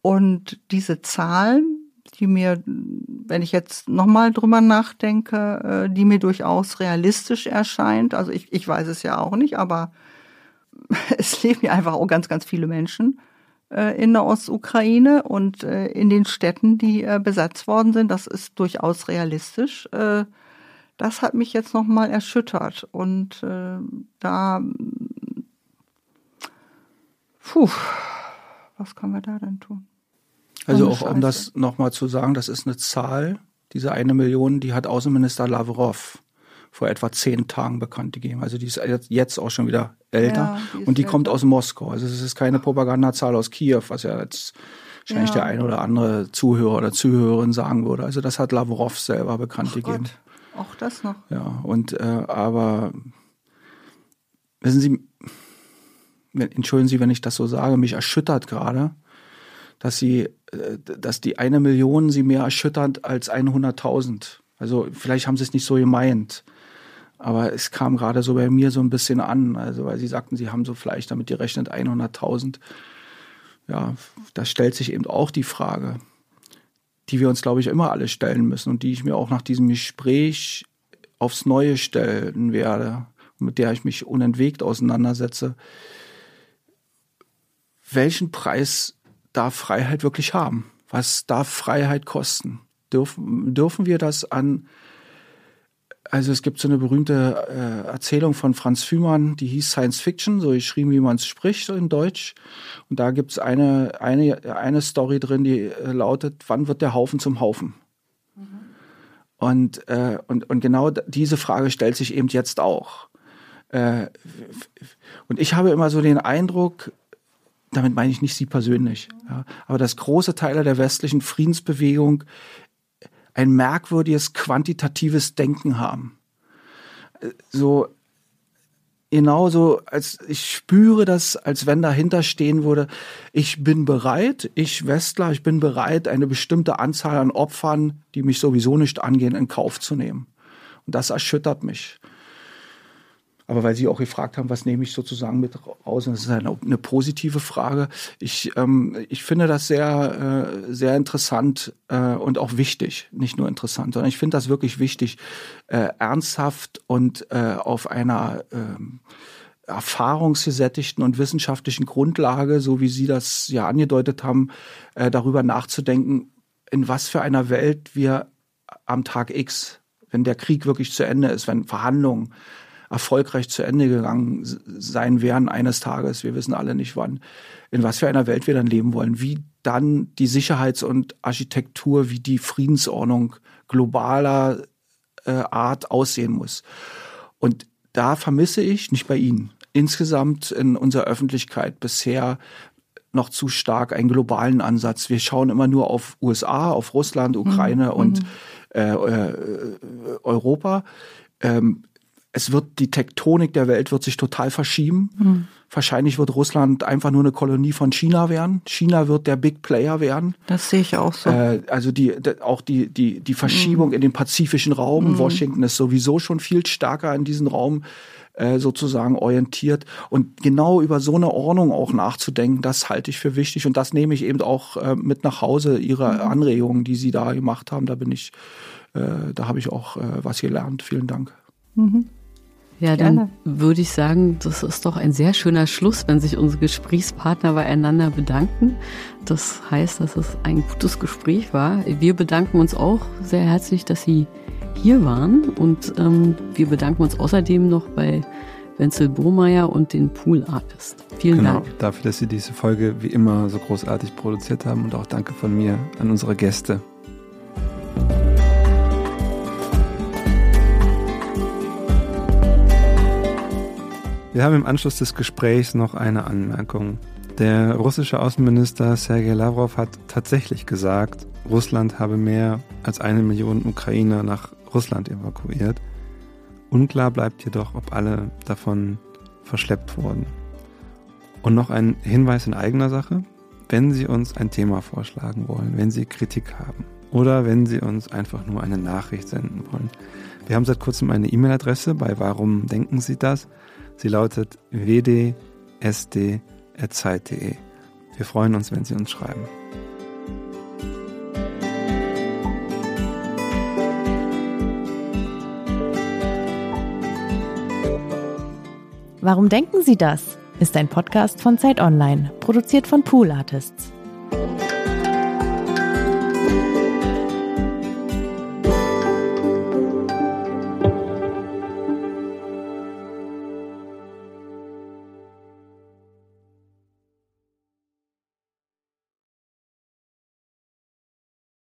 Und diese Zahlen, die mir, wenn ich jetzt nochmal drüber nachdenke, äh, die mir durchaus realistisch erscheint. Also ich, ich weiß es ja auch nicht, aber es leben ja einfach auch ganz, ganz viele Menschen äh, in der Ostukraine und äh, in den Städten, die besetzt worden sind. Das ist durchaus realistisch. Das hat mich jetzt nochmal erschüttert. Und da, puh, was können wir da denn tun? Also auch um das nochmal zu sagen, das ist eine Zahl, diese eine Million, die hat Außenminister Lavrov vor etwa zehn Tagen bekannt gegeben. Also die ist jetzt auch schon wieder älter ja, die und die kommt aus Moskau. Also es ist keine Propagandazahl aus Kiew, was ja jetzt wahrscheinlich ja. der ein oder andere Zuhörer oder Zuhörerin sagen würde. Also das hat Lavrov selber bekannt Ach gegeben. Gott. Auch das noch. Ja, und äh, aber wissen Sie, entschuldigen Sie, wenn ich das so sage, mich erschüttert gerade, dass sie, äh, dass die eine Million sie mehr erschüttert als 100.000. Also vielleicht haben sie es nicht so gemeint. Aber es kam gerade so bei mir so ein bisschen an, also weil sie sagten, sie haben so vielleicht damit gerechnet 100.000. Ja, da stellt sich eben auch die Frage, die wir uns, glaube ich, immer alle stellen müssen und die ich mir auch nach diesem Gespräch aufs Neue stellen werde mit der ich mich unentwegt auseinandersetze. Welchen Preis darf Freiheit wirklich haben? Was darf Freiheit kosten? Dürfen, dürfen wir das an also es gibt so eine berühmte äh, Erzählung von Franz Fühmann, die hieß Science Fiction, so geschrieben, wie man es spricht in Deutsch. Und da gibt es eine, eine, eine Story drin, die äh, lautet, wann wird der Haufen zum Haufen? Mhm. Und, äh, und, und genau diese Frage stellt sich eben jetzt auch. Äh, und ich habe immer so den Eindruck, damit meine ich nicht Sie persönlich, ja, aber dass große Teile der westlichen Friedensbewegung ein merkwürdiges quantitatives Denken haben. So genauso, als ich spüre das, als wenn dahinter stehen würde, ich bin bereit, ich Westler, ich bin bereit, eine bestimmte Anzahl an Opfern, die mich sowieso nicht angehen, in Kauf zu nehmen. Und das erschüttert mich. Aber weil Sie auch gefragt haben, was nehme ich sozusagen mit raus, und das ist eine, eine positive Frage. Ich, ähm, ich finde das sehr, äh, sehr interessant äh, und auch wichtig. Nicht nur interessant, sondern ich finde das wirklich wichtig, äh, ernsthaft und äh, auf einer ähm, erfahrungsgesättigten und wissenschaftlichen Grundlage, so wie Sie das ja angedeutet haben, äh, darüber nachzudenken, in was für einer Welt wir am Tag X, wenn der Krieg wirklich zu Ende ist, wenn Verhandlungen erfolgreich zu Ende gegangen sein werden eines Tages, wir wissen alle nicht wann, in was für einer Welt wir dann leben wollen, wie dann die Sicherheits- und Architektur, wie die Friedensordnung globaler äh, Art aussehen muss. Und da vermisse ich, nicht bei Ihnen, insgesamt in unserer Öffentlichkeit bisher noch zu stark einen globalen Ansatz. Wir schauen immer nur auf USA, auf Russland, Ukraine mhm. und mhm. äh, äh, Europa. Ähm, es wird die Tektonik der Welt wird sich total verschieben. Mhm. Wahrscheinlich wird Russland einfach nur eine Kolonie von China werden. China wird der Big Player werden. Das sehe ich auch so. Äh, also die, auch die, die, die Verschiebung mhm. in den pazifischen Raum. Mhm. Washington ist sowieso schon viel stärker in diesen Raum äh, sozusagen orientiert. Und genau über so eine Ordnung auch nachzudenken, das halte ich für wichtig. Und das nehme ich eben auch äh, mit nach Hause, Ihre mhm. Anregungen, die Sie da gemacht haben. Da bin ich, äh, da habe ich auch was gelernt. Vielen Dank. Ja, dann Gerne. würde ich sagen, das ist doch ein sehr schöner Schluss, wenn sich unsere Gesprächspartner beieinander bedanken. Das heißt, dass es ein gutes Gespräch war. Wir bedanken uns auch sehr herzlich, dass Sie hier waren und ähm, wir bedanken uns außerdem noch bei Wenzel Bohmeier und den Pool Artist. Vielen genau, Dank. Dafür, dass Sie diese Folge wie immer so großartig produziert haben und auch danke von mir an unsere Gäste. Wir haben im Anschluss des Gesprächs noch eine Anmerkung. Der russische Außenminister Sergei Lavrov hat tatsächlich gesagt, Russland habe mehr als eine Million Ukrainer nach Russland evakuiert. Unklar bleibt jedoch, ob alle davon verschleppt wurden. Und noch ein Hinweis in eigener Sache. Wenn Sie uns ein Thema vorschlagen wollen, wenn Sie Kritik haben oder wenn Sie uns einfach nur eine Nachricht senden wollen. Wir haben seit kurzem eine E-Mail-Adresse bei Warum denken Sie das? Sie lautet wdsd.zeit.de. Wir freuen uns, wenn Sie uns schreiben. Warum denken Sie das? ist ein Podcast von Zeit Online, produziert von Pool Artists.